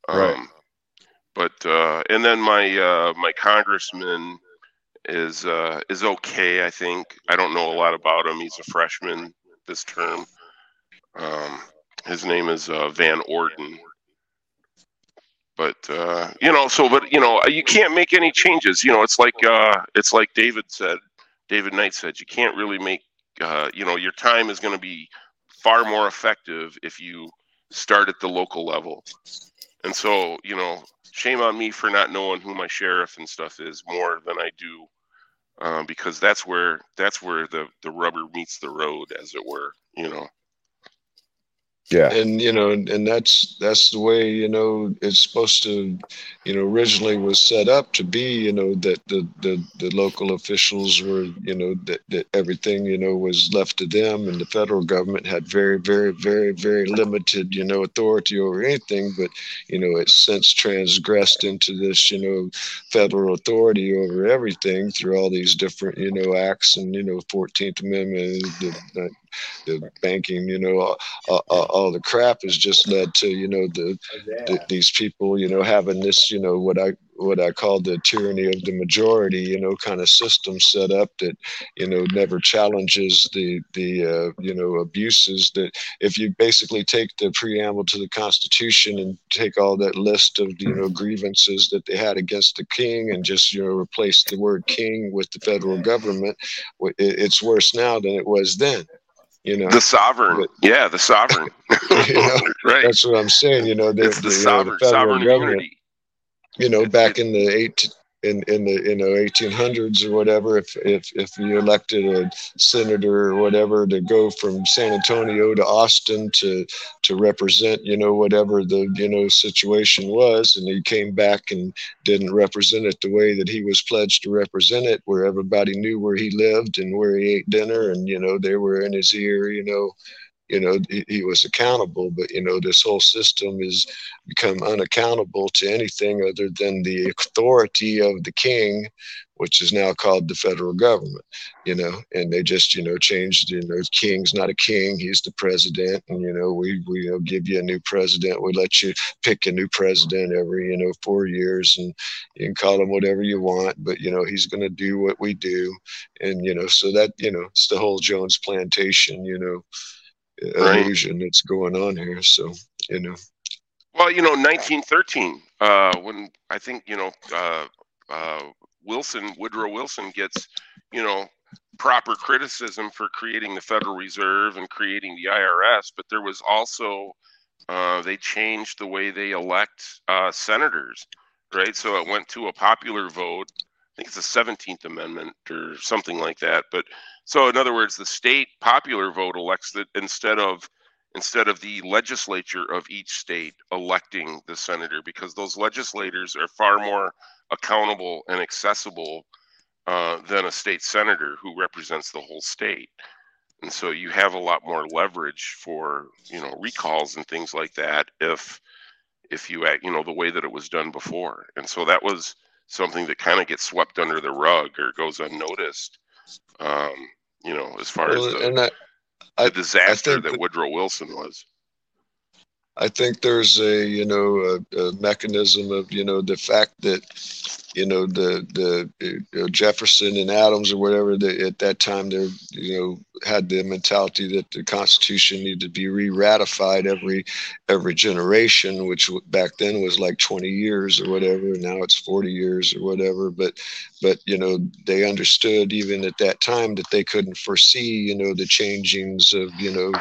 E: Um,
C: Right.
E: But uh, and then my uh, my congressman is uh, is okay. I think I don't know a lot about him. He's a freshman this term. Um, his name is uh, Van Orden. But uh, you know, so but you know, you can't make any changes. You know, it's like uh, it's like David said. David Knight said you can't really make. Uh, you know, your time is going to be far more effective if you start at the local level. And so, you know, shame on me for not knowing who my sheriff and stuff is more than I do, uh, because that's where that's where the the rubber meets the road, as it were. You know.
C: Yeah.
D: and you know and, and that's that's the way you know it's supposed to you know originally was set up to be you know that the the, the local officials were you know that, that everything you know was left to them and the federal government had very very very very limited you know authority over anything but you know it's since transgressed into this you know federal authority over everything through all these different you know acts and you know 14th amendment the, the, banking you know all, all, all the crap has just led to you know the, the these people you know having this you know what i what i call the tyranny of the majority you know kind of system set up that you know never challenges the the uh, you know abuses that if you basically take the preamble to the constitution and take all that list of you know grievances that they had against the king and just you know replace the word king with the federal government it- it's worse now than it was then you know
E: The sovereign,
D: But-
E: yeah, the sovereign,
D: You know,
E: right?
D: that's what I'm saying. You know, the,
E: It's the
D: the, uh, you know,
E: sovereign,
D: the federal
E: sovereign
D: government. You know, back in the eight in in the you know 1800s or whatever, if if if you elected a senator or whatever to go from San Antonio to Austin to to represent you know whatever the you know situation was, and he came back and didn't represent it the way that he was pledged to represent it, where everybody knew where he lived and where he ate dinner, and you know they were in his ear, you know you know he, was accountable but you know this whole system has become unaccountable to anything other than the authority of the king which is now called the federal government you know and they just you know changed you know king's not a king he's the president and you know we we you know, give you a new president we let you pick a new president every you know four years and you can call him whatever you want but you know he's going to do what we do and you know so that you know it's the whole jones plantation you know
E: Right.
D: illusion that's going on here. So, you know,
E: Well, you know, 1913, uh, when I think, you know, uh, uh, Wilson, Woodrow Wilson gets, you know, proper criticism for creating the Federal Reserve and creating the IRS, but there was also, uh, they changed the way they elect uh, senators, right? So it went to a popular vote. I think it's the 17th Amendment or something like that. But so, in other words, the state popular vote elects that instead of instead of the legislature of each state electing the senator because those legislators are far more accountable and accessible uh, than a state senator who represents the whole state. And so you have a lot more leverage for you know recalls and things like that if if you act you know the way that it was done before. And so that was something that kind of gets swept under the rug or goes unnoticed um, You know, as far
D: Well,
E: as the,
D: I,
E: the disaster that- Woodrow Wilson was.
D: I think there's a you know a, a mechanism of you know the fact that you know the the you know, Jefferson and Adams or whatever at that time they you know had the mentality that the Constitution needed to be re-ratified every every generation, which back then was like 20 years or whatever. Now it's 40 years or whatever. But but you know they understood even at that time that they couldn't foresee you know the changings of you know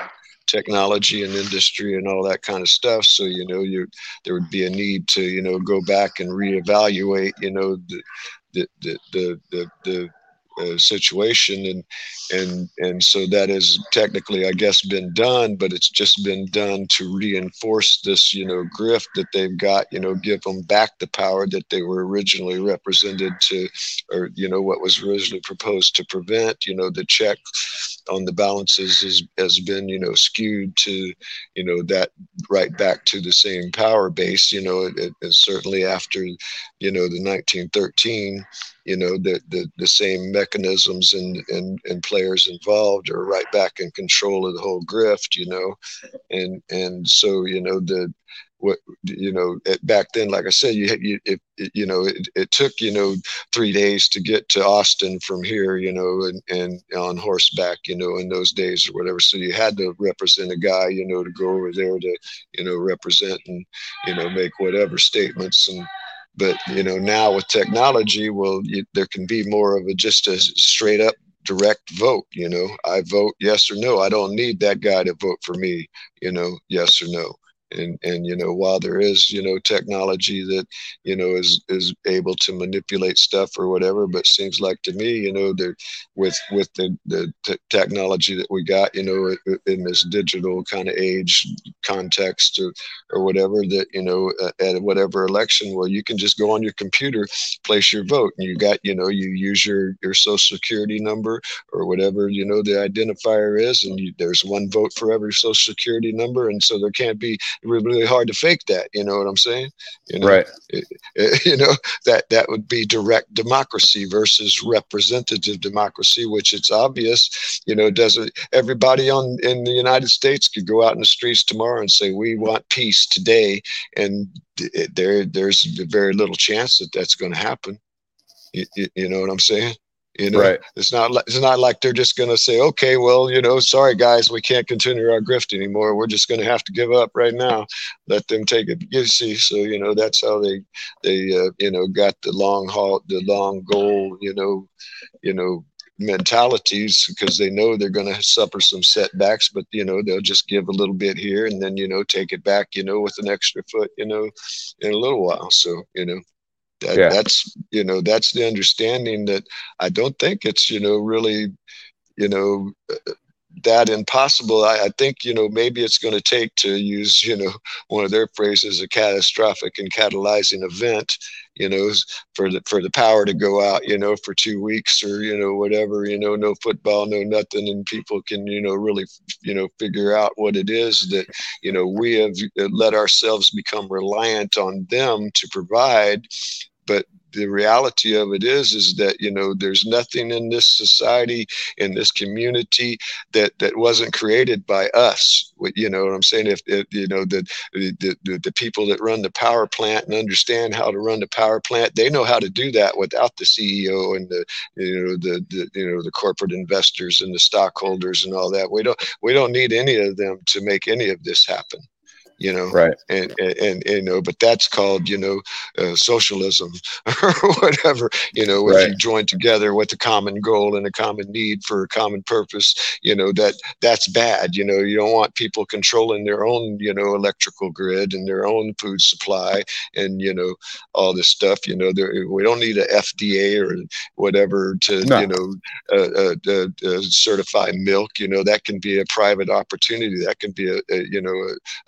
D: technology and industry and all that kind of stuff. So you know, you there would be a need to you know go back and reevaluate you know the the the the the, the uh, situation and and and so that has technically i guess been done but it's just been done to reinforce this you know grift that they've got you know give them back the power that they were originally represented to or you know what was originally proposed to prevent you know the check on the balances has, has been you know skewed to you know that right back to the same power base you know it, it, it certainly after you know the 1913 you know the the, the same mechanisms and, and and players involved are right back in control of the whole grift you know and and so you know the what you know back then like i said you you it, you know it, it took you know three days to get to austin from here you know and and on horseback you know in those days or whatever so you had to represent a guy you know to go over there to you know represent and you know make whatever statements and but you know now with technology well you, there can be more of a just a straight up direct vote you know i vote yes or no i don't need that guy to vote for me you know yes or no and and you know while there is you know technology that you know is is able to manipulate stuff or whatever but seems like to me you know there with with the the t- technology that we got you know in this digital kind of age context or, or whatever that you know uh, at whatever election well you can just go on your computer place your vote and you got you know you use your your social security number or whatever you know the identifier is and you, there's one vote for every social security number and so there can't be really, really hard to fake that you know what i'm saying? You know
C: Right.
D: you know that that would be direct democracy versus representative democracy which it's obvious you know doesn't everybody on in the united states could go out in the streets tomorrow and say we want peace today and it, there there's very little chance that that's going to happen you, you know what i'm saying you know
C: Right.
D: it's not like it's not like they're just going to say okay well you know sorry guys we can't continue our grift anymore we're just going to have to give up right now let them take it you see so you know that's how they they uh, you know got the long haul the long goal you know you know mentalities because they know they're going to suffer some setbacks but you know they'll just give a little bit here and then you know take it back you know with an extra foot you know in a little while so you know that,
C: Yeah.
D: that's you know that's the understanding that i don't think it's you know really you know uh, that impossible I, I think you know maybe it's going to take to use you know one of their phrases a catastrophic and catalyzing event you know for the for the power to go out you know for two weeks or you know whatever you know no football no nothing and people can you know really you know figure out what it is that you know we have uh, let ourselves become reliant on them to provide but the reality of it is is that you know there's nothing in this society in this community that that wasn't created by us. You know what i'm saying? If, if you know the, the the people that run the power plant and understand how to run the power plant they know how to do that without the ceo and the you know the, the you know the corporate investors and the stockholders and all that. We don't we don't need any of them to make any of this happen you know
C: Right.
D: and, and and you know but that's called you know uh, socialism or whatever you know if you join together with a common goal and a common need for a common purpose you know that that's bad you know you don't want people controlling their own you know electrical grid and their own food supply and you know all this stuff you know there we don't need a fda or whatever to
C: No.
D: you know uh, uh, uh, uh, certify milk you know that can be a private opportunity that can be a, a you know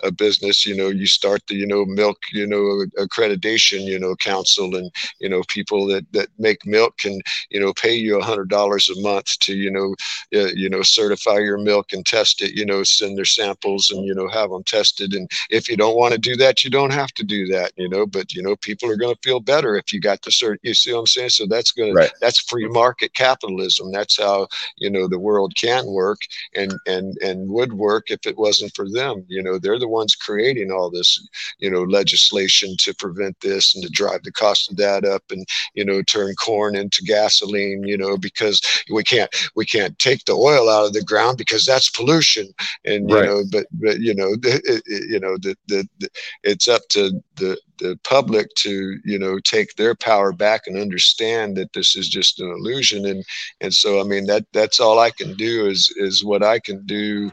D: a, a business business, you know, you start the, you know, milk, you know, accreditation, you know, council and, you know, people that, that make milk can, you know, pay you a hundred dollars a month to, you know, uh, you know, certify your milk and test it, you know, send their samples and, you know, have them tested. And if you don't want to do that, you don't have to do that, you know, but, you know, people are going to feel better if you got the cert, you see what I'm saying? So that's going
C: Right.
D: to, that's free market capitalism. That's how, you know, the world can work and, and, and would work if it wasn't for them. You know, they're the ones creating all this, you know, legislation to prevent this and to drive the cost of that up and, you know, turn corn into gasoline, you know, because we can't, we can't take the oil out of the ground because that's pollution. And, you
C: Right.
D: know, but, but, you know, the, it, it- you know, the, the, the, it's up to the, the public to, you know, take their power back and understand that this is just an illusion. And, and so, I mean, that, that's all I can do is, is what I can do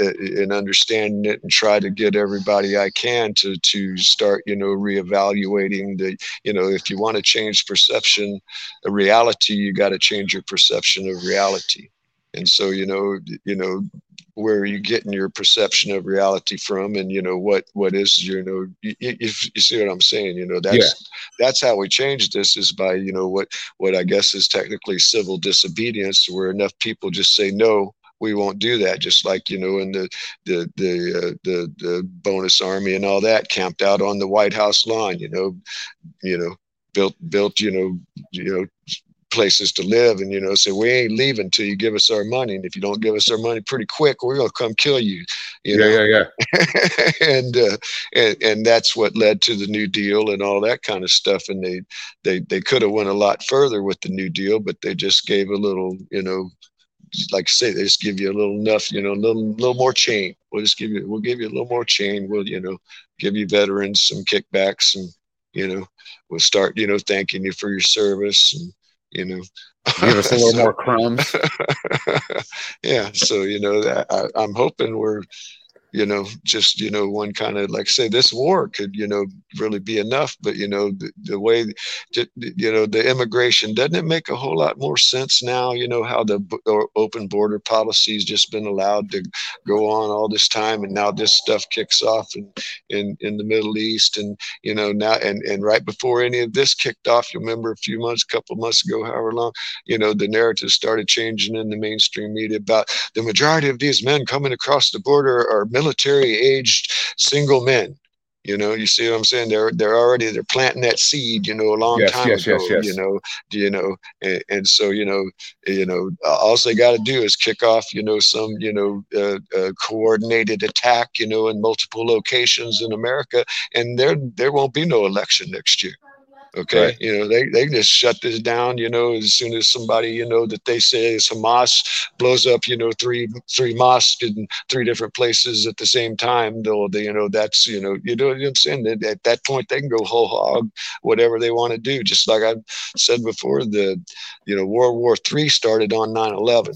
D: uh, in understanding it and try to get everybody I can to to start you know reevaluating the you know if you want to change perception of reality you got to change your perception of reality and so you know you know where are you getting your perception of reality from and you know what what is you know you, you, you see what i'm saying you know that's
C: Yeah.
D: that's how we change this is by you know what what i guess is technically civil disobedience where enough people just say no we won't do that just like you know in the the the uh, the the bonus army and all that camped out on the white house lawn you know you know built built you know you know places to live and you know say we ain't leaving till you give us our money and if you don't give us our money pretty quick we're going to come kill you you know
C: yeah, yeah, yeah.
D: and, uh, and and that's what led to the New Deal and all that kind of stuff. And they they they could have went a lot further with the New Deal, but they just gave a little, you know, like I say, they just give you a little enough, you know, a little little more chain. We'll just give you we'll give you a little more chain. We'll you know give you veterans some kickbacks and you know we'll start you know thanking you for your service and you know
C: Give us a little
D: So-
C: more crumbs.
D: yeah so you know that I, i'm hoping we're you know just you know one kind of like say this war could you know really be enough but you know the, the way you know the immigration doesn't it make a whole lot more sense now you know how the b- open border policy's just been allowed to go on all this time and now this stuff kicks off in in, in the middle east and you know now and and right before any of this kicked off you remember a few months a couple months ago however long you know the narrative started changing in the mainstream media about the majority of these men coming across the border are military aged single men. You know you see what i'm saying? They're they're already they're planting that seed you know a long
C: Yes,
D: time
C: yes,
D: ago
C: yes,
D: you know do you know? And, and so you know you know all they got to do is kick off you know some you know uh, uh, coordinated attack you know in multiple locations in america and there there won't be no election next year okay.
C: Right.
D: you know they, they can just shut this down you know as soon as somebody you know that they say is hamas blows up you know three three mosques in three different places at the same time they'll they, you know that's you know you know what i'm saying at, at that point they can go whole hog whatever they want to do. Just like i said before the you know world war three started on 9-11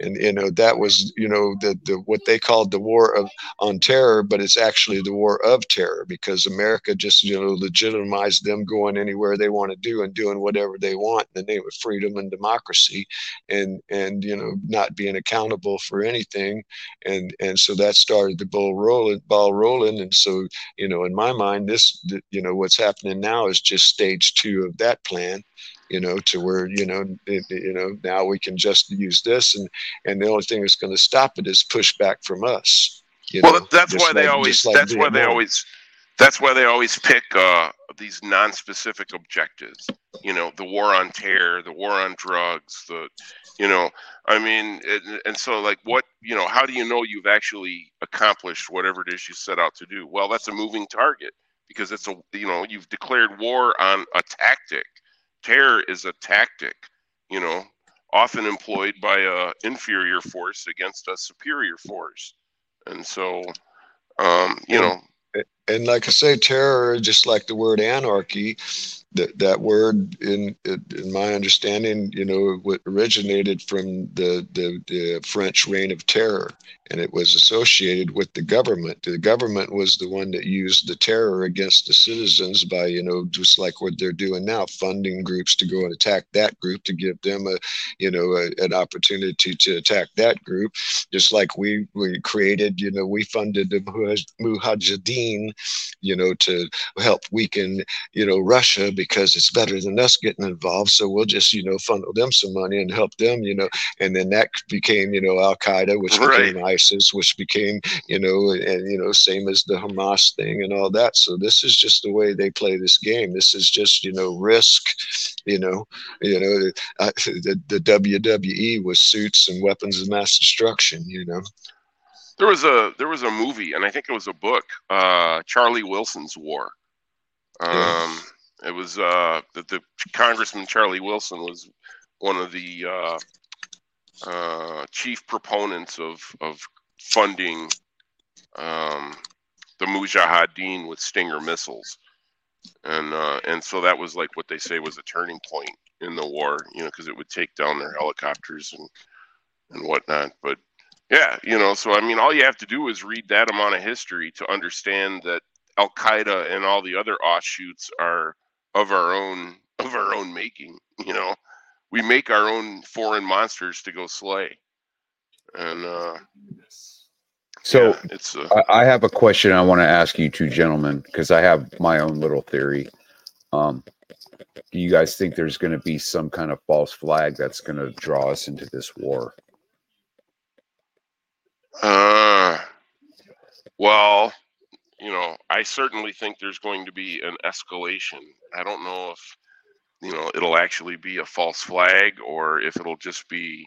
D: and you know that was you know the, the what they called the war of on terror but it's actually the war of terror because america just you know legitimized them going anywhere they want to do and doing whatever they want in the name of freedom and democracy and and you know not being accountable for anything. And and so that started the ball rolling ball rolling and so you know in my mind this you know what's happening now is just stage two of that plan you know to where you know it, you know now we can just use this and and the only thing that's going to stop it is pushback from us you
E: well,
D: know,
E: that's why they always.
D: like
E: that's why they always. That's why they always pick uh, these non-specific objectives. You know, the war on terror, the war on drugs, the, you know, I mean, and, and so like, what, you know, how do you know you've actually accomplished whatever it is you set out to do? Well, that's a moving target because it's a, you know, you've declared war on a tactic. Terror is a tactic. You know, often employed by a inferior force against a superior force and so um, you know
D: and like I say, terror, just like the word anarchy, that that word in in my understanding you know originated from the, the the french reign of terror and it was associated with the government. The government was the one that used the terror against the citizens by you know just like what they're doing now funding groups to go and attack that group to give them a you know a, an opportunity to attack that group. Just like we we created you know we funded the mujahideen you know to help weaken you know russia because it's better than us getting involved so we'll just you know funnel them some money and help them you know and then that became you know al qaeda which
E: Right.
D: became isis which became you know and you know same as the hamas thing and all that so this is just the way they play this game this is just you know risk you know you know uh, the, the wwe was suits and weapons of mass destruction you know
E: There was a there was a movie, and I think it was a book, uh, Charlie Wilson's War. Um. It was uh, the, the Congressman Charlie Wilson was one of the uh, uh, chief proponents of of funding um, the Mujahideen with Stinger missiles, and uh, and so that was like what they say was a turning point in the war, you know, because it would take down their helicopters and and whatnot. But yeah, you know, so I mean, all you have to do is read that amount of history to understand that Al Qaeda and all the other offshoots are of our own of our own making. You know, we make our own foreign monsters to go slay, and uh,
C: So
E: yeah, it's uh,
C: I, I have a question I want to ask you two gentlemen because I have my own little theory. Um, do you guys think there's going to be some kind of false flag that's going to draw us into this war?
E: Uh, well, you know, I certainly think there's going to be an escalation. I don't know if, you know, it'll actually be a false flag or if it'll just be,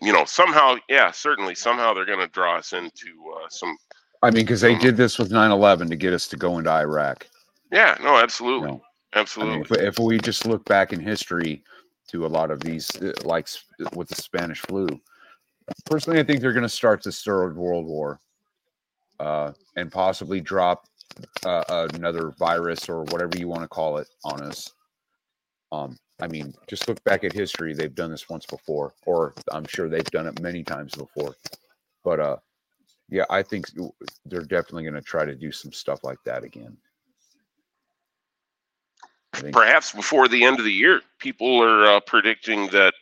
E: you know, somehow, yeah, certainly, somehow they're going to draw us into uh, some,
C: I mean, because they
E: Um,
C: did this with 9/11 to get us to go into Iraq.
E: yeah, no,
C: You
E: absolutely,
C: I
E: absolutely.
C: mean, if, if we just look back in history to a lot of these, uh, like with the Spanish flu, personally, I think they're going to start this third world war, uh, and possibly drop uh, another virus or whatever you want to call it on us. Um, I mean, just look back at history; they've done this once before, or I'm sure they've done it many times before. But uh, yeah, I think they're definitely going to try to do some stuff like that again.
E: Perhaps before the end of the year, people are uh, predicting that,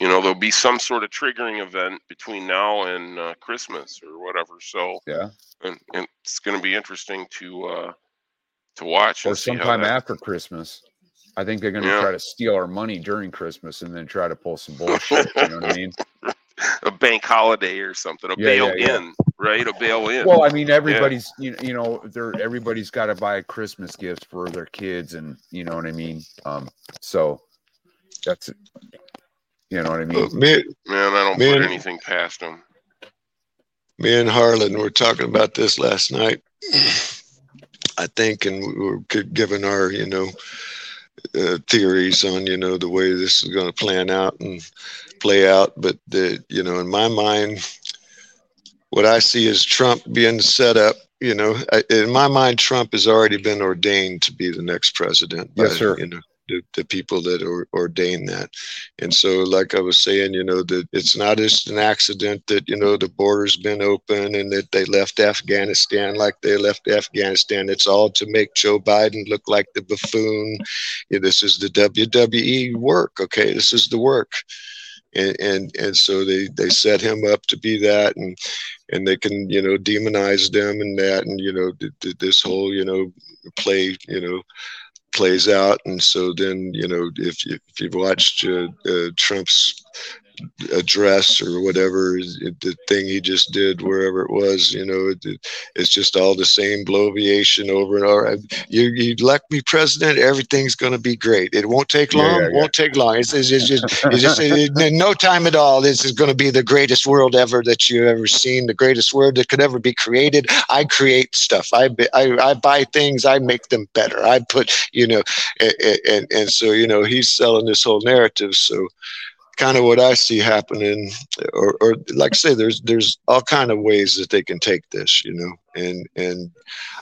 E: you know, there'll be some sort of triggering event between now and uh, Christmas or whatever. So,
C: yeah.
E: and, and it's going to be interesting to uh, to watch
C: or
E: and see how
C: sometime
E: that-
C: after Christmas. I think they're going to
E: Yeah.
C: try to steal our money during Christmas and then try to pull some bullshit. you know what I mean?
E: a bank holiday or something, a
C: Yeah,
E: bail
C: yeah,
E: in, right? A bail in.
C: Well, I mean, everybody's you know, you know, they're everybody's got to buy a Christmas gifts for their kids, and you know what I mean. Um, so that's you know what I mean.
D: Uh, me,
E: Man, I don't
D: Man.
E: put anything past them.
D: me and Harlan were talking about this last night. I think, and we were gi- giving our, you know, uh, theories on, you know, the way this is going to plan out and play out. But the, you know, in my mind, what I see is Trump being set up. You know, I- in my mind, Trump has already been ordained to be the next president.
C: Yes,
D: by,
C: sir.
D: You know, the, the people that or, ordain that. And so, like I was saying, you know, that it's not just an accident that, you know, the border's been open and that they left Afghanistan like they left Afghanistan. It's all to make Joe Biden look like the buffoon. Yeah, this is the WWE work. Okay, this is the work. And, and and so they they set him up to be that and and they can you know demonize them and that and you know th- th- this whole you know play you know plays out. And so then you know if if you've watched uh, uh, Trump's address or whatever the thing he just did wherever it was you know it, it- it's just all the same bloviation over and over. You you elect me president everything's going to be great. It won't take long
C: yeah, yeah.
D: won't take long. It's, it's, it's just it's just in no time at all. This is going to be the greatest world ever that you've ever seen the greatest world that could ever be created. I create stuff. I i, I buy things i make them better. I put you know and, and and so you know he's selling this whole narrative so kind of what i see happening or, or like i say there's there's all kind of ways that they can take this you know and and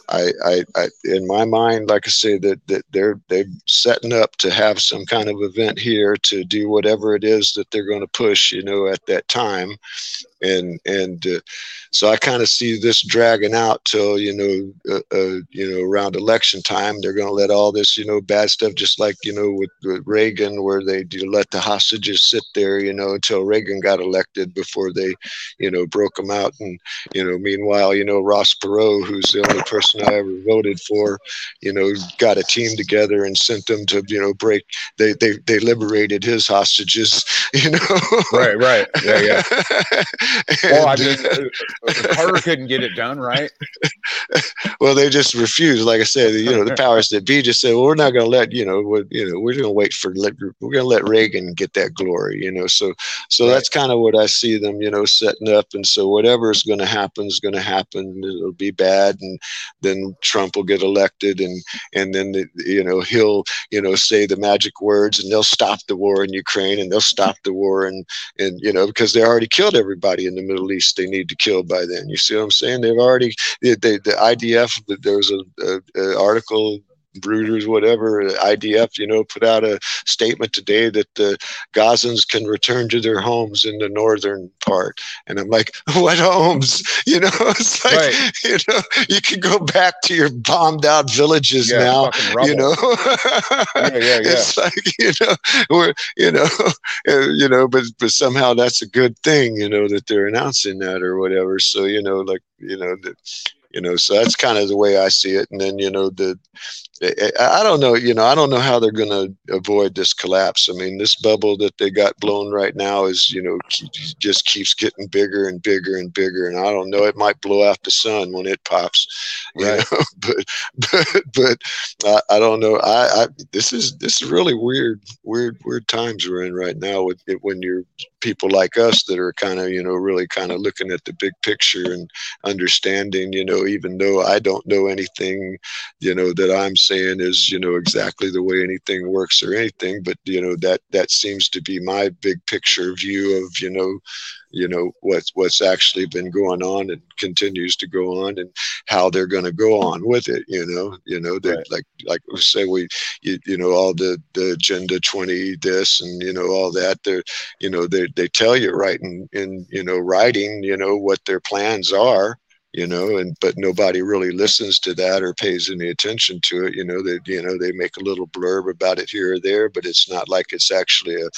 D: I, I, I in my mind, like I say, that that they're they're setting up to have some kind of event here to do whatever it is that they're going to push, you know, at that time, and and uh, so I kind of see this dragging out till you know uh, uh, you know around election time. They're going to let all this you know bad stuff, just like you know with, with Reagan, where they do let the hostages sit there, you know, until Reagan got elected before they you know broke them out. And you know, meanwhile, you know Ross Perot, who's the only person I ever voted for, you know, got a team together and sent them to you know break. They they they liberated his hostages, you know.
C: Right, right. Yeah, yeah. Well, I mean,
D: uh,
C: uh, Carter couldn't get it done, right?
D: well, they just refused. Like I said, you know, the powers that be just said, well, "We're not going to let you know, we're, you know, we're going to wait for we're going to let Reagan get that glory." You know, so so
C: Right.
D: that's kind of what I see them, you know, setting up. And so whatever is going to happen is going to happen. It'll be bad, and then Trump will get elected, and and then the, you know he'll you know say the magic words, and they'll stop the war in Ukraine, and they'll stop the war, and and you know because they already killed everybody in the Middle East they need to kill by then. You see what I'm saying? They've already the, the, the IDF. There was a, a, a article. Reuters, whatever, IDF, you know, put out a statement today that the Gazans can return to their homes in the northern part. And I'm like, what homes? You know, it's like,
C: Right.
D: you know, you can go back to your bombed out villages
C: Yeah,
D: now, you know.
C: Yeah, yeah.
D: It's like, you know, we're, you know, uh, you know, but, but somehow that's a good thing, you know, that they're announcing that or whatever. So, you know, like, you know, that, you know, so that's kind of the way I see it. And then, you know, the, I, I don't know, you know, I don't know how they're going to avoid this collapse. I mean, this bubble that they got blown right now is, you know, just keeps getting bigger and bigger and bigger. And I don't know, it might blow out the sun when it pops,
C: Right.
D: know, but, but, but I, I don't know. I, I, this is, this is really weird, weird, weird times we're in right now with it when you're people like us that are kind of, you know, really kind of looking at the big picture and understanding, you know, even though I don't know anything you know that i'm saying is you know exactly the way anything works or anything but you know that that seems to be my big picture view of you know you know what's what's actually been going on and continues to go on and how they're going to go on with it you know you know they
C: Right.
D: like like we say we you, you know all the the agenda 20 this and you know all that they're you know they they tell you right in in you know writing you know what their plans are you know and but nobody really listens to that or pays any attention to it you know they you know they make a little blurb about it here or there but it's not like it's actually a,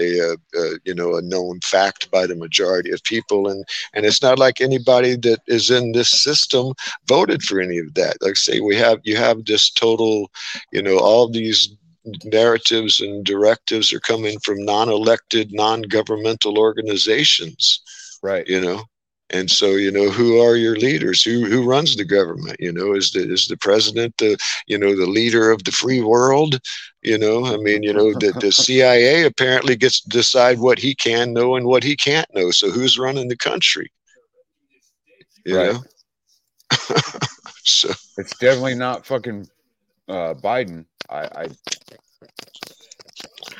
D: a, a, a you know a known fact by the majority of people. And and it's not like anybody that is in this system voted for any of that. Like say we have you have this total you know all these narratives and directives are coming from non-elected non-governmental organizations
C: Right.
D: you know and so you know who are your leaders who who runs the government you know is the is the president the you know the leader of the free world you know i mean you know the, the cia apparently gets to decide what he can know and what he can't know so who's running the country you
C: Right.
D: so
C: It's definitely not fucking uh, Biden. I, I.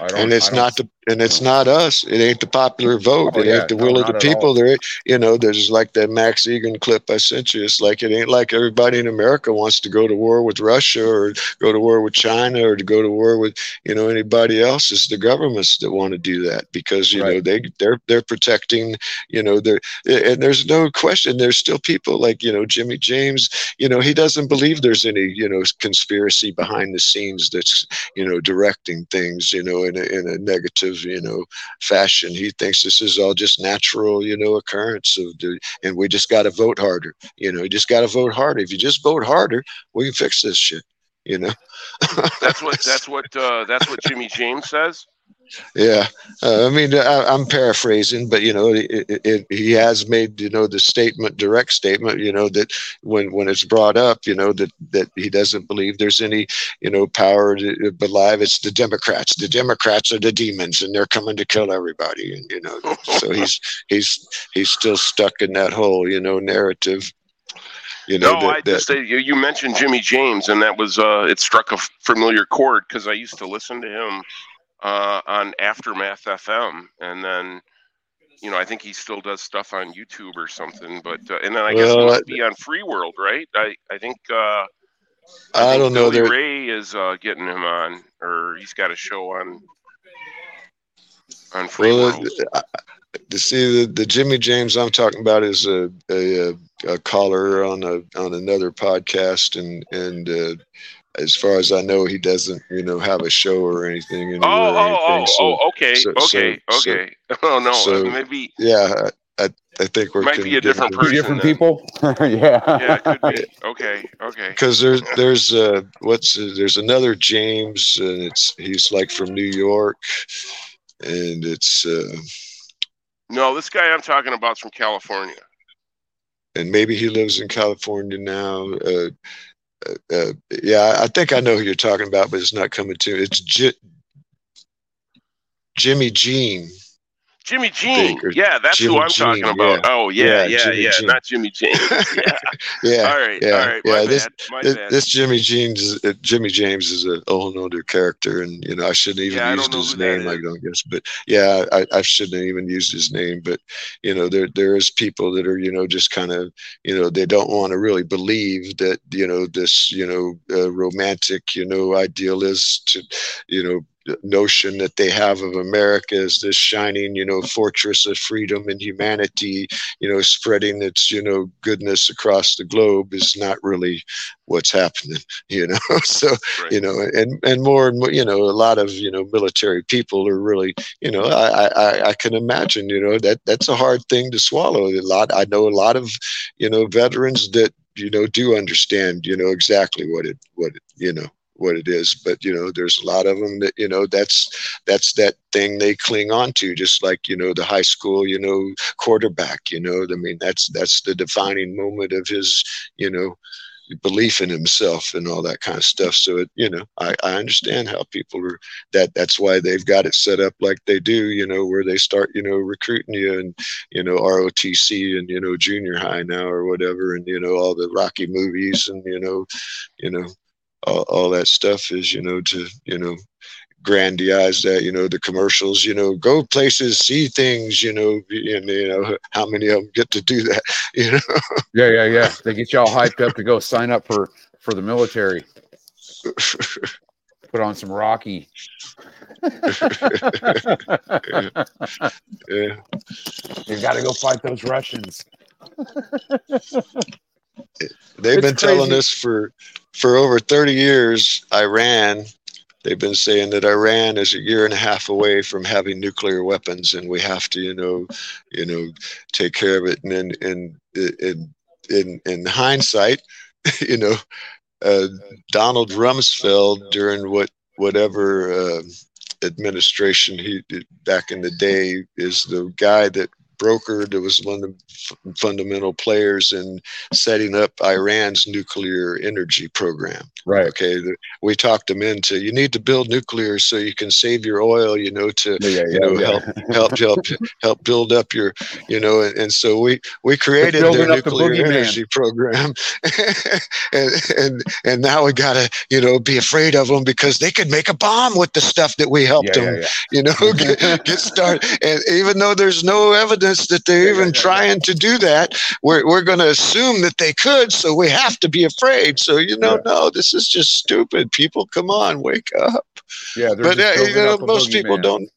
D: and it's not the and it's not us. It ain't the popular vote.
C: Oh,
D: it
C: yeah,
D: ain't the
C: no,
D: will of the people. there you know there's like that max igan clip i sent you. It's like it ain't like everybody in america wants to go to war with russia or go to war with china or to go to war with you know anybody else. It's the governments that want to do that because you know they they're they're protecting you know they're and there's no question there's still people like you know jimmy james you know he doesn't believe there's any you know conspiracy behind the scenes that's you know directing things you know in a, in a negative you know fashion. He thinks this is all just natural you know occurrence of the and we just got to vote harder. You know you just got to vote harder. If you just vote harder we can fix this shit you know?
E: That's what that's what uh, that's what Jimmy James says.
D: Yeah, uh, I mean, I, I'm paraphrasing, but you know, it, it, it, he has made you know the statement, direct statement, you know, that when when it's brought up, you know, that that he doesn't believe there's any you know power to believe it's the Democrats. The Democrats are the demons, and they're coming to kill everybody, and you know, so he's he's he's still stuck in that whole you know narrative. You know,
E: No,
D: that,
E: I
D: that-
E: just you you mentioned Jimmy James, and that was uh, it struck a familiar chord because I used to listen to him uh, on Aftermath FM, and then you know, I think he still does stuff on YouTube or something. But uh, and then I guess
D: Well,
E: he must
D: I-
E: be on Free World, right? I I think uh,
D: I
E: think
D: don't know.
E: Billy Ray is uh, getting him on, or he's got a show on on Free
D: well,
E: World.
D: to see the, the Jimmy James I'm talking about is a a, a, a caller on a on another podcast, and and uh, as far as I know, he doesn't you know have a show or anything.
E: Oh,
D: anywhere or
E: oh, oh,
D: anything, so-
E: oh, okay,
D: so-
E: okay,
D: so- so-
E: okay. oh no,
D: so-
E: maybe
D: yeah, I, I think we're
E: Might be a different
C: Two
E: person
C: different
E: then.
C: people. yeah.
E: yeah, it could be. Okay, okay.
D: because there's there's uh what's uh, there's another James and it's he's like from New York and it's uh
E: No, this guy I'm talking about is from California.
D: and maybe he lives in California now uh, uh, uh yeah I think I know who you're talking about but it's not coming to it's J- Jimmy Jean
E: Jimmy Jean. Yeah, that's
D: Jimmy
E: who I'm
D: Jean,
E: talking about.
D: yeah.
E: Oh yeah,
D: Yeah,
E: yeah,
D: Jimmy
E: yeah.
D: Jean.
E: Not Jimmy James. Yeah.
D: yeah
E: all right,
D: yeah,
E: all right. My
D: yeah, this-
E: bad. My
D: this,
E: bad.
D: this Jimmy Jeans, uh, Jimmy James is a whole other character, and you know I shouldn't even
E: Yeah,
D: used his name. I don't guess, but yeah, I, I shouldn't have even used his name. But you know, there there is people that are you know just kind of you know they don't want to really believe that you know this you know uh, romantic you know idealist you know notion that they have of America as this shining, you know, fortress of freedom and humanity, you know, spreading its, you know, goodness across the globe is not really what's happening, you know. so,
E: Right.
D: you know, and and more and more, you know, a lot of you know military people are really, you know, I I I can imagine, you know, that that's a hard thing to swallow. A lot, I know a lot of, you know, veterans that you know do understand, you know, exactly what it what it, you know what it is but you know there's a lot of them that you know that's that's that thing they cling on to just like you know the high school you know quarterback you know i mean that's that's the defining moment of his you know belief in himself and all that kind of stuff so it you know i i understand how people are that that's why they've got it set up like they do you know where they start you know recruiting you and you know rotc and you know junior high now or whatever and you know all the rocky movies and you know you know all, all that stuff is you know to you know grandiose that you know the commercials you know go places see things you know and you know how many of them get to do that you know
C: Yeah, yeah, yeah. They get you all hyped up to go sign up for for the military. Put on some Rocky.
D: yeah
C: you got to go fight those Russians.
D: They've
C: It's
D: been telling
C: crazy.
D: us for for over 30 years iran they've been saying that iran is a year and a half away from having nuclear weapons and we have to you know you know take care of it and in in in in, in hindsight you know uh, donald rumsfeld during what whatever uh, administration he did back in the day is the guy that brokered it was one of the fundamental players in setting up iran's nuclear energy program
C: Right.
D: okay we talked them into you need to build nuclear so you can save your oil you know to
C: Yeah, yeah,
D: you know
C: yeah.
D: help help help help build up your you know and, and so we we created their
C: the
D: nuclear
C: boogeyman.
D: energy program and and and now we gotta you know be afraid of them because they could make a bomb with the stuff that we helped them you know get, get started and even though there's no evidence that they're even trying to do that. We're, we're going to assume that they could so we have to be afraid. So you know no this is just stupid. People come on wake up.
C: Yeah,
D: but uh, you know most people
C: boogeyman.
D: don't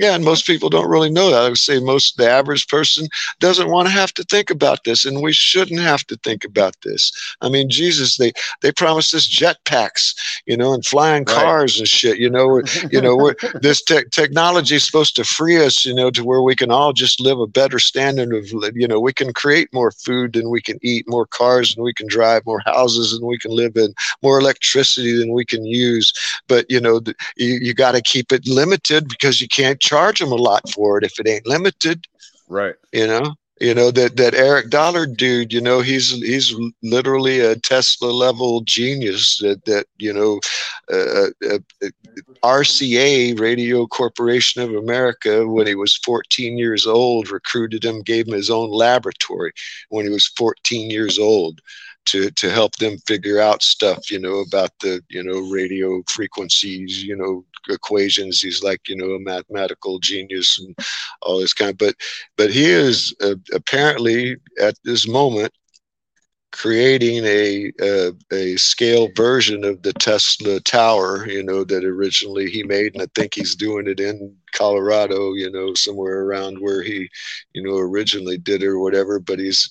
D: yeah and most people don't really know that. I would say most the average person doesn't want to have to think about this and we shouldn't have to think about this. I mean jesus they they promised us jetpacks you know and flying
C: Right.
D: cars and shit you know you know we're, this te- technology is supposed to free us you know to where we can all just live a better standard of you know we can create more food than we can eat more cars than we can drive more houses than we can live in more electricity than we can use. But you know th- you, you got to keep it limited because you can't charge them a lot for it if it ain't limited
C: Right.
D: you know you know that that eric dollard dude you know he's he's literally a tesla level genius that that you know uh, uh, uh, rca radio corporation of america when he was 14 years old recruited him gave him his own laboratory when he was 14 years old to to help them figure out stuff, you know, about the you know radio frequencies, you know, equations. He's like you know a mathematical genius and all this kind. But but he is uh, apparently at this moment creating a, a a scale version of the Tesla tower, you know, that originally he made, and I think he's doing it in Colorado, you know, somewhere around where he, you know, originally did it or whatever. But he's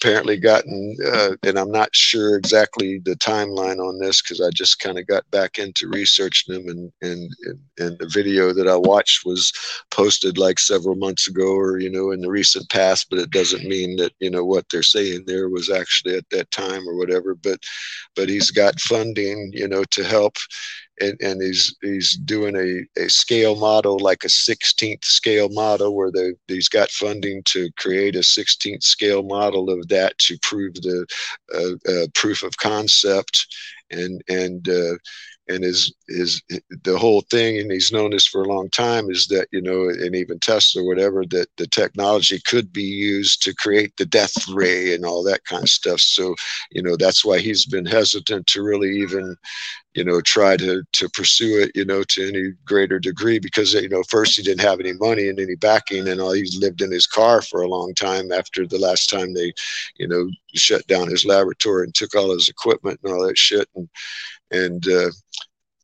D: apparently gotten, uh, and I'm not sure exactly the timeline on this because I just kind of got back into researching them, and, and and and the video that I watched was posted like several months ago or you know in the recent past, but it doesn't mean that you know what they're saying there was actually at that time or whatever. But but he's got funding, you know, to help and, and he's he's doing a, a scale model like a 16th scale model where the, he's got funding to create a 16th scale model of that to prove the uh, uh, proof of concept. And and uh, and his his the whole thing and he's known this for a long time is that you know and even tesla whatever that the technology could be used to create the death ray and all that kind of stuff. So you know that's why he's been hesitant to really even you know try to to pursue it you know to any greater degree because you know first he didn't have any money and any backing and all he lived in his car for a long time after the last time they you know shut down his laboratory and took all his equipment and all that shit and and uh,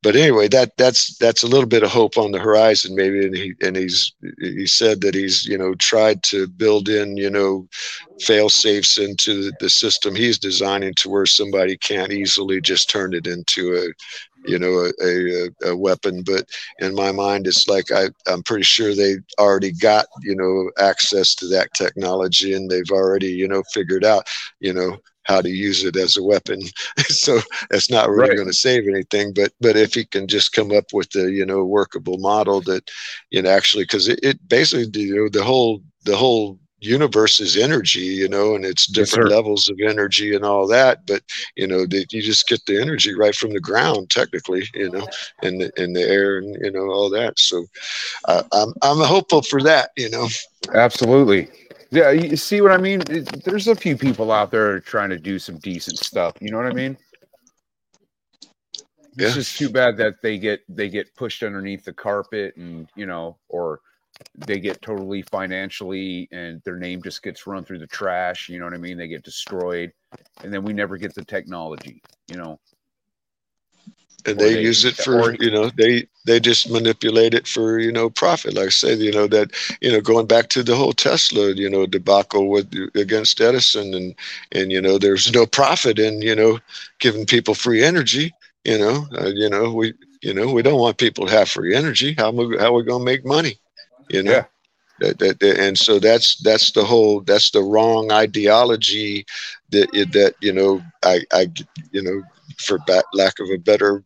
D: but anyway, that that's that's a little bit of hope on the horizon, maybe. And he and he's he said that he's you know tried to build in you know fail safes into the system he's designing to where somebody can't easily just turn it into a you know a, a, a weapon but in my mind it's like I, i'm pretty sure they already got you know access to that technology and they've already you know figured out you know how to use it as a weapon. so that's not really
C: Right.
D: going to save anything. But but if he can just come up with a you know workable model that you know actually because it, it basically you know the whole the whole universe is energy you know and it's different
C: sir.
D: levels of energy and all that but you know that you just get the energy right from the ground technically you know in the in the air and you know all that so uh, i'm i'm hopeful for that you know
C: Absolutely. Yeah, you see what I mean? It- There's a few people out there trying to do some decent stuff. You know what I mean?
D: Yeah.
C: It's just too bad that they get they get pushed underneath the carpet and you know, or they get totally financially and their name just gets run through the trash. You know what I mean? They get destroyed, and then we never get the technology. You know,
D: and they
C: they-
D: use it for
C: or-
D: you know they they just manipulate it for you know profit like i said you know that you know going back to the whole tesla you know debacle with against edison and and you know there's no profit in you know giving people free energy you know uh, you know we you know we don't want people to have free energy how we how we going to make money you know
C: Yeah.
D: that, that, that- and so that's that's the whole that's the wrong ideology that that you know i i you know for lack of a better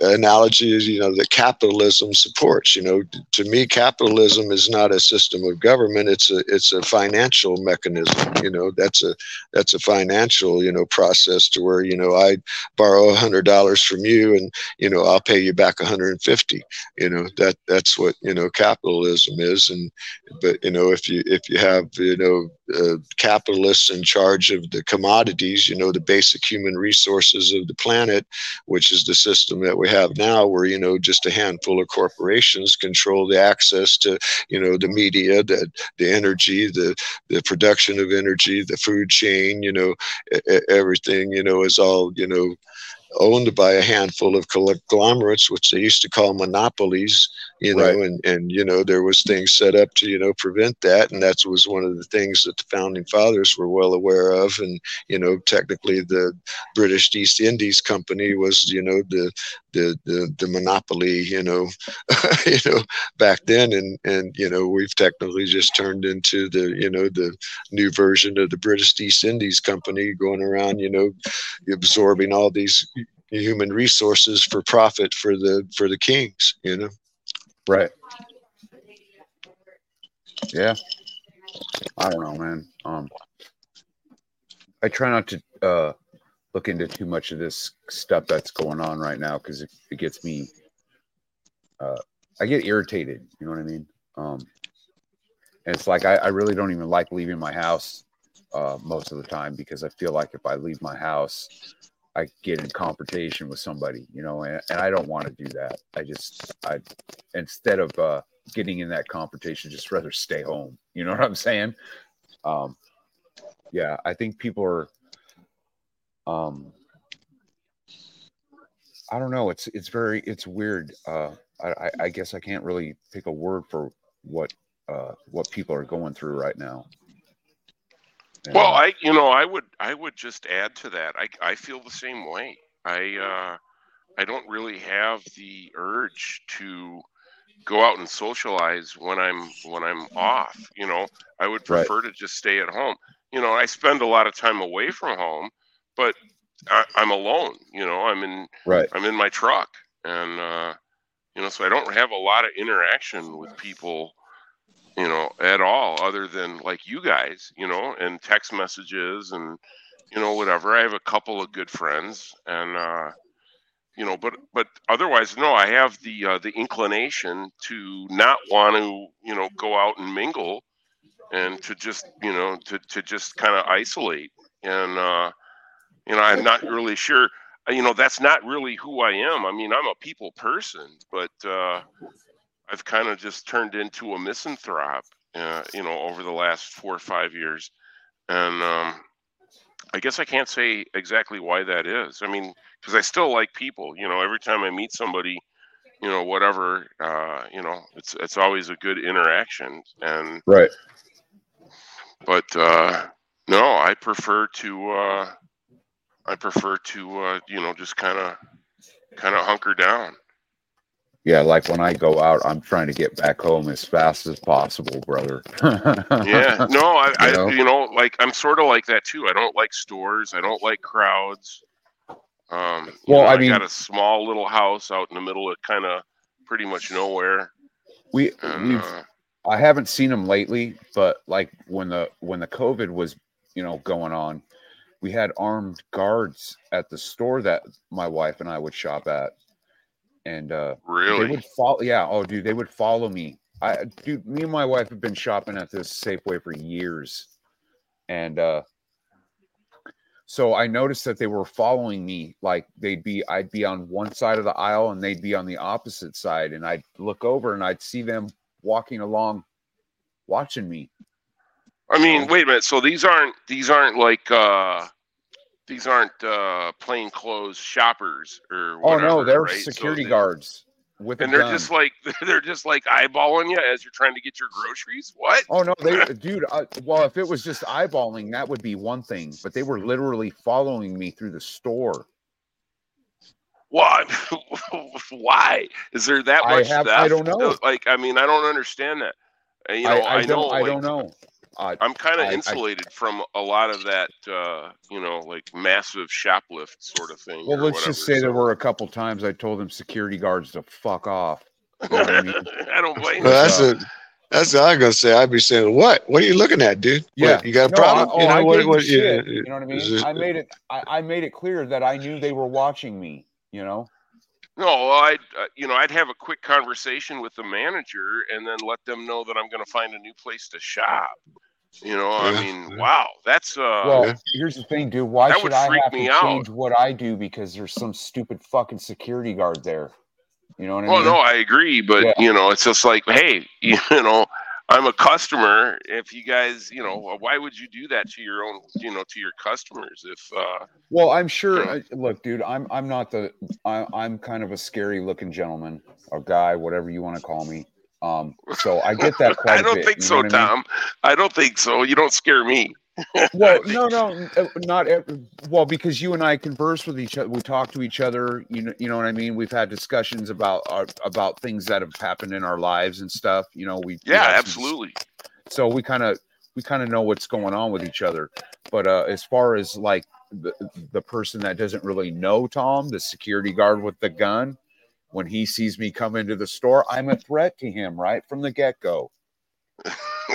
D: analogy is you know that capitalism supports you know to me capitalism is not a system of government it's a it's a financial mechanism you know that's a that's a financial you know process to where you know i borrow a hundred dollars from you and you know i'll pay you back a hundred and fifty you know that that's what you know capitalism is and but you know if you if you have you know uh, capitalists in charge of the commodities you know the basic human resources of the planet which is the system that we have now where you know just a handful of corporations control the access to you know the media the the energy the the production of energy the food chain you know everything you know is all you know owned by a handful of conglomerates which they used to call monopolies you know
C: Right.
D: and and you know there was things set up to you know prevent that and that was one of the things that the founding fathers were well aware of and you know technically the british east indies company was you know the the the, the monopoly you know you know back then and and you know we've technically just turned into the you know the new version of the british east indies company going around you know absorbing all these human resources for profit for the for the kings you know
C: right? Yeah. I don't know, man. Um, I try not to uh look into too much of this stuff that's going on right now because it, it gets me. Uh, I get irritated. You know what I mean? Um, and it's like I, I really don't even like leaving my house uh, most of the time because I feel like if I leave my house, I get in confrontation with somebody, you know, and, and I don't want to do that. I just, I, instead of uh, getting in that confrontation, just rather stay home. You know what I'm saying? Um, yeah, I think people are, um, I don't know. It's it's very it's weird. Uh, I I- guess I can't really pick a word for what uh what people are going through right now. And,
E: Well, I you know I would I would just add to that. I I feel the same way. I uh, I don't really have the urge to go out and socialize when I'm when I'm off. You know, I would
C: Right.
E: prefer to just stay at home. You know, I spend a lot of time away from home, but I, I'm alone. You know, I'm in
C: right.
E: I'm in my truck, and uh, you know, so I don't have a lot of interaction with people, you know, at all, other than like you guys, you know, and text messages and you know whatever. I have a couple of good friends, and uh, you know, but but otherwise, no, I have the uh, the inclination to not want to, you know, go out and mingle, and to just you know to to just kind of isolate, and uh, you know, I'm not really sure you know that's not really who I am. I mean, I'm a people person, but uh, I've kind of just turned into a misanthrope, uh, you know, over the last four or five years, and um, I guess I can't say exactly why that is. I mean, because I still like people. You know, every time I meet somebody, you know, whatever, uh, you know, it's it's always a good interaction, and
C: Right.
E: but uh, no, I prefer to. Uh, I prefer to, uh, you know, just kind of, kind of hunker down.
C: Yeah, like when I go out, I'm trying to get back home as fast as possible, brother.
E: Yeah, no, I, I,
C: You know?
E: you know, like I'm sort of like that too. I don't like stores. I don't like crowds. Um,
C: Well,
E: know,
C: I
E: I,
C: mean-
E: got a small little house out in the middle of kind of pretty much nowhere,
C: we
E: and
C: we've
E: uh,
C: I haven't seen them lately, but like when the when the COVID was, you know, going on, we had armed guards at the store that my wife and I would shop at. And uh they
E: really,
C: would follow yeah, oh dude, they would follow me. I dude, me and my wife have been shopping at this Safeway for years. And uh so I noticed that they were following me. Like they'd be, I'd be on one side of the aisle and they'd be on the opposite side. And I'd look over and I'd see them walking along, watching me.
E: I mean, wait a minute. So these aren't these aren't like uh, these aren't uh, plain clothes shoppers or
C: Oh no, they're
E: right? So
C: security
E: they-
C: guards with
E: and they're
C: gun.
E: just like they're just like eyeballing you as you're trying to get your groceries. What?
C: Oh no, they dude. Uh, well, if it was just eyeballing, that would be one thing. But they were literally following me through the store.
E: Why? Why is there that
C: I
E: much
C: have-
E: theft?
C: I don't know.
E: Like, I mean, I don't understand that. You know,
C: I, I,
E: know,
C: don't. I don't know. Uh,
E: I'm kind
C: I-
E: of
C: I-
E: insulated from a lot of that, uh, you know, like massive shoplift sort of thing.
C: well, let's just
E: whatever,
C: say there were a couple times I told them security guards to fuck off. know I mean?
E: I don't blame
D: Well,
E: you.
D: that's a that's what I'm gonna say. I'd be saying, "What? What are you looking at, dude?
C: Yeah.
D: What, you got a
C: No, I,
D: problem?
C: oh,
D: you know
C: I
D: what?
C: gave
D: what
C: them shit, you know what I mean?
D: is
C: I made it. I, I made it clear that I knew they were watching me. You know.
E: No, I'd, uh, you know, I'd have a quick conversation with the manager and then let them know that I'm going to find a new place to shop. You know, I mean, wow, that's uh,
C: Well,
D: yeah.
C: here's the thing, dude. Why
E: That
C: should I
E: freak
C: have to
E: me out.
C: change what I do because there's some stupid fucking security guard there? You know what I
E: Well,
C: mean?
E: no, I agree, but
C: Yeah.
E: you know, it's just like, hey, you know, I'm a customer. If you guys, you know, why would you do that to your own, you know, to your customers? If uh,
C: Well, I'm sure.
E: Yeah.
C: I, look, dude, I'm I'm not the. I, I'm kind of a scary looking gentleman, a guy, whatever you want to call me. Um, so I get that quite
E: I don't
C: bit,
E: think so,
C: what I mean?
E: Tom. I don't think so. You don't scare me.
C: Well, no, no, uh, not ev- well because you and I converse with each other. We talk to each other. You know, you know what I mean. We've had discussions about our, about things that have happened in our lives and stuff. You know, we we
E: Yeah,
C: some
E: absolutely.
C: so we kind of we kind of know what's going on with each other but uh as far as like the, the person that doesn't really know tom the security guard with the gun when he sees me come into the store i'm a threat to him right from the get-go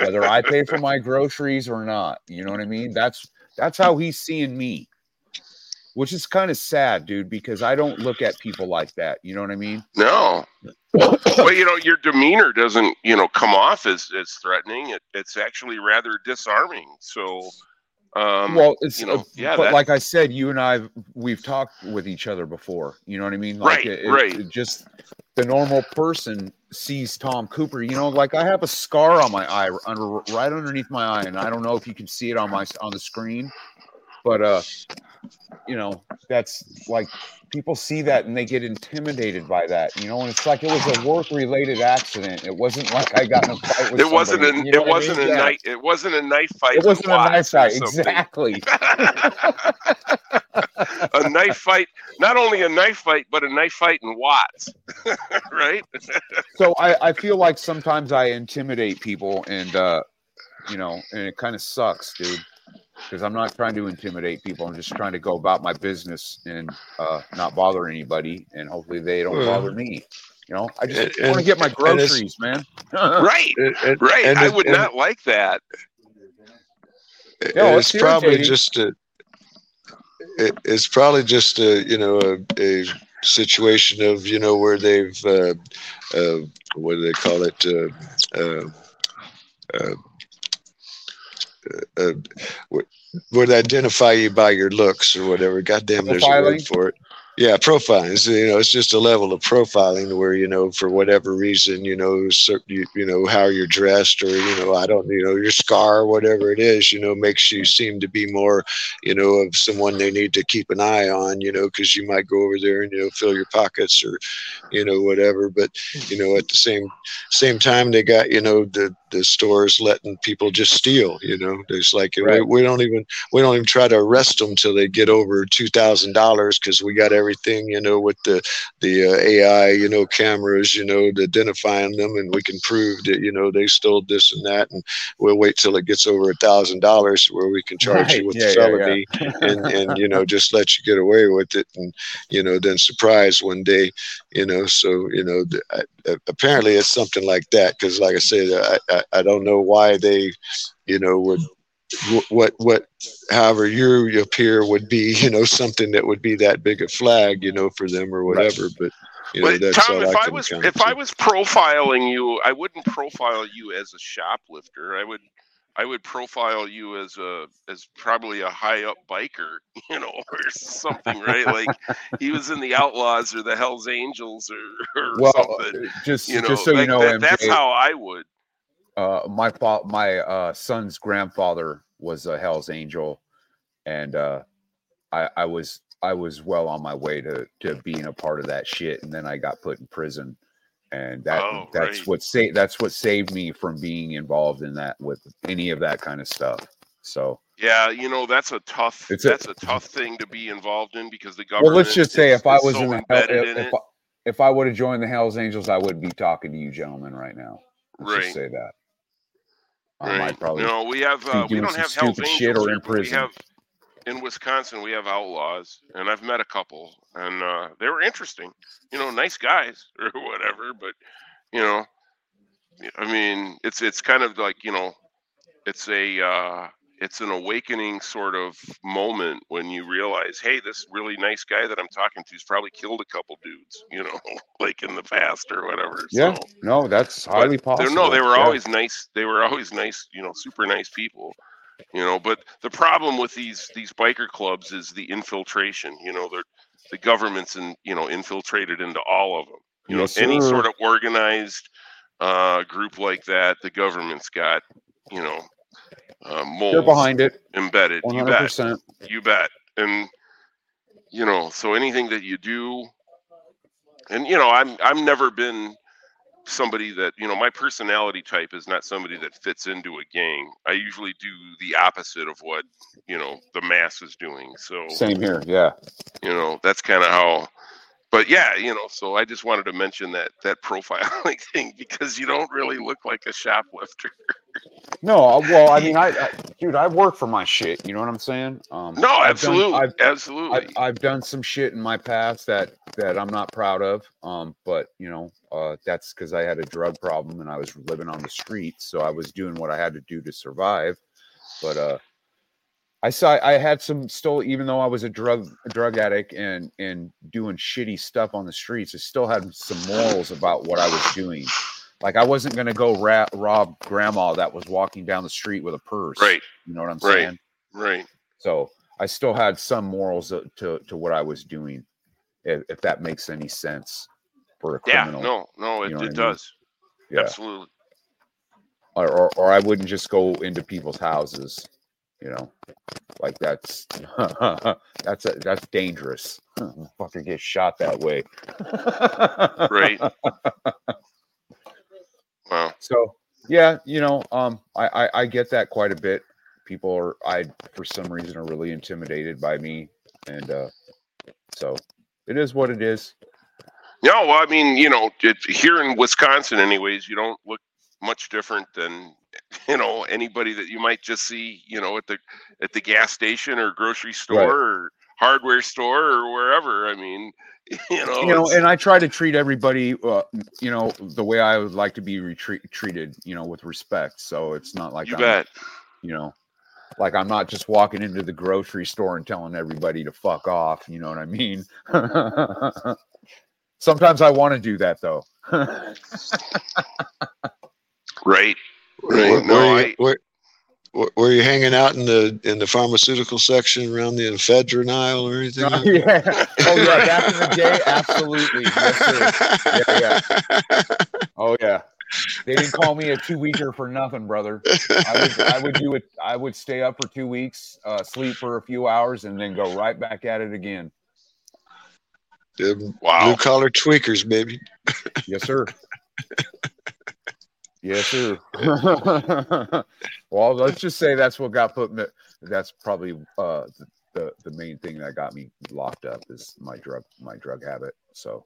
C: whether i pay for my groceries or not you know what i mean that's that's how he's seeing me which is kind of sad dude because i don't look at people like that you know what i mean
E: No. well, you know, your demeanor doesn't, you know, come off as, as threatening. It, it's actually rather disarming. So, Um,
C: well, it's
E: you know, yeah,
C: but
E: that-
C: like I said, you and I we've talked with each other before. You know what I mean? Like
E: Right,
C: it-
E: right.
C: it just the normal person sees Tom Cooper. You know, like I have a scar on my eye, under right underneath my eye, and I don't know if you can see it on my on the screen, but uh, you know, that's like people see that and they get intimidated by that. You know, and it's like it was a work related accident. It wasn't like I got in a fight with.
E: it wasn't
C: somebody,
E: an,
C: you know
E: it wasn't
C: mean?
E: a
C: Yeah.
E: knife. It wasn't a knife fight.
C: It wasn't a knife fight, exactly.
E: a knife fight. Not only a knife fight, but a knife fight in Watts. right?
C: so I, I feel like sometimes I intimidate people and uh you know and it kind of sucks dude because I'm not trying to intimidate people I'm just trying to go about my business and uh not bother anybody and hopefully they don't
D: Well,
C: bother me you know I just want to get my groceries man
E: right.
D: And- and-
E: Right.
D: and
E: I would
D: and
E: not like that.
D: it-
C: No,
D: it's
C: it's
D: probably just a it, it's probably just a you know a, a situation of you know where they've uh, uh, what do they call it uh, uh, uh, uh, they identify you by your looks or whatever. Goddamn, there's a word for it. Yeah, profiling. You know, it's just a level of profiling where you know, for whatever reason, you know, cer- you, you know how you're dressed, or you know, I don't, you know, your scar, whatever it is, you know, makes you seem to be more, you know, of someone they need to keep an eye on, you know, because you might go over there and you know fill your pockets or, you know, whatever. But you know, at the same same time, they got you know the the stores letting people just steal. You know, there's like we,
C: Right.
D: we don't even we don't even try to arrest them till they get over two thousand dollars because we got everything you know with the the uh, AI you know cameras you know identifying them and we can prove that you know they stole this and that and we'll wait till it gets over a thousand dollars where we can charge
C: Right.
D: you with
C: Yeah, yeah, yeah.
D: felony and and you know just let you get away with it and you know then surprise one day you know so you know I- uh, apparently it's something like that because like i said I, I i don't know why they you know would what what however you appear would be you know something that would be that big a flag you know for them or whatever but you know
E: But
D: that's
E: Tom, if
D: I
E: I was if I was profiling you, I wouldn't profile you as a shoplifter. I would I would profile you as a as probably a high up biker, you know, or something, right? Like he was in the Outlaws or the Hell's Angels or, or
C: well
E: something.
C: uh, just
E: You know,
C: just so you know
E: that, that's how I would.
C: uh, my fa- my uh, son's grandfather was a Hell's Angel, and uh, I, I was I was well on my way to to being a part of that shit, and then I got put in prison, and that
E: Oh,
C: that's
E: right.
C: what saved that's what saved me from being involved in that with any of that kind of stuff. So
E: Yeah, you know that's a tough
C: It's a-
E: that's a tough thing to be involved in because the government.
C: well, let's just say
E: is-
C: if I was
E: so
C: in the if,
E: in
C: if, I, if I would have joined the Hell's Angels, I wouldn't be talking to you gentlemen right now. Let's
E: Right.
C: just say that. Um,
E: right?
C: I'd probably
E: no, we have uh, we don't have Hell's
C: stupid
E: Angels
C: shit or in
E: but we
C: prison.
E: have in Wisconsin we have outlaws, and I've met a couple, and uh, they were interesting. You know, nice guys or whatever, but you know, I mean, it's it's kind of like you know, it's a uh, it's an awakening sort of moment when you realize, hey, this really nice guy that I'm talking to has probably killed a couple dudes, you know, like in the past or whatever.
C: yeah,
E: So,
C: no, that's highly possible.
E: No, they were
C: yeah.
E: always nice. They were always nice, you know, super nice people. You know, but the problem with these these biker clubs is the infiltration. You know, they're the government's and you know infiltrated into all of them. You know,
C: Yes,
E: any
C: sir.
E: sort of organized uh, group like that, the government's got you know uh,
C: They're behind it,
E: embedded.
C: one
E: You
C: hundred
E: bet. You bet. And you know, so anything that you do, and you know, I'm I'm never been somebody that you know my personality type is not somebody that fits into a gang. I usually do the opposite of what you know the mass is doing. So
C: Same here. Yeah.
E: you know that's kind of how. But yeah, you know, so I just wanted to mention that that profiling thing because you don't really look like a shoplifter.
C: No, uh, well, I mean, I, I dude, I work for my shit. You know what I'm saying? Um,
E: No,
C: I've done-
E: absolutely,
C: I've,
E: absolutely.
C: I've, I've done some shit in my past that that I'm not proud of. Um, but you know, uh, that's because I had a drug problem and I was living on the streets, so I was doing what I had to do to survive. But uh, I saw I had some still, even though I was a drug a drug addict and and doing shitty stuff on the streets, I still had some morals about what I was doing. Like I wasn't gonna go ra- rob grandma that was walking down the street with a purse.
E: right.
C: You know what I'm
E: Right.
C: saying?
E: Right.
C: So I still had some morals to to what I was doing, if, if that makes any sense for a criminal. Yeah.
E: No. No. It,
C: You know
E: it
C: I mean?
E: does.
C: yeah.
E: Absolutely.
C: Or, or or I wouldn't just go into people's houses, you know, like that's that's a, that's dangerous. Fucker get shot that way.
E: Right. Wow.
C: So yeah, you know, um, I, I I get that quite a bit. People are I for some reason are really intimidated by me, and uh, so it is what it is.
E: No, well, I mean, you know, it, here in Wisconsin, anyways, you don't look much different than you know anybody that you might just see, you know, at the at the gas station or grocery store or hardware store or wherever. I mean, you know,
C: you know, and I try to treat everybody, uh, you know, the way I would like to be retreat, treated, you know, with respect. So it's not like
E: you
C: I'm,
E: bet.
C: you know, like I'm not just walking into the grocery store and telling everybody to fuck off. You know what I mean? Sometimes I want to do that though.
E: Right.
D: Were,
E: Right. No,
D: were, you,
E: I,
D: were, were- were you hanging out in the in the pharmaceutical section around the ephedrine aisle or anything? like that?
C: yeah. Oh yeah. Back in the day, absolutely. Yes, sir. Yeah, Oh yeah. They didn't call me a two weeker for nothing, brother. I would, I would do it. I would stay up for two weeks, uh, sleep for a few hours, and then go right back at it again.
D: Them
E: wow.
D: Blue collar tweakers, baby.
C: Yes, sir. yes, sir. well, let's just say that's what got put. Me, that's probably uh, the, the main thing that got me locked up is my drug my drug habit. So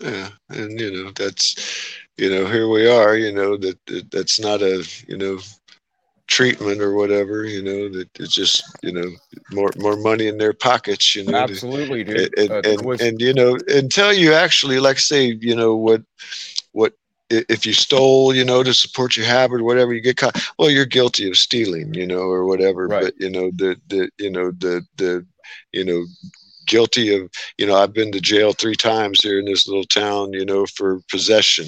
D: Yeah, and you know that's you know here we are. You know that, that that's not a you know treatment or whatever. You know that it's just you know more more money in their pockets. You know, to-
C: absolutely, dude.
D: and,
C: Uh,
D: and,
C: was-
D: and you know until you actually like say you know what what if you stole you know to support your habit or whatever you get caught well you're guilty of stealing you know or whatever
C: Right.
D: but you know the the you know the the you know guilty of you know i've been to jail three times here in this little town you know for possession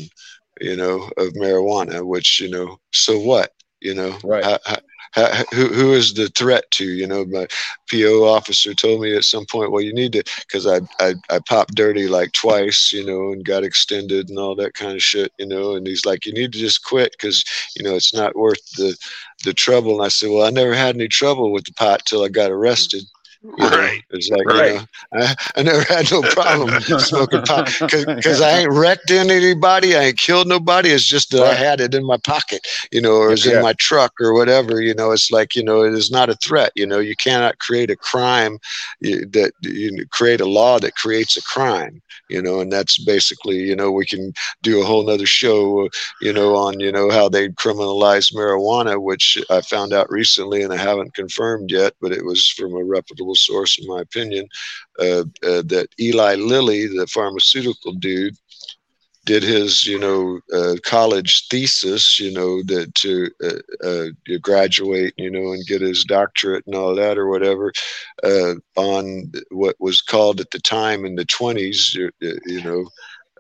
D: you know of marijuana which you know so what you know
C: Right.
D: How- how- who, who is the threat to you know my PO officer told me at some point, well, you need to, because I, I I popped dirty like twice, you know, and got extended and all that kind of shit, you know. And he's like, you need to just quit because you know it's not worth the the trouble. And I said, well, I never had any trouble with the pot till I got arrested. You know,
E: Right.
D: It's like,
E: Right.
D: you know, I, I never had no problem smoking pot because I ain't wrecked in anybody. I ain't killed nobody. It's just that I had it in my pocket, you know, or it was
C: Yeah.
D: in my truck or whatever. You know, it's like, you know, it is not a threat. You know, you cannot create a crime you, that you create a law that creates a crime, you know, and that's basically, you know, we can do a whole nother show, you know, on, you know, how they criminalize marijuana, which I found out recently and I haven't confirmed yet, but it was from a reputable source, in my opinion, uh, uh, that Eli Lilly, the pharmaceutical dude, did his, you know, uh, college thesis, you know, that to uh, uh, graduate, you know, and get his doctorate and all that or whatever, uh, on what was called at the time in the 20s, you, you know,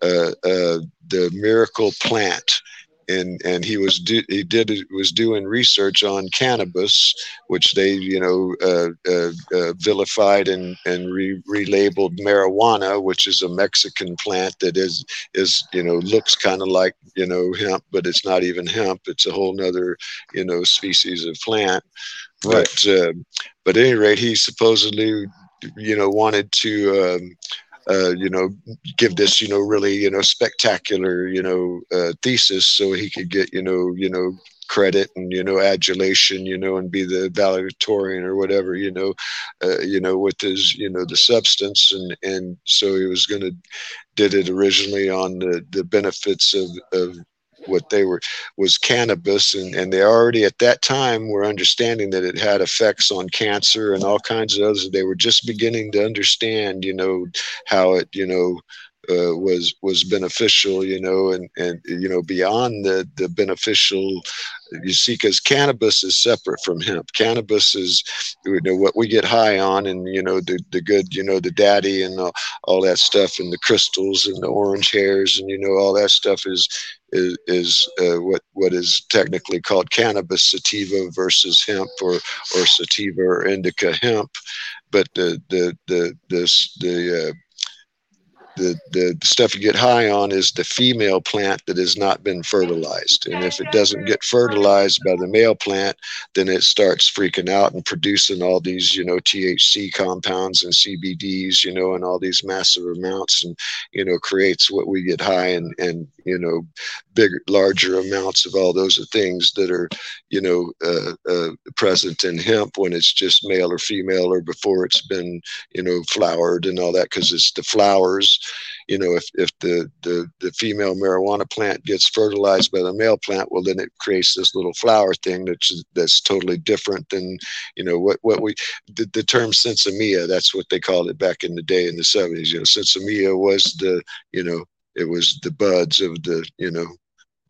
D: uh, uh, the miracle plant. And, and he was do, he did was doing research on cannabis, which they you know uh, uh, uh, vilified and and re- relabeled marijuana, which is a Mexican plant that is is you know looks kind of like you know hemp, but it's not even hemp. It's a whole nother you know species of plant.
C: Right.
D: But uh, but at any rate, he supposedly you know wanted to. Um, uh, you know, give this, you know, really, you know, spectacular, you know, uh, thesis, so he could get, you know, you know, credit and you know adulation, you know, and be the valedictorian or whatever, you know, uh, you know, with his, you know, the substance, and and so he was going to did it originally on the the benefits of of what they were was cannabis and, and they already at that time were understanding that it had effects on cancer and all kinds of others they were just beginning to understand you know how it you know uh, was was beneficial, you know, and and you know beyond the the beneficial, you see, because cannabis is separate from hemp. Cannabis is you know what we get high on, and you know the the good, you know, the daddy and all, all that stuff, and the crystals and the orange hairs, and you know all that stuff is is, is uh, what what is technically called cannabis sativa versus hemp or or sativa or indica hemp, but the the the the the uh, the, the stuff you get high on is the female plant that has not been fertilized. And if it doesn't get fertilized by the male plant, then it starts freaking out and producing all these, you know, THC compounds and CBDs, you know, and all these massive amounts and, you know, creates what we get high and, and, you know, bigger, larger amounts of all those things that are, you know, uh, uh, present in hemp when it's just male or female or before it's been, you know, flowered and all that because it's the flowers you know, if, if the, the, the female marijuana plant gets fertilized by the male plant, well, then it creates this little flower thing that's, that's totally different than, you know, what, what we, the, the term sensimilla, that's what they called it back in the day in the 70s. You know, sensimilla was the, you know, it was the buds of the, you know,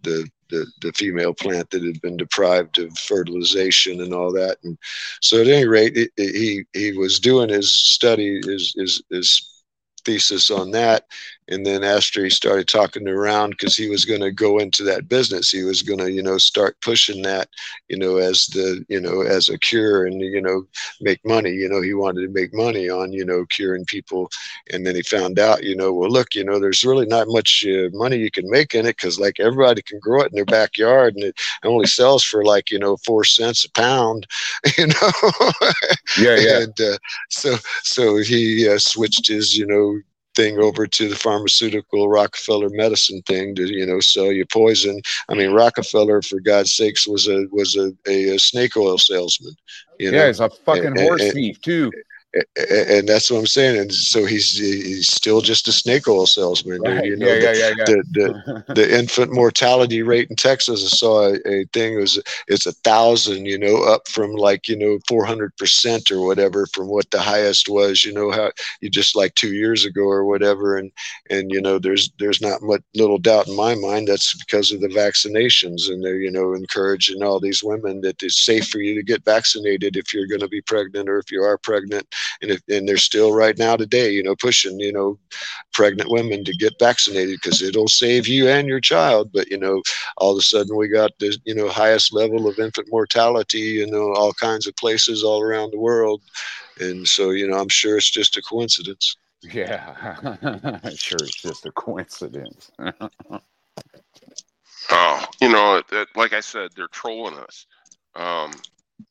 D: the, the, the female plant that had been deprived of fertilization and all that. And so at any rate, it, it, he, he was doing his study, his, his, his thesis on that. And then after he started talking around, because he was going to go into that business, he was going to, you know, start pushing that, you know, as the, you know, as a cure and, you know, make money. You know, he wanted to make money on, you know, curing people. And then he found out, you know, well, look, you know, there's really not much uh, money you can make in it because, like, everybody can grow it in their backyard and it only sells for like, you know, four cents a pound, you know.
C: Yeah, yeah.
D: and uh, so, so he uh, switched his, you know, thing over to the pharmaceutical Rockefeller medicine thing to you know sell you poison. I mean Rockefeller, for God's sakes, was a was a, a, a snake oil salesman. You know?
C: Yeah, he's a fucking
D: And-
C: horse
D: and-
C: thief too.
D: And that's what I'm saying. And so he's he's still just a snake oil salesman.
C: Right.
D: You know,
C: yeah,
D: the-
C: yeah, yeah,
D: the, the, the infant mortality rate in Texas, I saw a, a thing it was it's a thousand, you know, up from like you know four hundred percent or whatever from what the highest was. You know how you just like two years ago or whatever, and and you know there's there's not much little doubt in my mind that's because of the vaccinations and they're you know encouraging all these women that it's safe for you to get vaccinated if you're going to be pregnant or if you are pregnant, and if and they're still right now today, you know, pushing you know pregnant women to get vaccinated because it'll save you and your child. But you know, all of a sudden we got the you know highest level of infant mortality, you know, all kinds of places all around the world, and so you know, I'm sure it's just a coincidence.
C: yeah. I'm sure, it's just a coincidence.
E: Oh, you know, that, like I said, they're trolling us. Um,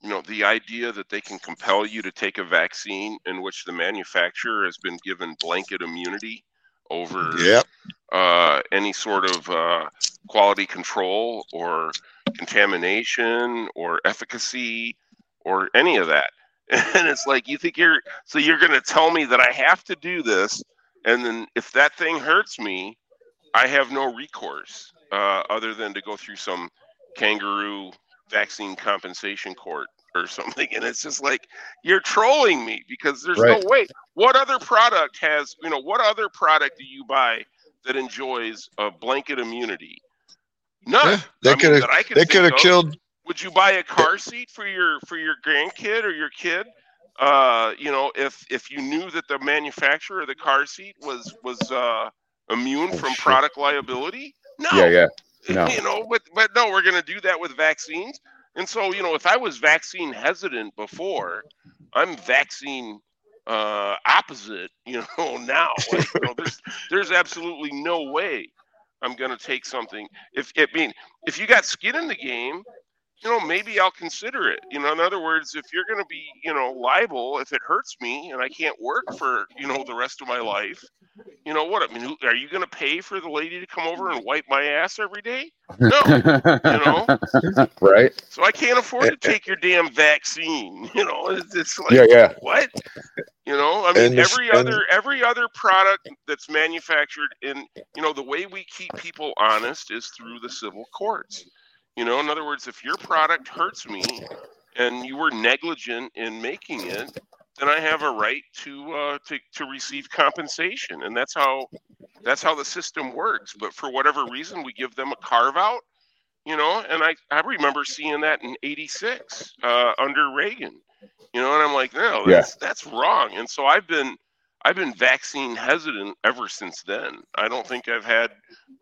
E: you know, the idea that they can compel you to take a vaccine in which the manufacturer has been given blanket immunity over
D: Yep.
E: uh, any sort of uh, quality control or contamination or efficacy or any of that. And it's like you think you're so you're going to tell me that I have to do this, and then if that thing hurts me, I have no recourse uh, other than to go through some kangaroo vaccine compensation court or something. And it's just like you're trolling me because there's
C: Right.
E: no way. What other product has you know? What other product do you buy that enjoys a blanket immunity? None.
D: Yeah, they coulda-
E: that
D: They could have killed.
E: Would you buy a car seat for your for your grandkid or your kid? Uh, you know, if if you knew that the manufacturer of the car seat was was uh, immune
C: Oh,
E: from
C: shit.
E: product liability, no.
C: yeah, yeah. No.
E: You know, but but no, we're gonna do that with vaccines. And so, you know, if I was vaccine hesitant before, I'm vaccine uh, opposite. You know, now like, you know, there's there's absolutely no way I'm gonna take something. If it mean, if you got skin in the game, you know, maybe I'll consider it. You know, in other words, if you're going to be, you know, liable if it hurts me and I can't work for, you know, the rest of my life, you know what? I mean, are you going to pay for the lady to come over and wipe my ass every day? No, you know?
C: right?
E: so I can't afford to take your damn vaccine. You know, it's, it's like
C: Yeah, yeah.
E: what? You know, I mean,
D: And
E: every
D: and-
E: other every other product that's manufactured in, you know, the way we keep people honest is through the civil courts. You know, in other words, if your product hurts me and you were negligent in making it, then I have a right to uh, to to receive compensation, and that's how That's how the system works. But for whatever reason, we give them a carve out, you know. And I, I remember seeing that in '86 uh, under Reagan, you know. And I'm like, no,
C: Yeah.
E: that's that's wrong. And so I've been I've been vaccine hesitant ever since then. I don't think I've had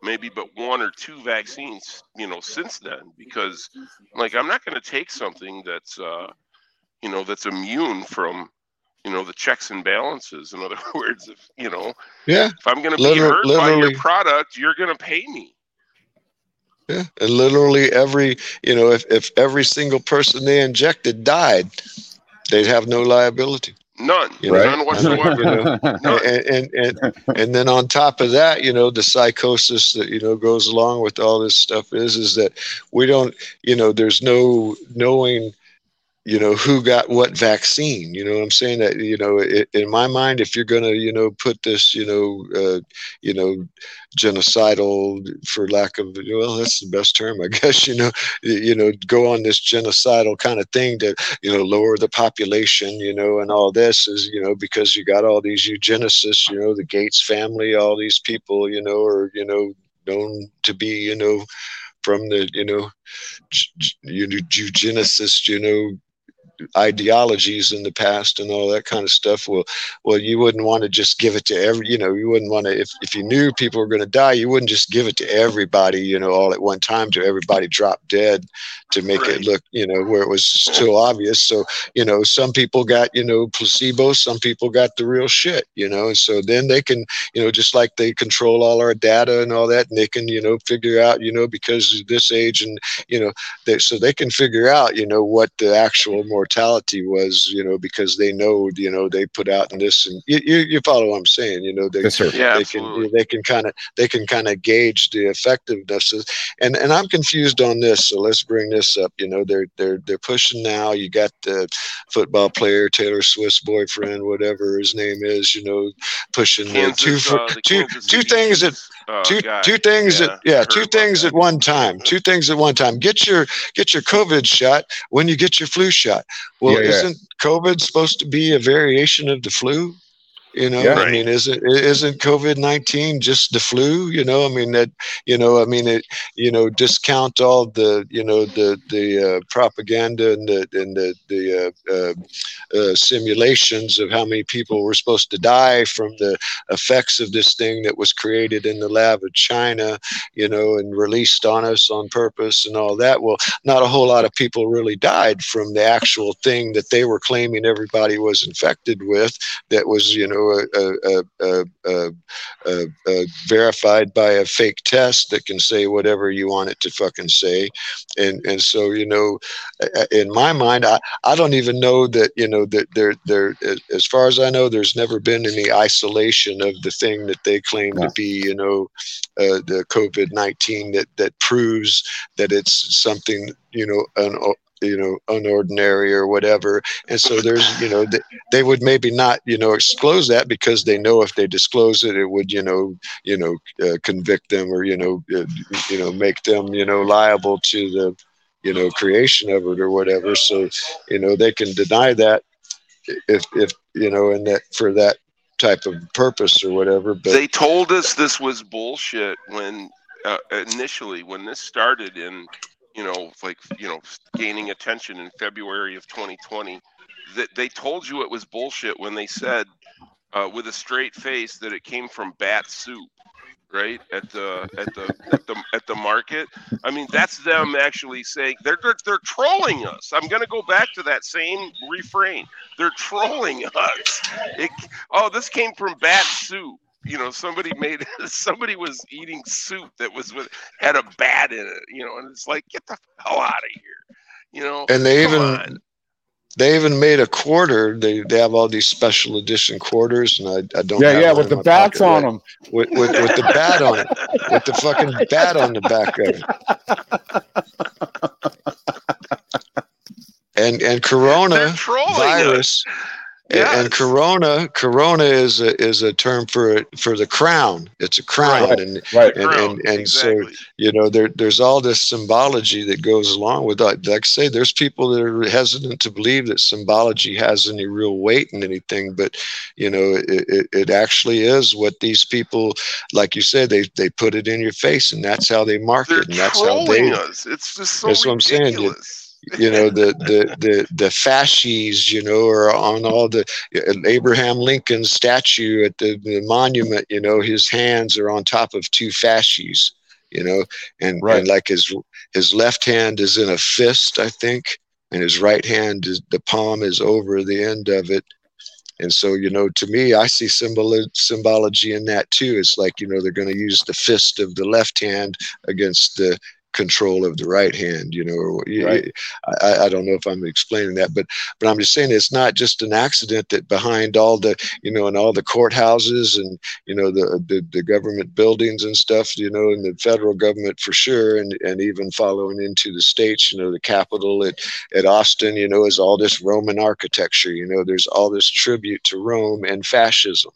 E: maybe but one or two vaccines, you know, since then because like I'm not going to take something that's uh, you know that's immune from you know the checks and balances. In other words, if you know
D: Yeah,
E: if I'm going to be hurt by your product, you're going to pay me.
D: yeah. And literally every, you know, if, if every single person they injected died, they'd have no liability.
E: None,
D: You know,
E: none whatsoever.
D: you know,
E: None.
D: and, and and and then on top of that, you know, the psychosis that you know goes along with all this stuff is is that we don't, you know, there's no knowing, you know, who got what vaccine. You know, what I'm saying that you know, i in my mind, if you're gonna, you know, put this, you know, uh, you know, genocidal, for lack of, well, that's the best term, I guess. You know, you know, go on this genocidal kind of thing to you know lower the population you know and all this is you know because you got all these eugenicists you know the gates family all these people you know are you know known to be you know from the you know eugenicists you know ideologies in the past and all that kind of stuff well well you wouldn't want to just give it to every you know you wouldn't want to if, if you knew people were going to die you wouldn't just give it to everybody you know all at one time to everybody drop dead to make
E: Right.
D: it look you know where it was still obvious so you know some people got you know placebo some people got the real shit you know and so then they can you know just like they control all our data and all that and they can you know figure out you know because of this age and you know they, so they can figure out you know what the actual mortality was you know because they know you know they put out in this and you, you, you follow what i'm saying you know they,
C: Yes, sir.
E: Yeah,
D: they
E: absolutely.
D: can they can kind of they can kind of gauge the effectiveness of, and and I'm confused on this so let's bring this up you know they're they're they're pushing now you got the football player Taylor Swift's boyfriend whatever his name is you know pushing the
E: Kansas,
D: two for,
E: uh, the
D: two
E: Kansas
D: two things at
E: Chiefs, uh,
D: two two things
E: Yeah,
D: at yeah. two things
E: that.
D: at one time. Two things at one time. Get your get your covid shot when you get your flu shot. Well
C: Yeah, yeah.
D: isn't covid supposed to be a variation of the flu you know
C: Yeah.
D: i
E: Right.
D: mean isn't isn't covid-19 just the flu you know i mean that you know i mean it you know discount all the you know the the uh, propaganda and the and the the uh, uh, uh, simulations of how many people were supposed to die from the effects of this thing that was created in the lab of China, you know, and released on us on purpose and all that. Well, not a whole lot of people really died from the actual thing that they were claiming everybody was infected with. That was, you know, verified by a fake test that can say whatever you want it to fucking say, and and so you know, in my mind, I I don't even know that you know that there there as far as I know, there's never been any isolation of the thing that they claim
C: No.
D: to be, you know, uh, the COVID nineteen that that proves that it's something you know an you know unordinary or whatever and so there's you know th- they would maybe not you know disclose that because they know if they disclose it it would you know you know uh, convict them or you know uh, you know make them you know liable to the you know creation of it or whatever so you know they can deny that if if you know and that for that type of purpose or whatever but
E: they told us this was bullshit when uh, initially when this started in you know like you know gaining attention in february of 2020 that they told you it was bullshit when they said uh, with a straight face that it came from bat soup right at the at the at the at the market? I mean that's them actually saying they're they're, they're trolling us. I'm going to go back to that same refrain. They're trolling us. It, oh this came from bat soup you know somebody made somebody was eating soup that was with had a bat in it you know and it's like get the hell out of here you know
D: and they even
E: on.
D: they even made a quarter they they have all these special edition quarters and i, I don't
C: Yeah,
D: have
C: yeah,
D: one
C: with the
D: my
C: bats on
D: right-
C: them.
D: with, with with the bat on it with the fucking bat on the back of it and and corona
E: trolling us.
D: Virus And, and corona, corona is a, is a term for for the crown. It's a crown,
C: Right.
D: and
C: Right.
D: and
E: Crown,
D: and, and so you know there there's all this symbology that goes along with that like I say there's people that are hesitant to believe that symbology has any real weight in anything but you know it, it, it actually is what these people like you said they they put it in your face and that's how they
E: They're
D: market and that's how they
E: us. It's just so
D: That's what I'm saying, you- know the the the the fasces you know are on all the abraham lincoln statue at the, the monument you know his hands are on top of two fasces you know and,
C: Right.
D: and like his his left hand is in a fist i think and his right hand is the palm is over the end of it and so you know to me i see symbol symbology in that too it's like you know they're going to use the fist of the left hand against the control of the right hand you know
C: Right.
D: I, I don't know if I'm explaining that, but but I'm just saying it's not just an accident that behind all the you know and all the courthouses and you know the, the the government buildings and stuff you know and the federal government for sure and and even following into the states you know the Capitol at at Austin you know is all this Roman architecture you know there's all this tribute to Rome and fascism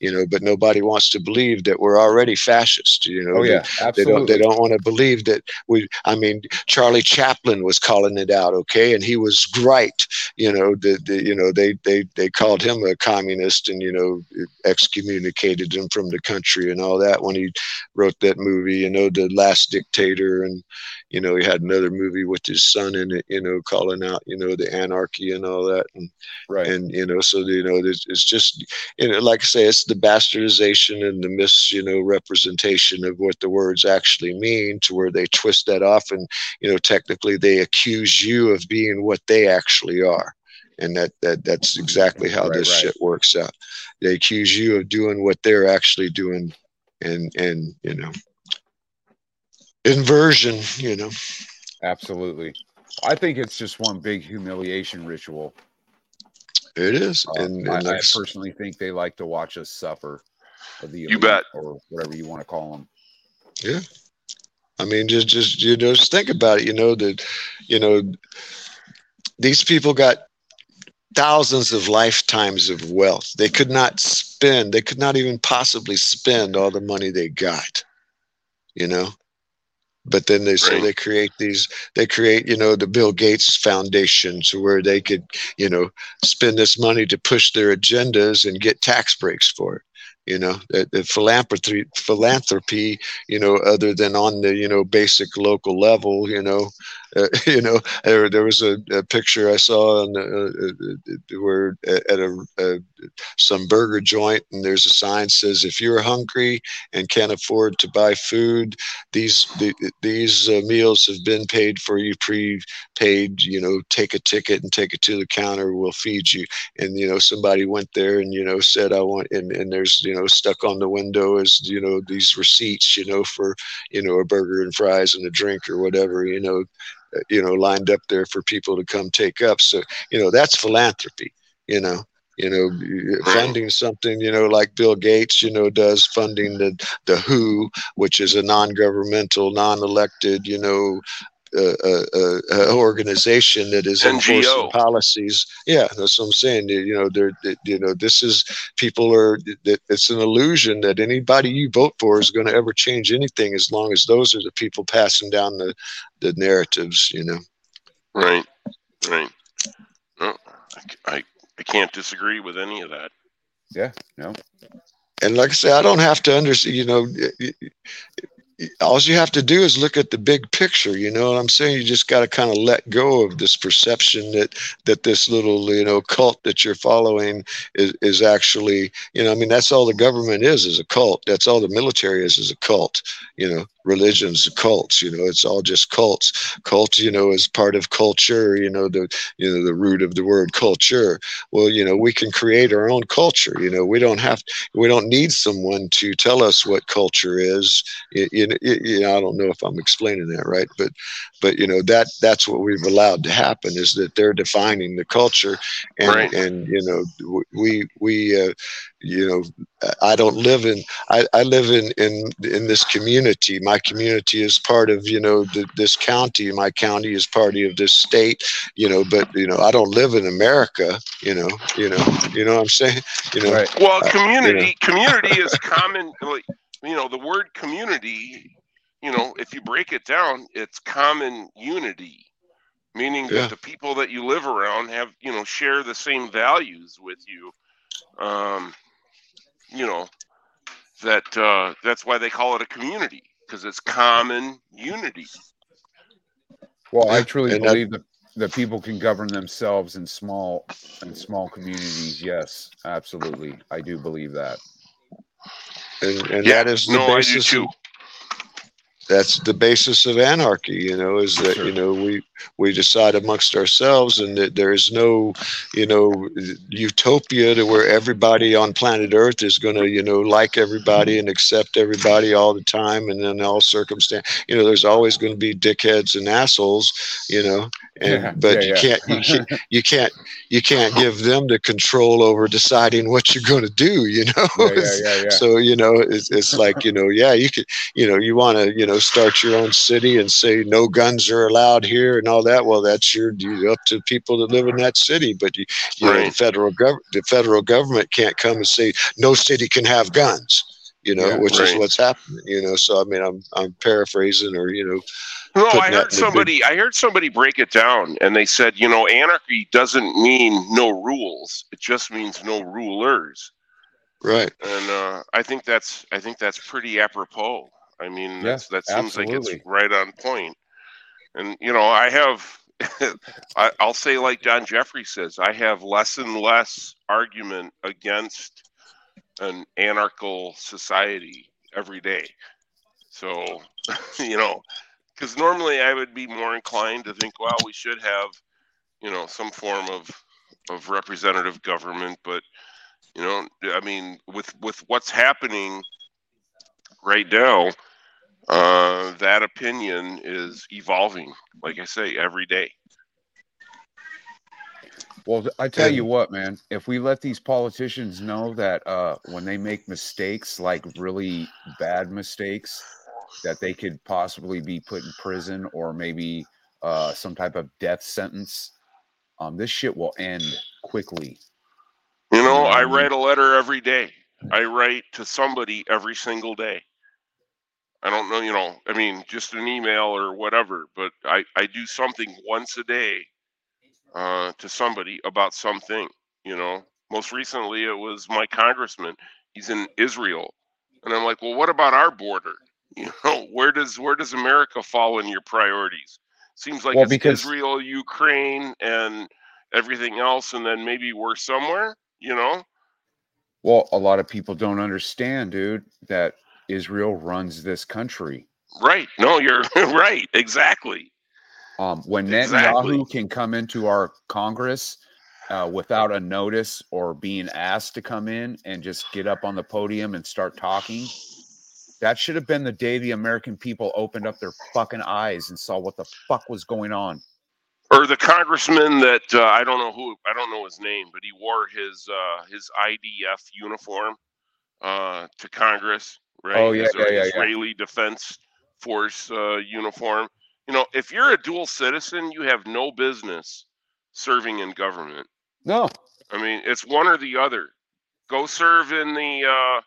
D: you know but nobody wants to believe that we're already fascist you know
C: Oh
D: They-
C: yeah,
D: they
C: absolutely.
D: don't they don't want to believe that we i mean charlie chaplin was calling it out okay and he was right you know the, the you know they they they called him a communist and you know excommunicated him from the country and all that when he wrote that movie you know the last dictator and you know he had another movie with his son in it you know calling out you know the anarchy and all that and
C: right.
D: and you know so you know it's, it's just you know like i say it's the bastardization and the mis you know representation of what the words actually mean to where they twist that off and you know technically they accuse you of being what they actually are and that, that that's exactly how
C: Right,
D: this
C: right.
D: shit works out they accuse you of doing what they're actually doing and and you know inversion you know
C: Absolutely. I think it's just one big humiliation ritual.
D: it is
C: Uh,
D: and,
C: I,
D: and
C: I
D: like I s-
C: personally think they like to watch us suffer. or The
E: You bet.
C: or whatever you want to call them.
D: Yeah. I mean, just, just, you know, just think about it, you know, that, you know, these people got thousands of lifetimes of wealth. They could not spend, they could not even possibly spend all the money they got, you know? But then they so
E: Right.
D: they create these they create you know the Bill Gates Foundation to where they could you know spend this money to push their agendas and get tax breaks for it you know the, the philanthropy philanthropy you know other than on the you know basic local level you know uh, you know there, there was a, a picture i saw on uh, uh, where at a, a some burger joint and there's a sign says if you're hungry and can't afford to buy food these the, these uh, meals have been paid for you pre-paid you know take a ticket and take it to the counter we'll feed you. And you know somebody went there and you know said i want and, and there's you know stuck on the window is you know these receipts you know for you know a burger and fries and a drink or whatever you know. uh, you know lined up there for people to come take up. So you know that's philanthropy you know you know funding something you know like bill gates you know does funding the the who which is a non-governmental non-elected you know uh, uh, uh, organization that is enforcing policies. Yeah, that's what I'm saying. You you know, they're, they- you know, this is people are. It's an illusion that anybody you vote for is going to ever change anything as long as those are the people passing down the the narratives. You know.
E: Right. Right. No, I, I, I can't disagree with any of that.
C: Yeah, no,
D: and like I say, I don't have to understand. You know, all you have to do is look at the big picture. You know what I'm saying? You just got to kind of let go of this perception that that this little you know cult that you're following is is actually you know. I mean, that's all the government is is a cult. That's all the military is is a cult. You know, religions, cults. You know, it's all just cults. Cult, you know, is part of culture. You know, the you know the root of the word culture. Well, you know, we can create our own culture. You know, we don't have we don't need someone to tell us what culture is. You, you, you know, I don't know if I'm explaining that right, but but you know that that's what we've allowed to happen is that they're defining the culture, and
E: Right.
D: and you know we we uh, you know i don't live in i, I live in, in in this community my community is part of you know the, this county my county is part of this state you know but you know i don't live in america you know you know you know what i'm saying you know
C: Right.
E: Well,
D: Uh,
E: community community is common. Like, you know, the word community. You know, if you break it down, it's common unity, meaning
D: Yeah.
E: that the people that you live around have you know share the same values with you. Um, you know, that uh, that's why they call it a community because it's common unity.
C: Well, I truly
D: and
C: believe that that people can govern themselves in small in small communities. Yes, absolutely, I do believe that.
D: and, and
E: Yeah,
D: that is the
E: no, I do
D: basis
E: too.
D: That's the basis of anarchy you know is that
C: Sure.
D: you know we we decide amongst ourselves and that there is no you know utopia to where everybody on planet earth is going to you know like everybody and accept everybody all the time and in all circumstance you know there's always going to be dickheads and assholes you know and
C: Yeah,
D: but
C: yeah,
D: you
C: yeah.
D: can't you can't you can't you can't give them the control over deciding what you're going to do you know so you know it's, it's like you know yeah you could you know you want to you know start your own city and say no guns are allowed here and all that well that's your you, up to people that live in that city but you, you know the federal government the federal government can't come and say no city can have guns you know
C: Yeah.
D: which is what's happening you know so i mean i'm i'm paraphrasing or you know
E: No, I heard
D: in the
E: somebody. I heard somebody break it down, and they said, you know, anarchy doesn't mean no rules. It just means no rulers.
D: right
E: And uh, I think that's. I think that's pretty apropos. I mean, that's, that seems like it's right on point. And you know, I have. I, I'll say like Don Jeffrey says, I have less and less argument against an anarchical society every day. So, you know, because normally I would be more inclined to think, well, we should have, you know, some form of of representative government, but you know, I mean, with with what's happening right now, uh, that opinion is evolving. Like I say, every day.
C: Well, I tell you what, man. If we let these politicians know that uh, when they make mistakes, like really bad mistakes, that they could possibly be put in prison or maybe uh, some type of death sentence, um, this shit will end quickly.
E: You know,
C: know
E: I
C: I
E: write a letter every day. I write to somebody every single day. I don't know, you know, I mean, just an email or whatever, but I, I do something once a day uh, to somebody about something, you know. Most recently, it was my congressman. He's in Israel. And I'm like, well, what about our border? You know, where does where does America fall in your priorities? Seems like
C: Well,
E: it's
C: because-
E: Israel, Ukraine, and everything else, and then maybe we're somewhere, you know?
C: Well, a lot of people don't understand, dude, that Israel runs this country.
E: Right. No, you're right. Exactly.
C: Um, when
E: Exactly.
C: Netanyahu can come into our Congress uh, without a notice or being asked to come in and just get up on the podium and start talking, that should have been the day the American people opened up their fucking eyes and saw what the fuck was going on.
E: Or the congressman that uh, I don't know who I don't know his name, but he wore his uh, his IDF uniform uh, to Congress, right?
C: Oh, yeah, yeah, yeah, yeah.
E: Israeli Defense Force uh, uniform. You know, if you're a dual citizen, you have no business serving in government.
C: No,
E: I mean, it's one or the other. Go serve in the uh,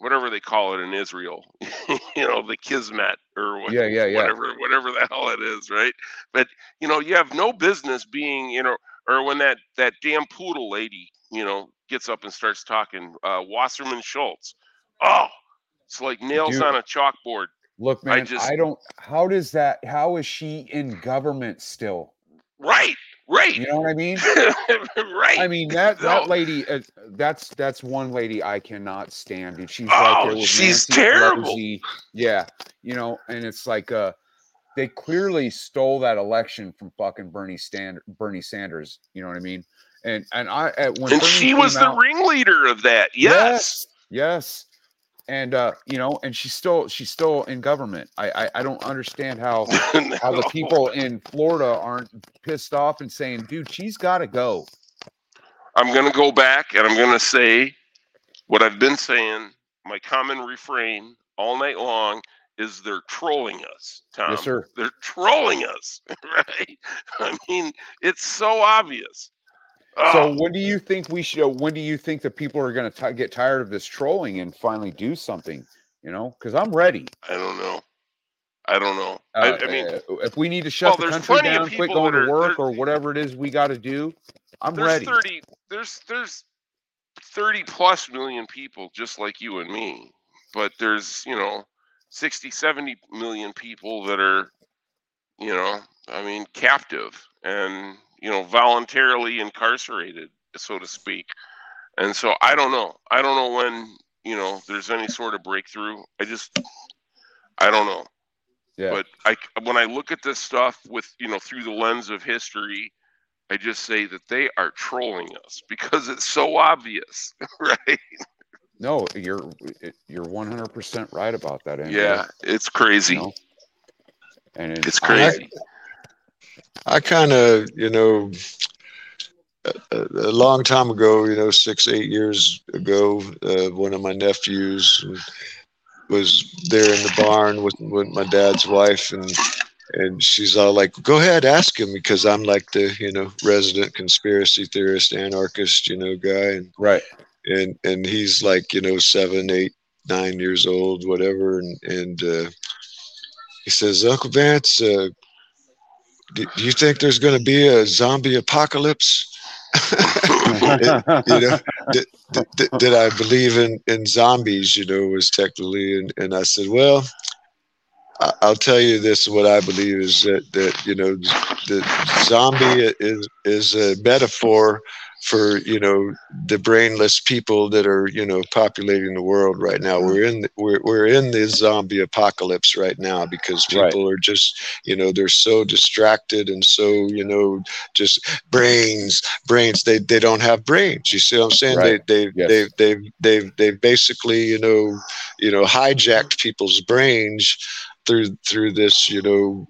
E: whatever they call it in Israel, you know, the kismet or what,
C: Yeah, yeah, yeah.
E: whatever, whatever the hell it is, right? But you know, you have no business being, you know, or when that that damn poodle lady, you know, gets up and starts talking, uh, Wasserman Schultz. Oh, it's like nails
C: Dude.
E: on a chalkboard.
C: look,
E: I
C: man, I,
E: just-
C: don't. How does that? How is she in government still?
E: Right, right,
C: You know what I mean?
E: right.
C: I mean that
E: No.
C: that lady. Uh, that's that's one lady I cannot stand, dude. She's
E: Oh,
C: right there with
E: she's
C: Nancy
E: terrible.
C: Pelosi. Yeah, you know, and it's like uh, they clearly stole that election from fucking Bernie Stand Bernie Sanders. You know what I mean? And and I uh, when
E: and
C: Bernie
E: she was the
C: out-
E: ringleader of that. Yes.
C: yes, and uh, you know, and she's still she's still in government. I I, I don't understand how how the people in Florida aren't pissed off and saying, dude, she's got to go.
E: I'm going to go back and I'm going to say what I've been saying, my common refrain all night long is they're trolling us, Tom.
C: Yes, sir.
E: They're trolling us, right? I mean, it's so obvious.
C: So
E: Oh,
C: when do you think we should? When do you think the people are going to get tired of this trolling and finally do something? You know, because I'm ready.
E: I don't know. I don't know.
C: Uh,
E: I, I mean,
C: uh, if we need to shut
E: well,
C: the country down, quit going
E: that
C: to work, or whatever it is we got to do, I'm
E: there's
C: ready.
E: 30 there's there's 30 plus million people just like you and me but there's you know 60 70 million people that are you know i mean captive and you know voluntarily incarcerated so to speak and so i don't know i don't know when you know there's any sort of breakthrough i just i don't know
C: Yeah.
E: but i when i look at this stuff with you know through the lens of history I just say that they are trolling us because it's so obvious, right?
C: No, you're you're 100 percent right about that. Andrew.
E: Yeah, it's crazy.
C: You know? and
E: It's
C: I-
E: crazy.
D: I kind of, you know, a, a long time ago, you know, six, eight years ago, uh, one of my nephews was there in the barn with, with my dad's wife, and and she's all like, "Go ahead, ask him," because I'm like the, you know, resident conspiracy theorist, anarchist, you know, guy, and
C: right.
D: and and he's like, you know, seven, eight, nine years old, whatever, and and uh, he says, Uncle Vance, uh, do, do you think there's going to be a zombie apocalypse? you know, did, did, did I believe in, in zombies, you know, was technically, and, and I said, well, I- I'll tell you this, what I believe is that, that, you know, the zombie is, is a metaphor for, you know, the brainless people that are, you know, populating the world right now. We're in, we're, we're in the zombie apocalypse right now because
C: Right.
D: people are just, you know, they're so distracted and so, you know, just brains, brains. They they don't have brains. You see what I'm saying?
C: Right.
D: They they
C: Yes.
D: they they've they've they've basically, you know, you know, hijacked people's brains through through this, you know,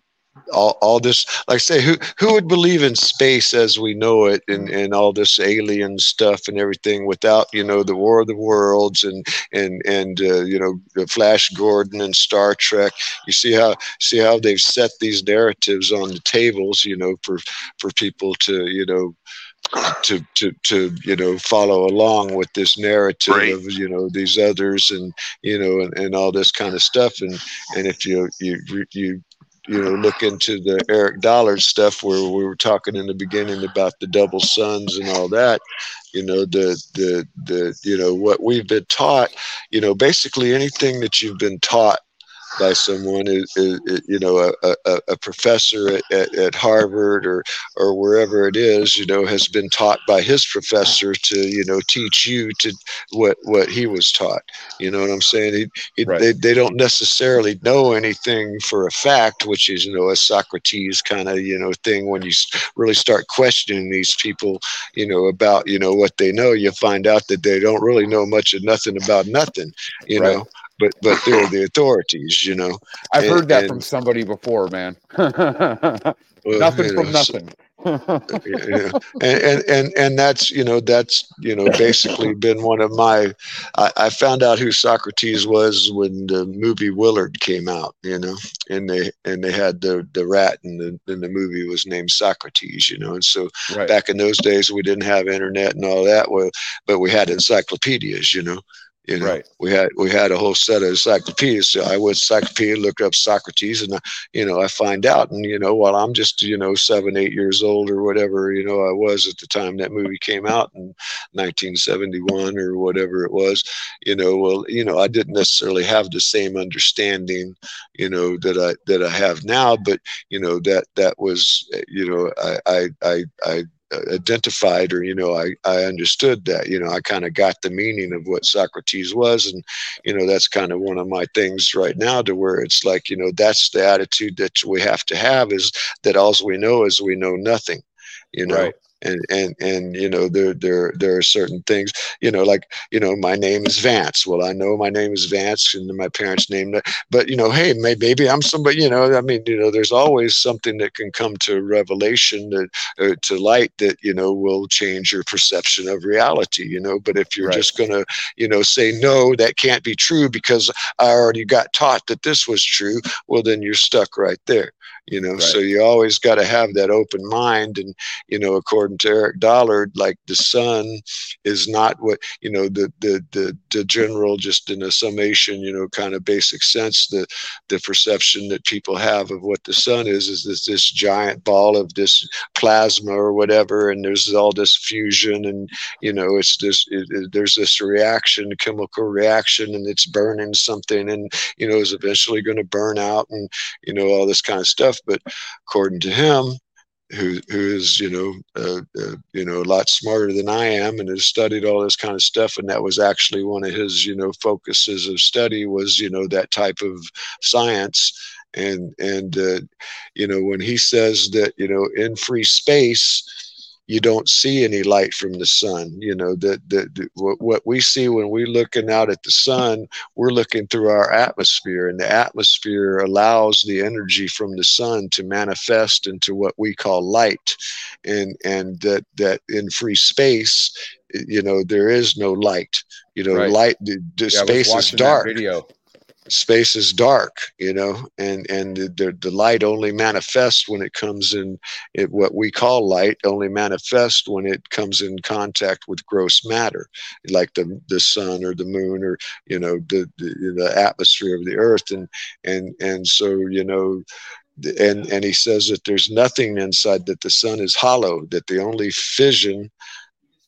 D: all, all this like I say who who would believe in space as we know it and, and all this alien stuff and everything without you know the war of the worlds and and and uh, you know flash gordon and star trek you see how see how they've set these narratives on the tables you know for for people to you know to to to you know follow along with this narrative
E: Right.
D: of you know these others and you know and, and all this kind of stuff and and if you you you you know look into the Eric Dollard stuff where we were talking in the beginning about the double suns and all that you know the the the you know what we've been taught you know basically anything that you've been taught by someone who, is, you know a, a, a professor at, at, at Harvard or or wherever it is you know has been taught by his professor to you know teach you to what what he was taught you know what I'm saying he, he,
C: Right.
D: they, they don't necessarily know anything for a fact which is you know a Socrates kind of you know thing when you really start questioning these people you know about you know what they know you find out that they don't really know much of nothing about nothing you
C: Right.
D: know but but they're the authorities you know
C: I've
D: And-
C: heard that
D: and-
C: from somebody before, man.
D: Well,
C: nothing
D: you
C: from
D: know, so-
C: nothing.
D: yeah. and, and and and that's you know that's you know basically been one of my I, I found out who Socrates was when the movie Willard came out you know and they and they had the the rat and the and the movie was named Socrates you know and so
C: right.
D: back in those days we didn't have internet and all that well but we had encyclopedias you know you know
C: Right.
D: we had we had a whole set of encyclopedias so i went to encyclopedia looked up socrates and I, you know i find out and you know while i'm just you know seven eight years old or whatever you know i was at the time that movie came out in 1971 or whatever it was you know well you know i didn't necessarily have the same understanding you know that i that i have now but you know that that was uh, you know i i i, I Uh, identified or you know i i understood that you know i kind of got the meaning of what socrates was and you know that's kind of one of my things right now to where it's like you know that's the attitude that we have to have is that all we know is we know nothing you know
C: Right.
D: And and and you know there there there are certain things you know like you know my name is Vance. Well, I know my name is Vance, and my parents named it. But you know, hey, may- maybe I'm somebody. You know, I mean, you know, there's always something that can come to revelation that uh, to light that you know will change your perception of reality. You know, but if you're
C: Right.
D: just gonna you know say no, that can't be true because I already got taught that this was true. Well, then you're stuck right there. You know,
C: Right.
D: so you always got to have that open mind and you know according to eric dollard like the sun is not what you know the the the, the general just in a summation you know kind of basic sense the the perception that people have of what the sun is is this this giant ball of this plasma or whatever and there's all this fusion and you know it's this it, it- there's this reaction chemical reaction and it's burning something and you know is eventually going to burn out and you know all this kind of stuff but according to him who who is you know uh, uh, you know a lot smarter than I am and has studied all this kind of stuff and that was actually one of his you know focuses of study was you know that type of science. And and uh, you know when he says that you know in free space you don't see any light from the sun you know that that what, what we see when we're looking out at the sun we're looking through our atmosphere and the atmosphere allows the energy from the sun to manifest into what we call light and and that that in free space you know there is no light you know
C: Right.
D: light the, the
C: Yeah,
D: space is dark
C: video.
D: Space is dark you know and and the, the, light only manifests when it comes in it what we call light only manifests when it comes in contact with gross matter like the the sun or the moon or you know the the, the atmosphere of the earth. And and and so you know and and he says that there's nothing inside that the sun is hollow that the only fission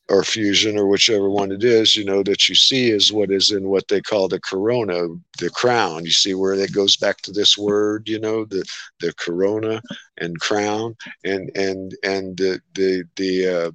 D: or fusion or whichever one it is you know that you see is what is in what they call the corona the crown. You see where that goes back to this word you know the the corona and crown and and and the the the uh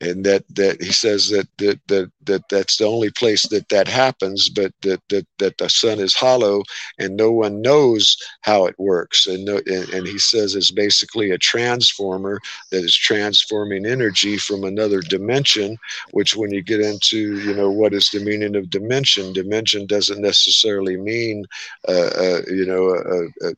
D: and that that he says that that that, that that's the only place that that happens but that that that the sun is hollow and no one knows how it works. And no, and, and he says it's basically a transformer that is transforming energy from another dimension which when you get into you know what is the meaning of dimension dimension doesn't necessarily mean uh, uh, you know a, a,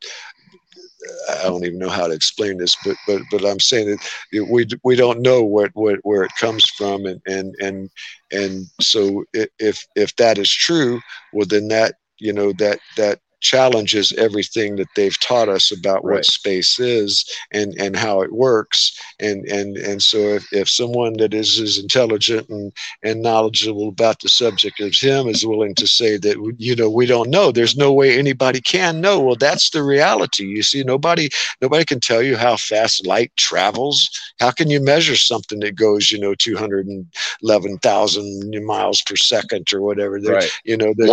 D: I don't even know how to explain this, but but but I'm saying that we we don't know what what where it comes from, and and and and so if if that is true, well then that you know that that challenges everything that they've taught us about what space is and and how it works. And and and so if, if someone that is as intelligent and and knowledgeable about the subject as him is willing to say that you know we don't know there's no way anybody can know. Well that's the reality. You see nobody nobody can tell you how fast light travels. How can you measure something that goes you know 211,000 miles per second or whatever?
C: Right.
D: you know the,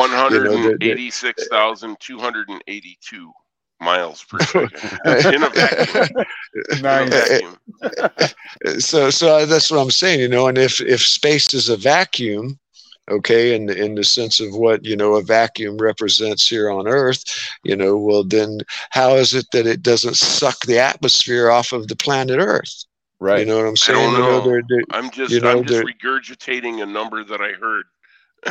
E: One
D: you
E: hundred
D: know, the-
E: and
D: the-
E: eighty-six thousand two hundred and eighty-two miles per second in a vacuum. In a vacuum.
D: so so that's what I'm saying, you know. And if if space is a vacuum, okay, in the, in the sense of what you know a vacuum represents here on Earth, you know, well then how is it that it doesn't suck the atmosphere off of the planet Earth?
C: Right.
D: You know what I'm saying?
E: I
D: saying?
E: don't
D: You know,
E: know.
D: they're- they're-
E: I'm just
D: you know,
E: I'm just regurgitating a number that I heard.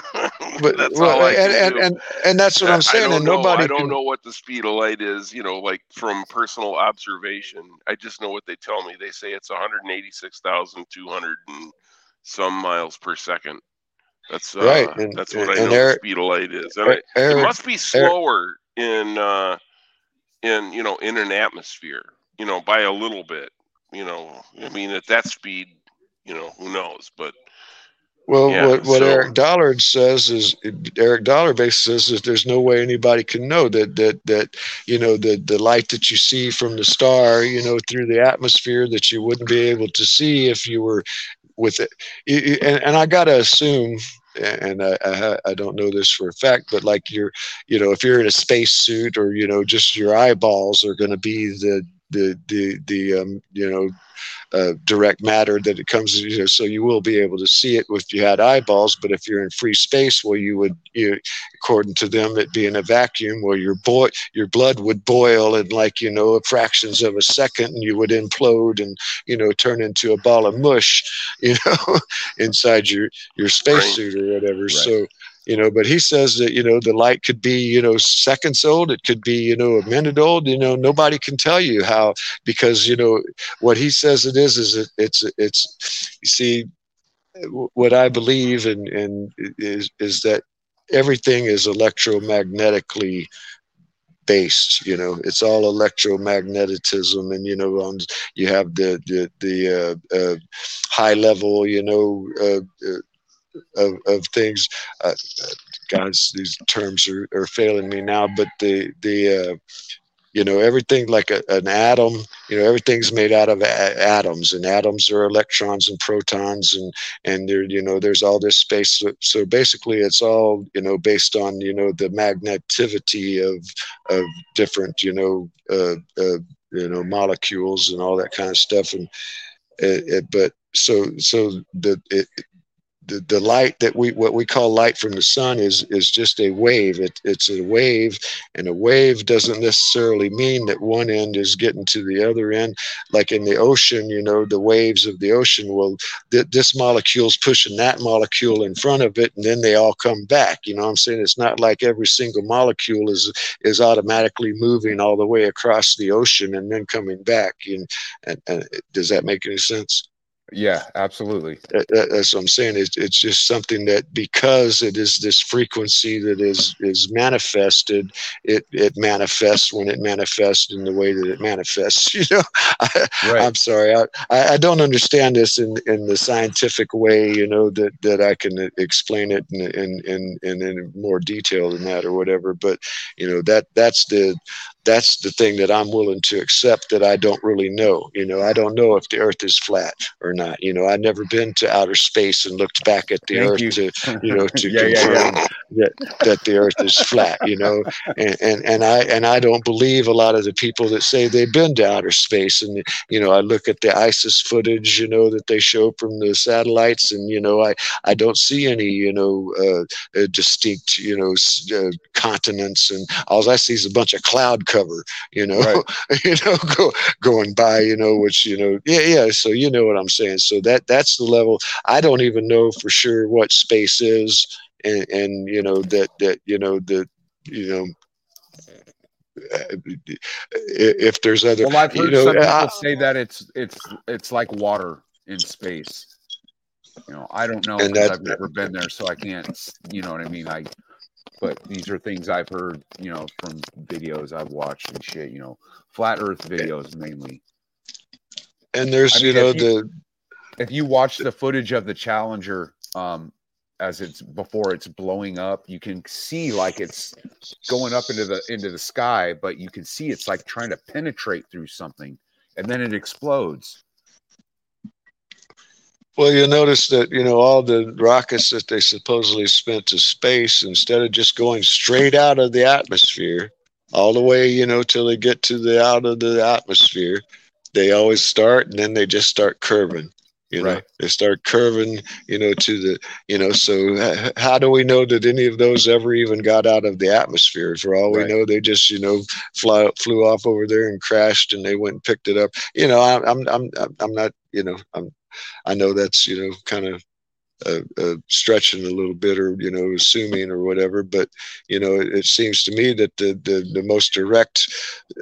D: but
E: that's
D: well,
E: all I
D: and, and, and and that's what
E: I-
D: I'm saying.
E: I don't
D: And
E: know,
D: nobody
E: I don't
D: can,
E: know what the speed of light is, you know, like from personal observation. I just know what they tell me. They say it's 186,200 and some miles per second. That's uh,
D: Right, and-
E: that's what I know speed of light is. And it, it must be slower in uh, in you know in an atmosphere, you know, by a little bit. You know, I mean, at that speed, you know, who knows? But
D: Well,
E: Yeah,
D: what, what
E: so-
D: Eric Dollard says is Eric Dollard basically says that there's no way anybody can know that that that you know the the light that you see from the star, you know, through the atmosphere that you wouldn't be able to see if you were with it. And, and I gotta assume, and I, I I don't know this for a fact, but like you're, you know, if you're in a space suit or you know, just your eyeballs are going to be the the the the um, you know uh, direct matter that it comes you know so you will be able to see it if you had eyeballs but if you're in free space well you would you according to them it'd be in a vacuum where your boy your blood would boil in like you know fractions of a second and you would implode and you know turn into a ball of mush you know inside your your spacesuit or whatever. So you know but he says that you know the light could be you know seconds old it could be you know a minute old you know nobody can tell you how because you know what he says it is is it, it's it's you see what i believe and and is is that everything is electromagnetically based you know it's all electromagnetism and you know on you have the the the uh, uh, high level you know uh, uh, of, of things. Uh, guys, these terms are, are failing me now, but the the uh, you know everything like a, an atom you know everything's made out of a- atoms and atoms are electrons and protons and and there you know there's all this space so, so basically it's all you know based on you know the magnetivity of of different you know uh, uh, you know molecules and all that kind of stuff and it, it, but so so the it, the, the light that we what we call light from the sun is is just a wave. It, it's a wave and a wave doesn't necessarily mean that one end is getting to the other end. Like in the ocean you know the waves of the ocean will th- this molecule's pushing that molecule in front of it and then they all come back. You know what i'm saying? It's not like every single molecule is is automatically moving all the way across the ocean and then coming back. And, and, and does that make any sense
C: Yeah, absolutely.
D: that, that- that's what I'm saying. It's, it's just something that because it is this frequency that is is manifested, it it manifests when it manifests in the way that it manifests. You know, I,
C: Right.
D: I'm sorry, I, I don't understand this in, in the scientific way. You know that that I can explain it in in in, in, in more detail than that or whatever. But you know that that's the that's the thing that I'm willing to accept that I don't really know. You know, I don't know if the earth is flat or not. You know, I've never been to outer space and looked back at the
C: Thank
D: earth
C: you.
D: to, you know, to
C: Yeah, yeah,
D: confirm
C: yeah.
D: that, that the earth is flat, you know, and, and, and I, and I don't believe a lot of the people that say they've been to outer space. And, you know, I look at the ISIS footage, you know, that they show from the satellites and, you know, I, I don't see any, you know, uh, uh, distinct, you know, uh, continents and all I see is a bunch of cloud cover, you know,
C: Right.
D: you know, go, going by, you know, which, you know, yeah, yeah. So you know what I'm saying. So that that's the level. I don't even know for sure what space is, and, and you know that that you know that you know. uh, If there's other,
C: Well, I've
D: you
C: heard
D: know,
C: some people
D: I-
C: say that it's it's it's like water in space. You know, I don't know because I've never been there, so I can't. You know what I mean? I. But these are things I've heard, you know, from videos I've watched and shit. You know, flat Earth videos mainly.
D: and there's
C: I mean,
D: you know
C: if you-
D: the
C: If you watch the footage of the Challenger, um, as it's before it's blowing up, you can see like it's going up into the into the sky, but you can see it's like trying to penetrate through something, and then it explodes.
D: Well, you'll notice that you know all the rockets that they supposedly spent to space, instead of just going straight out of the atmosphere, all the way, you know, till they get to the out of the atmosphere, they always start and then they just start curving. You know, they start curving, you know, to the, you know. So h- how do we know that any of those ever even got out of the atmosphere? For all we
C: Right.
D: know, they just, you know, fly flew off over there and crashed, and they went and picked it up. You know, I'm, I'm, I'm, I'm not, you know, I'm I know that's you know kind of uh, uh, stretching a little bit or you know assuming or whatever, but you know it, it seems to me that the the, the most direct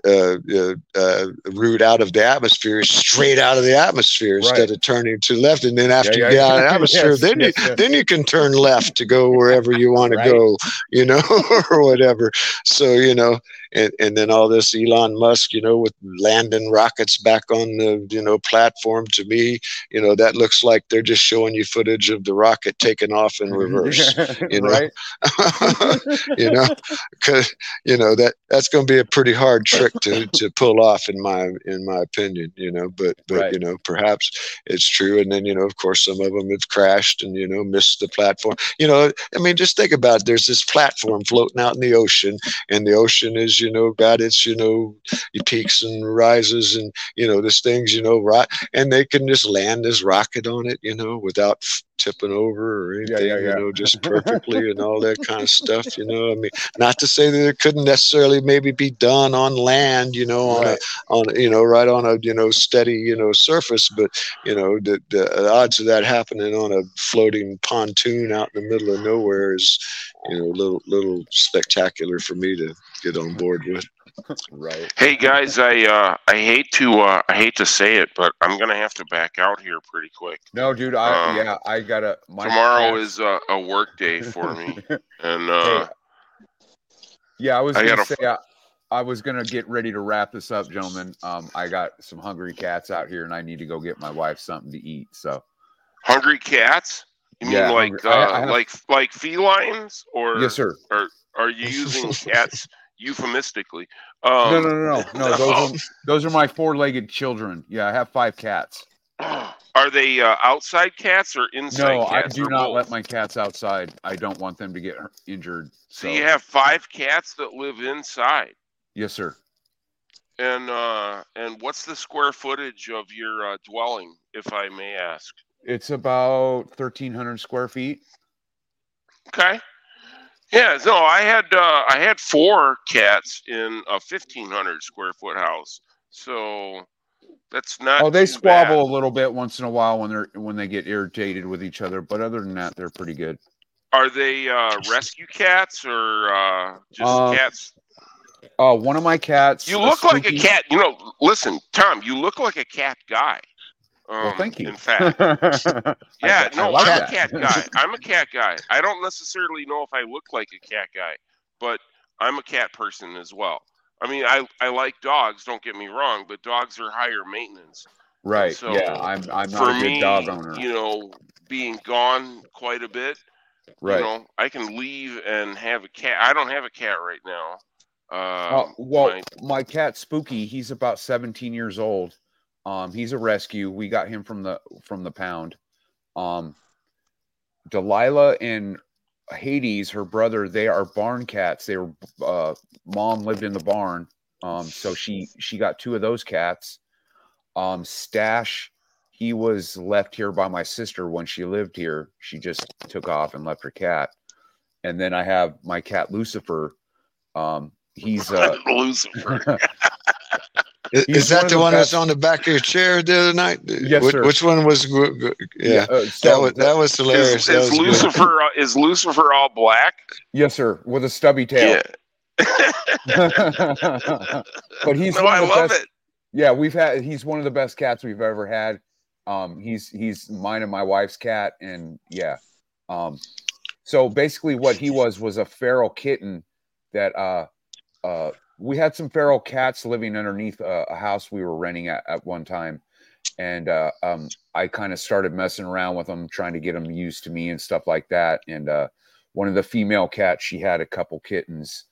D: uh, uh, uh, route out of the atmosphere is straight out of the atmosphere
C: Right.
D: instead of turning to left, and then after
C: yeah,
D: you get out of the atmosphere,
C: Yes,
D: then
C: yes,
D: you
C: yes.
D: then you can turn left to go wherever you want to go, you know, or whatever. So you know, and, and then all this Elon Musk, you know, with landing rockets back on the you know platform. To me, you know, that looks like they're just showing you footage of the rocket taking off in reverse. You know,
C: right?
D: you know, because you know that that's going to be a pretty hard trick to to pull off in my in my opinion. You know, but but
C: Right.
D: you know perhaps it's true. And then you know, of course, some of them have crashed and you know missed the platform. You know, I mean, just think about it. There's this platform floating out in the ocean, and the ocean is you know got its you know it peaks and rises, and you know this thing's you know right, and they can just land this rocket on it, you know, without f- tipping over or
C: Yeah,
D: anything,
C: yeah, yeah.
D: you know, just perfectly and all that kind of stuff. You know, I mean, not to say that it couldn't necessarily maybe be done on land, you know, on
C: Right.
D: a on you know right on a you know steady you know surface, but you know the, the odds of that happening on a floating pontoon out in the middle of nowhere is you know a little little spectacular for me to get on board with.
C: Right.
E: Hey guys, I uh, I hate to uh, I hate to say it, but I'm gonna have to back out here pretty quick.
C: No, dude. I
E: Um,
C: yeah. I gotta. My
E: Tomorrow
C: cats-
E: is uh, a work day for me, and uh,
C: Yeah, I was
E: I
C: gonna say I, I was gonna get ready to wrap this up, gentlemen. Um, I got some hungry cats out here, and I need to go get my wife something to eat. So
E: hungry cats. You
C: Yeah,
E: mean like uh,
C: have-
E: like like felines, or
C: yes, sir.
E: or are you using cats euphemistically? Um,
C: no, no, no, no, no. Those are those are my four-legged children. Yeah, I have five cats.
E: Are they uh, outside cats or inside
C: No, I do not
E: both?
C: let my cats outside. I don't want them to get injured.
E: So
C: So,
E: you have five cats that live inside,
C: yes, sir.
E: and uh, and what's the square footage of your uh, dwelling, if I may ask?
C: It's about thirteen hundred square feet.
E: Okay. Yeah, no, I had uh, I had four cats in a fifteen hundred square foot house, so that's not.
C: Oh, they
E: too bad.
C: squabble a little bit once in a while when they're when they get irritated with each other, but other than that, they're pretty good.
E: Are they uh, rescue cats or uh, just
C: Uh,
E: cats?
C: Uh, one of my cats.
E: You look like a cat. You know, listen, Tom. You look like a cat guy. Um,
C: Well, thank you.
E: In fact, yeah, no, I'm
C: that.
E: a cat guy. I'm a cat guy. I don't necessarily know if I look like a cat guy, but I'm a cat person as well. I mean, I I like dogs. Don't get me wrong, but dogs are higher maintenance.
C: right.
E: So,
C: yeah, I'm I'm
E: For
C: not a good
E: me,
C: dog owner.
E: you know, being gone quite a bit,
C: right.
E: you know, I can leave and have a cat. I don't have a cat right now.
C: Uh,
E: Um,
C: well,
E: my-
C: my cat Spooky, he's about 17 years old. Um, he's a rescue. We got him from the from the pound. Um, Delilah and Hades, her brother, they are barn cats. They were uh, mom lived in the barn, um, so she she got two of those cats. Um, Stash, he was left here by my sister when she lived here. She just took off and left her cat. And then I have my cat Lucifer. Um, he's uh,
E: Lucifer.
D: Is, is that
C: of
D: the
C: the
D: one that's on the back of your chair the other night?
C: Yes,
D: which,
C: sir.
D: Which one was? gu- gu- Yeah,
C: uh,
D: that was that was hilarious.
E: Is,
D: That
E: is
D: was.
E: Lucifer uh, is Lucifer all black?
C: yes, sir, with a stubby tail. Yeah. but he's
E: no, I love
C: best.
E: it.
C: Yeah, we've had. He's one of the best cats we've ever had. Um, he's he's mine and my wife's cat, and yeah. Um, so basically, what he was was a feral kitten that uh uh we had some feral cats living underneath a, a house we were renting at, at one time, and uh, um, I kind of started messing around with them, trying to get them used to me and stuff like that. And uh, one of the female cats, she had a couple kittens,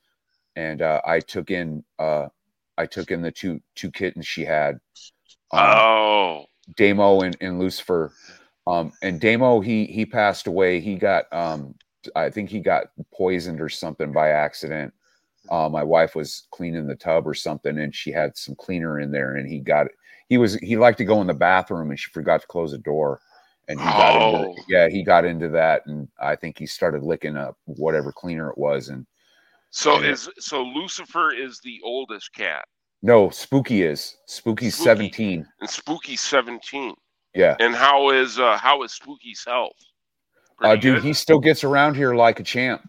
C: and uh, I took in uh, I took in the two two kittens she had. Um,
E: Oh,
C: Damo and, and Lucifer. Um, and Damo, he he passed away. He got um, I think he got poisoned or something by accident. Uh, my wife was cleaning the tub or something, and she had some cleaner in there, and he got he was he liked to go in the bathroom, and she forgot to close the door, and he got
E: Oh.
C: into, yeah he got into that, and I think he started licking up whatever cleaner it was, and
E: so
C: Yeah.
E: is so Lucifer is the oldest cat,
C: no, Spooky is Spooky's
E: Spooky.
C: seventeen,
E: and Spooky's seventeen.
C: yeah.
E: And how is uh, how is Spooky's health?
C: Uh, dude,
E: good?
C: he still gets around here like a champ.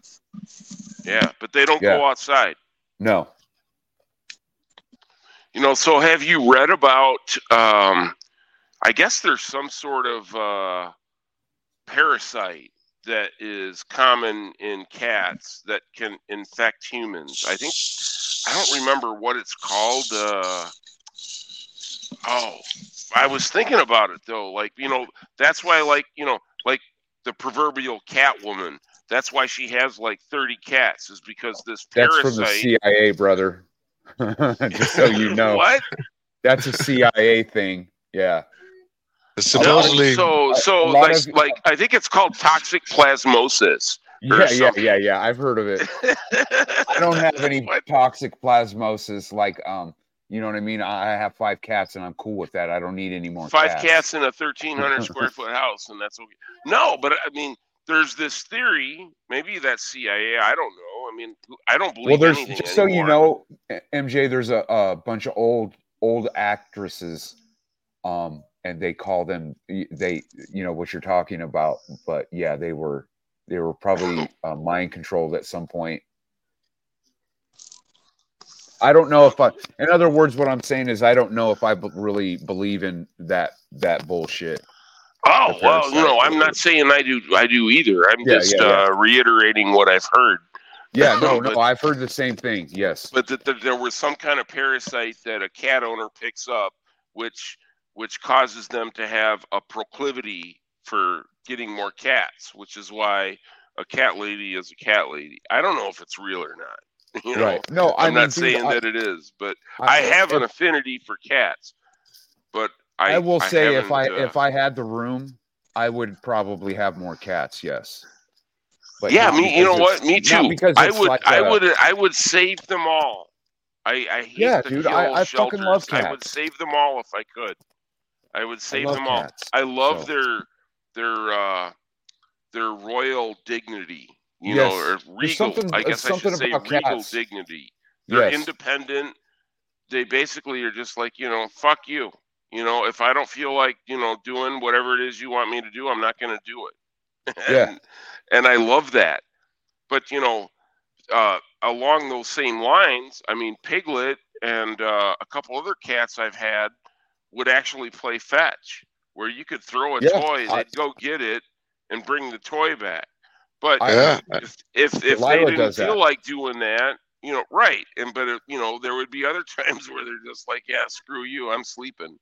E: Yeah, but they don't
C: Yeah.
E: go outside.
C: No,
E: You know, so have you read about? Um, I guess there's some sort of uh, parasite that is common in cats that can infect humans. I think I don't remember what it's called. Uh, oh, I was thinking about it though. Like you know, that's why I like you know, like the proverbial cat woman. That's why she has like 30 cats, is because this
C: That's from the
E: parasite.
C: CIA, brother. Just so you know,
E: What?
C: that's a CIA thing. Yeah.
D: Supposedly,
E: So, so like,
C: of-
E: like I think it's called toxoplasmosis.
C: Yeah, yeah,
E: something.
C: yeah, yeah. I've heard of it. I don't have any
E: What?
C: toxoplasmosis. Like, um, you know what I mean. I I have five cats, and I'm cool with that. I don't need any more.
E: five cats in a 1,300 square foot house, and that's okay. No, but I mean, there's this theory. Maybe that's CIA. I don't know. I mean, I don't believe
C: Well, there's just so you know, MJ. There's a, a bunch of old old actresses, um, and they call them they, you know, what you're talking about. But yeah, they were they were probably uh, mind controlled at some point. I don't know if I. In other words, what I'm saying is, I don't know if I b- really believe in that that bullshit.
E: Oh well, no, I'm not saying I do. I do either. I'm
C: Yeah,
E: just
C: yeah, yeah.
E: Uh, reiterating what I've heard.
C: Yeah, no, no, I've heard the same thing. Yes.
E: But that that there was some kind of parasite that a cat owner picks up, which which causes them to have a proclivity for getting more cats, which is why a cat lady is a cat lady. I don't know if it's real or not. You know,
C: right. No, I
E: I'm
C: mean,
E: not saying
C: I-
E: that it is, but I have an affinity for cats. But I,
C: I will say if I
E: uh,
C: if I had the room, I would probably have more cats. Yes. But
E: yeah, me. You know what? Me too.
C: because
E: I would.
C: like
E: I would. I would save them all. I. I hate
C: Yeah, dude, I- I fucking love
E: shelters. I would save them all if I could. I would save them all.
C: cats,
E: I love
C: so.
E: their their uh their royal dignity. You
C: Yes,
E: know, or regal. I guess I should say regal
C: cats.
E: dignity. They're
C: Yes.
E: independent. They basically are just like you know, fuck you. You know, if I don't feel like you know doing whatever it is you want me to do, I'm not going to do it.
C: Yeah.
E: and, and I love that. But you know, uh, along those same lines, I mean, Piglet and uh, a couple other cats I've had would actually play fetch, where you could throw a
C: Yeah,
E: toy,
C: I-
E: they'd go get it and bring the toy back. But
C: I-
E: if if, if they didn't feel
C: that.
E: like doing that, you know, right? And but it, you know, there would be other times where they're just like, yeah, screw you, I'm sleeping.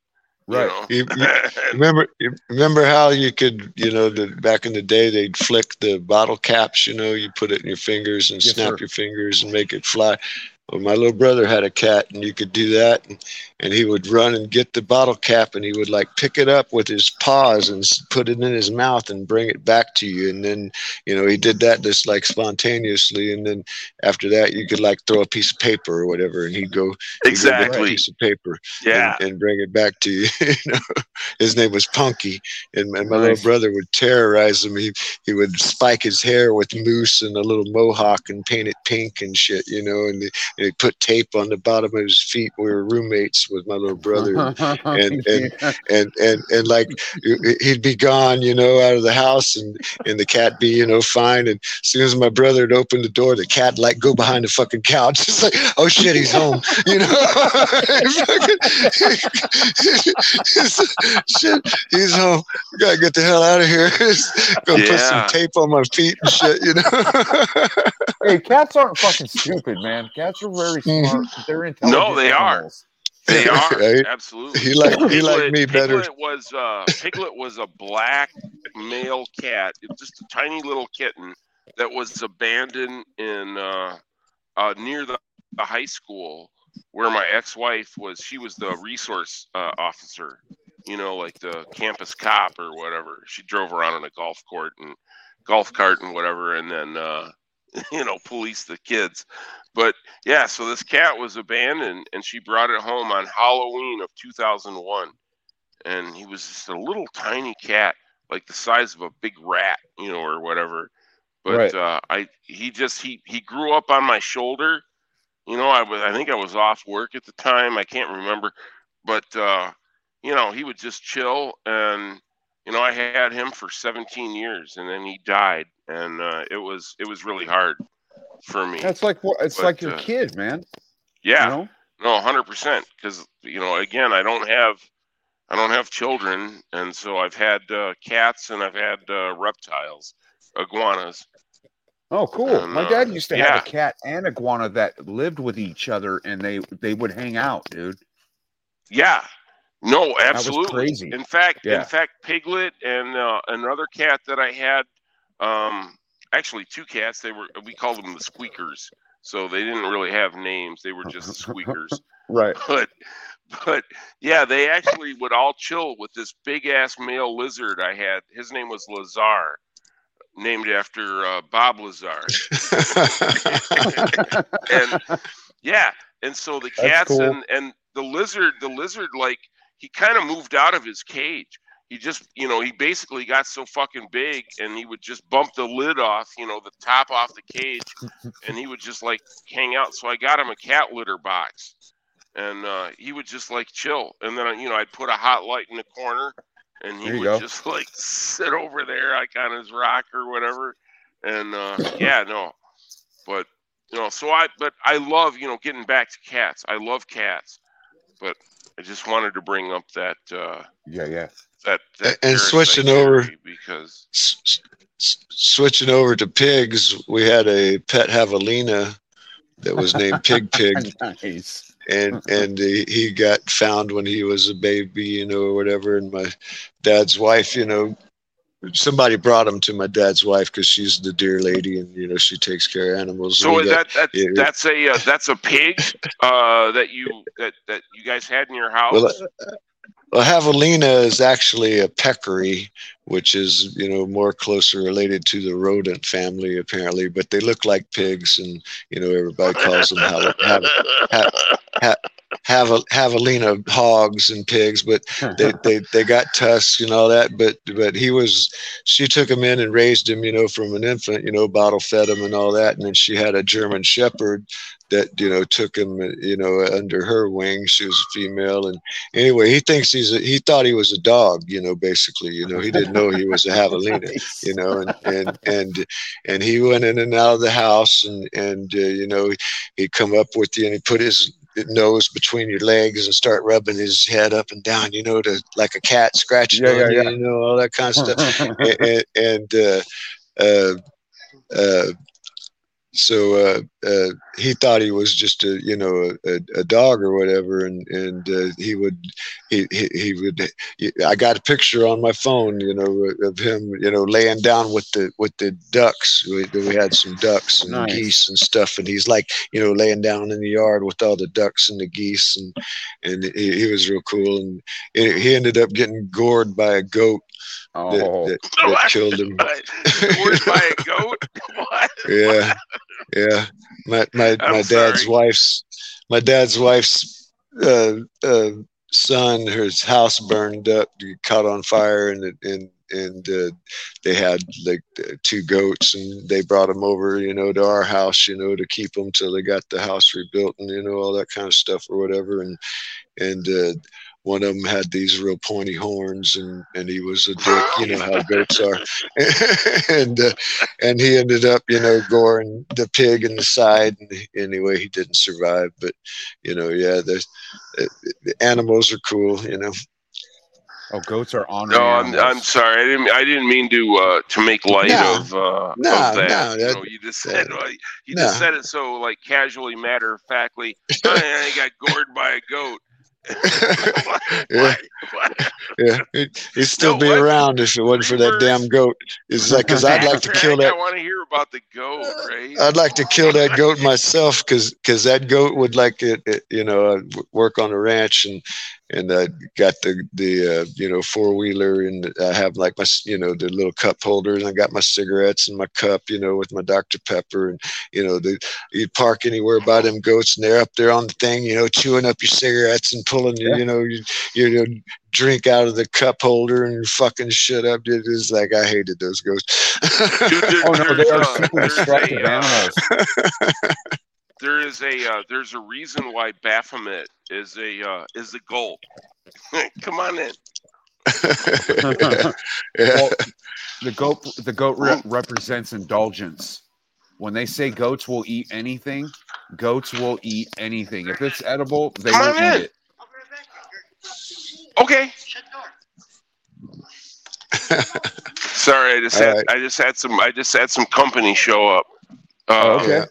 E: You
C: Right.
E: know?
D: You- remember you remember how you could you know the back in the day they'd flick the bottle caps you know you put it in your fingers and
C: Yes,
D: snap
C: sir.
D: your fingers and make it fly well my little brother had a cat and you could do that and, and he would run and get the bottle cap and he would like pick it up with his paws and put it in his mouth and bring it back to you and then you know he did that just like spontaneously and then after that you could like throw a piece of paper or whatever and he'd go he'd
E: exactly.
D: piece of paper
E: Yeah.
D: and, and bring it back to you. you know, his name was Punky, and, my- my
C: Nice.
D: little brother would terrorize him. He he would spike his hair with mousse and a little mohawk and paint it pink and shit, you know, and, he- and he'd put tape on the bottom of his feet. We were roommates with my little brother, and- and- and and and like he'd be gone, you know, out of the house, and and the cat be, you know, fine. And as soon as my brother would open the door, the cat like go behind the fucking couch. It's like, oh shit, he's home, you know. shit, he's home. We gotta get the hell out of here. go put some tape on my feet and shit, you know.
C: hey, cats aren't fucking stupid, man. Cats are very
D: Mhm.
C: smart. They're intelligent.
E: they are. They are
D: Right?
E: absolutely.
D: He like he like me better.
E: Piglet was uh, Piglet was a black male cat, It was just a tiny little kitten that was abandoned in uh, uh, near the, the high school where my ex-wife was. She was the resource uh, officer, you know, like the campus cop or whatever. She drove around in a golf court and golf cart and whatever, and then uh, you know, police the kids. But yeah, so this cat was abandoned, and she brought it home on Halloween of 2001, and he was just a little tiny cat, like the size of a big rat, you know, or whatever. But
C: Right.
E: uh, I, he just he he grew up on my shoulder. You know, I was I think I was off work at the time. I can't remember, but uh, you know, he would just chill, and you know, I had him for 17 years, and then he died, and uh, it was it was really hard for me.
C: That's like what it's
E: But,
C: like your
E: uh,
C: kid, man.
E: yeah.
C: You know?
E: No, hundred percent. Because you know, again, I don't have, I don't have children, and so I've had uh, cats and I've had uh, reptiles, iguanas.
C: Oh, cool.
E: And,
C: My dad
E: uh,
C: used to
E: yeah.
C: have a cat and iguana that lived with each other, and they they would hang out, dude.
E: Yeah, no, absolutely.
C: crazy.
E: In fact,
C: Yeah.
E: in fact, Piglet and uh, another cat that I had Um, actually, two cats. They were we called them the squeakers. So they didn't really have names. They were just the squeakers.
C: Right.
E: But but yeah, they actually would all chill with this big ass male lizard I had. His name was Lazar, named after uh, Bob Lazar. and yeah, and so the cats
C: cool.
E: and and the lizard, the lizard, like he kind of moved out of his cage. He just, you know, he basically got so fucking big, and he would just bump the lid off, you know, the top off the cage, and he would just like hang out. So I got him a cat litter box, and uh, he would just like chill. And then, you know, I'd put a hot light in the corner, and he would
C: go.
E: just like sit over there, like on his rock or whatever. And uh, yeah, no, but you know, so I, but I love, you know, getting back to cats. I love cats, but I just wanted to bring up that uh,
C: Yeah, yeah.
E: that, that
D: And switching over-
E: because
D: S- s- switching over to pigs, we had a pet javelina that was named Pig Pig,
C: nice.
D: and and he, he got found when he was a baby, you know, or whatever. And my dad's wife, you know, somebody brought him to my dad's wife because she's the dear lady, and you know, she takes care of animals.
E: so is
D: got-
E: that that
D: yeah.
E: that's a uh, that's a pig uh, that you that that you guys had in your house.
D: Well, uh, well, javelina is actually a peccary, which is you know more closer related to the rodent family apparently. But they look like pigs, and you know everybody calls them javel- ha- javel- javelina hogs and pigs. But they, they they got tusks and all that. But but he was she took him in and raised him, you know, from an infant, you know, bottle fed him and all that. And then she had a German Shepherd that you know took him, you know, under her wing. She was a female, and anyway, he thinks he's a, he thought he was a dog, you know, basically, you know, he didn't know he was a javelina you know, and and and and he went in and out of the house, and and uh, you know, he'd come up with you, and he put his nose between your legs and start rubbing his head up and down, you know, to like a cat scratching
C: Yeah, yeah,
D: you,
C: yeah.
D: you know, all that kind of stuff, and, and, and uh, uh, uh, so uh, uh, he thought he was just a you know a, a dog or whatever, and and uh, he would he, he he would I got a picture on my phone, you know, of him, you know, laying down with the with the ducks. We, we had some ducks and
C: Nice.
D: geese and stuff, and he's like, you know, laying down in the yard with all the ducks and the geese, and and he, he was real cool. And he he ended up getting gored by a goat
C: Oh,
D: that, that killed him.
E: Gored by a goat? What?
D: Yeah, yeah. My my
E: I'm
D: my dad's
E: sorry.
D: wife's my dad's wife's uh, uh, son, his house burned up, caught on fire, and and and uh, they had like uh, two goats, and they brought them over, you know, to our house, you know, to keep them till they got the house rebuilt, and you know all that kind of stuff or whatever, and and. One of them had these real pointy horns, and, and he was a dick. You know how goats are, and uh, and he ended up, you know, goring the pig in the side. And anyway, he didn't survive. But you know, yeah, the, the, the animals are cool. You know,
C: oh, goats are on.
E: No, I'm, I'm sorry. I didn't. I didn't mean to uh, to make light
D: No.
E: of uh,
D: No,
E: of that.
D: no,
E: you,
D: that-
E: know, you just said
D: uh,
E: you just
D: no.
E: said it so like casually, matter of factly. I, I got gored by a goat.
D: Yeah. Yeah, he'd, he'd still
E: No,
D: be
E: what?
D: around if it wasn't for that damn goat. It's like because I'd like to kill that.
E: I want to hear about the goat, right?
D: I'd like to kill that goat myself because that goat would like it, it you know I'd work on a ranch and and I got the the uh, you know four wheeler and I have like my you know the little cup holder and I got my cigarettes and my cup you know with my Dr Pepper and you know the you'd park anywhere by them goats and they're up there on the thing you know chewing up your cigarettes and pulling your you know you, you know drink out of the cup holder and fucking shit up it is like I hated those goats.
C: Oh no, they are super destructive animals.
E: There is a uh, there's a reason why Baphomet is a uh, is a goat. Come on in.
D: yeah.
C: Well, the goat, the goat re- represents indulgence. When they say goats will eat anything, goats will eat anything. If it's edible, they
E: Come
C: will
E: on in.
C: eat it.
E: Okay. Sorry, I just
D: All
E: had
D: right.
E: I just had some I just had some company show up. Uh,
C: Okay.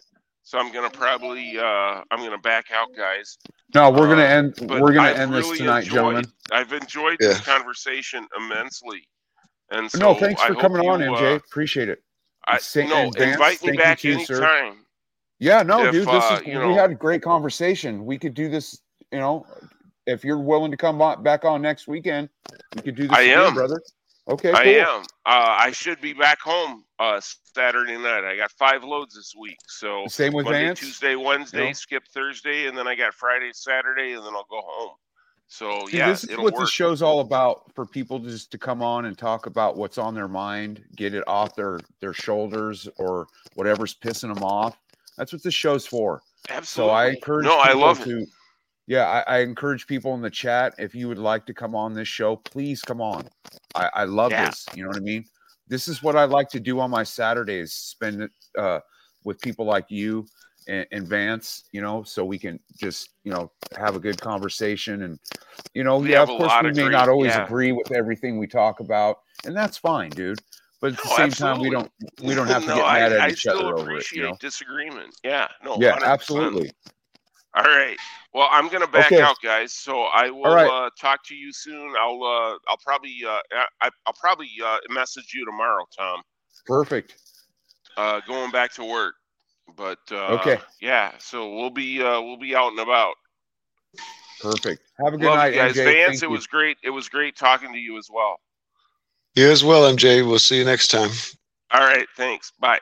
E: So I'm gonna probably uh, I'm gonna back out, guys.
C: No, we're gonna
E: Uh,
C: end.
E: But
C: We're gonna
E: I've
C: end this tonight,
E: enjoyed,
C: gentlemen.
E: I've enjoyed
D: Yeah.
E: this conversation immensely. And so
C: no, thanks for
E: hope
C: coming on,
E: you,
C: MJ.
E: uh,
C: Appreciate it.
E: I,
C: Say-
E: no,
C: and Vance,
E: invite me
C: thank you
E: back
C: sir.
E: anytime.
C: Yeah, no,
E: If,
C: dude, this
E: uh,
C: is
E: you
C: we
E: know-
C: had a great conversation. We could do this, you know, if you're willing to come on, back on next weekend, we could do this
E: I
C: again,
E: am.
C: brother. Okay,
E: I
C: cool.
E: am. Uh, I should be back home uh, Saturday night. I got five loads this week, so
C: Same with
E: Monday,
C: Vance.
E: Tuesday, Wednesday, skip Thursday, and then I got Friday, Saturday, and then I'll go home. So
C: See,
E: yeah,
C: this is what
E: work.
C: the show's all about for people just to come on and talk about what's on their mind, get it off their their shoulders or whatever's pissing them off. That's what this show's for.
E: Absolutely.
C: So I encourage
E: No, I
C: people
E: love it.
C: yeah, I, I encourage people in the chat if you would like to come on this show, please come on. I, I love
E: Yeah.
C: this. You know what I mean? This is what I like to do on my Saturdays, spend it uh, with people like you and, and Vance, you know, so we can just, you know, have a good conversation. And, you know,
E: We
C: yeah, of course, we may not always
E: yeah.
C: agree with everything we talk about, and that's fine, dude. But at the
E: No,
C: same time, we don't we don't have to
E: no,
C: get mad
E: I,
C: at
E: I
C: each other over it. You know?
E: disagreement. Yeah, no,
C: Yeah,
E: 100%.
C: absolutely.
E: All right. Well, I'm gonna back
C: Okay.
E: out, guys. So I will
C: right.
E: uh, talk to you soon. I'll uh, I'll probably uh, I, I'll probably uh, message you tomorrow, Tom.
C: Perfect.
E: Uh, going back to work. But uh,
C: Okay.
E: yeah. So we'll be uh, we'll be out and about.
C: Perfect. Have a good
E: Love
C: night,
E: you guys.
C: MJ.
E: Vance,
C: Thank
E: it
C: you.
E: was great. It was great talking to you as well.
D: You as well, MJ. We'll see you next time.
E: All right. Thanks. Bye.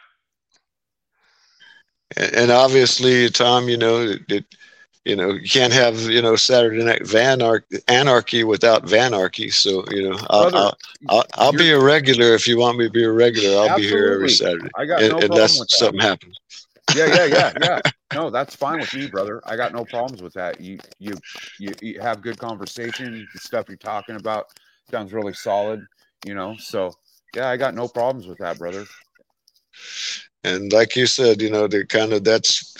D: And, obviously, Tom, you know, it, you know, you can't have you know Saturday Night Vanarch anarchy without Vanarchy. So you know, I'll,
C: Brother,
D: I'll, I'll, I'll be a regular if you want me to be a regular. I'll be here every Saturday,
C: I got
D: and,
C: no
D: and
C: problem
D: that's
C: with that.
D: something happens.
C: yeah, yeah, yeah, yeah. No, that's fine with me, brother. I got no problems with that. You, you, you, you have good conversation. The stuff you're talking about sounds really solid. You know, so yeah, I got no problems with that, brother.
D: And like you said you know the kind of that's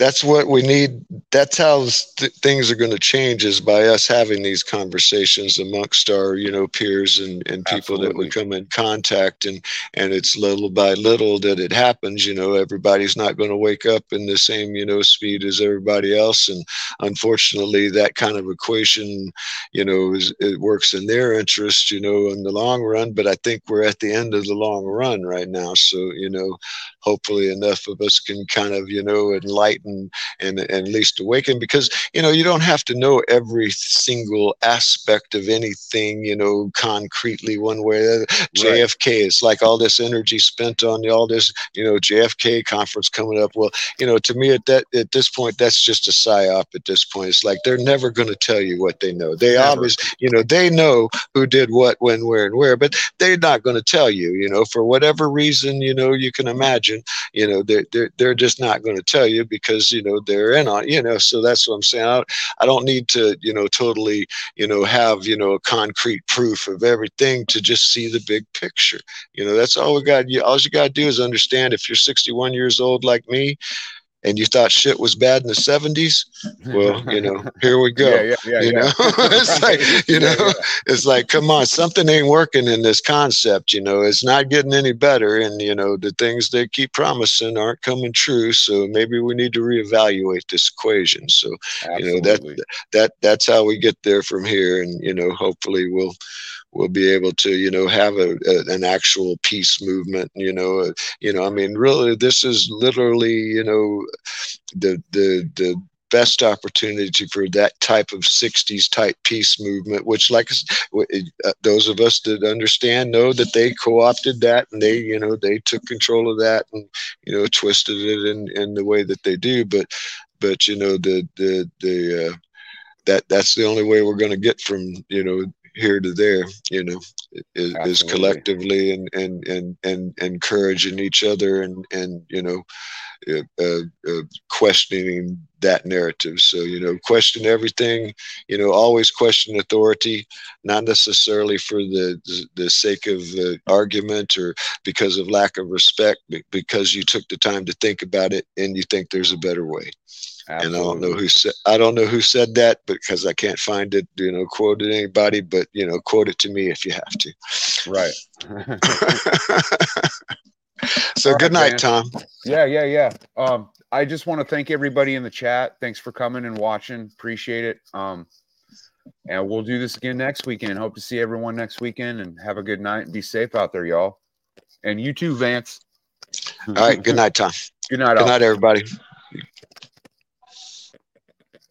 D: that's what we need that's how th- things are going to change is by us having these conversations amongst our you know peers and, and people that we come in contact and and it's little by little that it happens you know everybody's not going to wake up in the same you know speed as everybody else. And unfortunately that kind of equation you know is, it works in their interest you know in the long run but i think we're at the end of the long run right now. So you know hopefully enough of us can kind of you know enlighten and, and at least awaken because you know you don't have to know every single aspect of anything you know concretely one way or the other. jfk it's like all this energy spent on all this you know jfk conference coming up. Well you know to me at that at this point that's just a psyop at this point. It's like they're never going to tell you what they know. They obviously you know they know who did what when where and where but they're not going to tell you you know for whatever reason you know you can imagine you know they're, they're, they're just not going to tell you because you know they're in on you know so that's what i'm saying. I, I don't need to you know totally you know have you know a concrete proof of everything to just see the big picture. You know that's all we got all you got to do is understand if you're 61 years old like me and you thought shit was bad in the 70s well you know here we go.
C: Yeah, yeah, yeah,
D: you know? It's like you know it's like come on something ain't working in this concept you know? It's not getting any better and you know the things they keep promising aren't coming true so maybe we need to reevaluate this equation. So you know that that that's how we get there from here and you know hopefully we'll we'll be able to you know have a, a an actual peace movement you know uh, you know i mean really this is literally you know the the the best opportunity for that type of 60s type peace movement which like uh, those of us that understand know that they co-opted that and they you know they took control of that and you know twisted it in in the way that they do but but you know the the the uh, that that's the only way we're going to get from you know here to there you know is, is collectively and and and and encouraging each other and and you know uh, uh, uh, questioning that narrative. So you know question everything you know always question authority not necessarily for the the, the sake of uh, argument or because of lack of respect but because you took the time to think about it and you think there's a better way and I don't know who said I don't know who said that because I can't find it, you know, quoted anybody, but you know, quote it to me if you have to.
C: Right.
D: so
C: All
D: good
C: right,
D: night,
C: man.
D: Tom.
C: Yeah, yeah, yeah. Um, I just want to thank everybody in the chat. Thanks for coming and watching. Appreciate it. Um, and we'll do this again next weekend. Hope to see everyone next weekend and have a good night and be safe out there, y'all. And you too, Vance.
D: All right. Good night, Tom.
C: Good night,
D: Good
C: all.
D: night, everybody.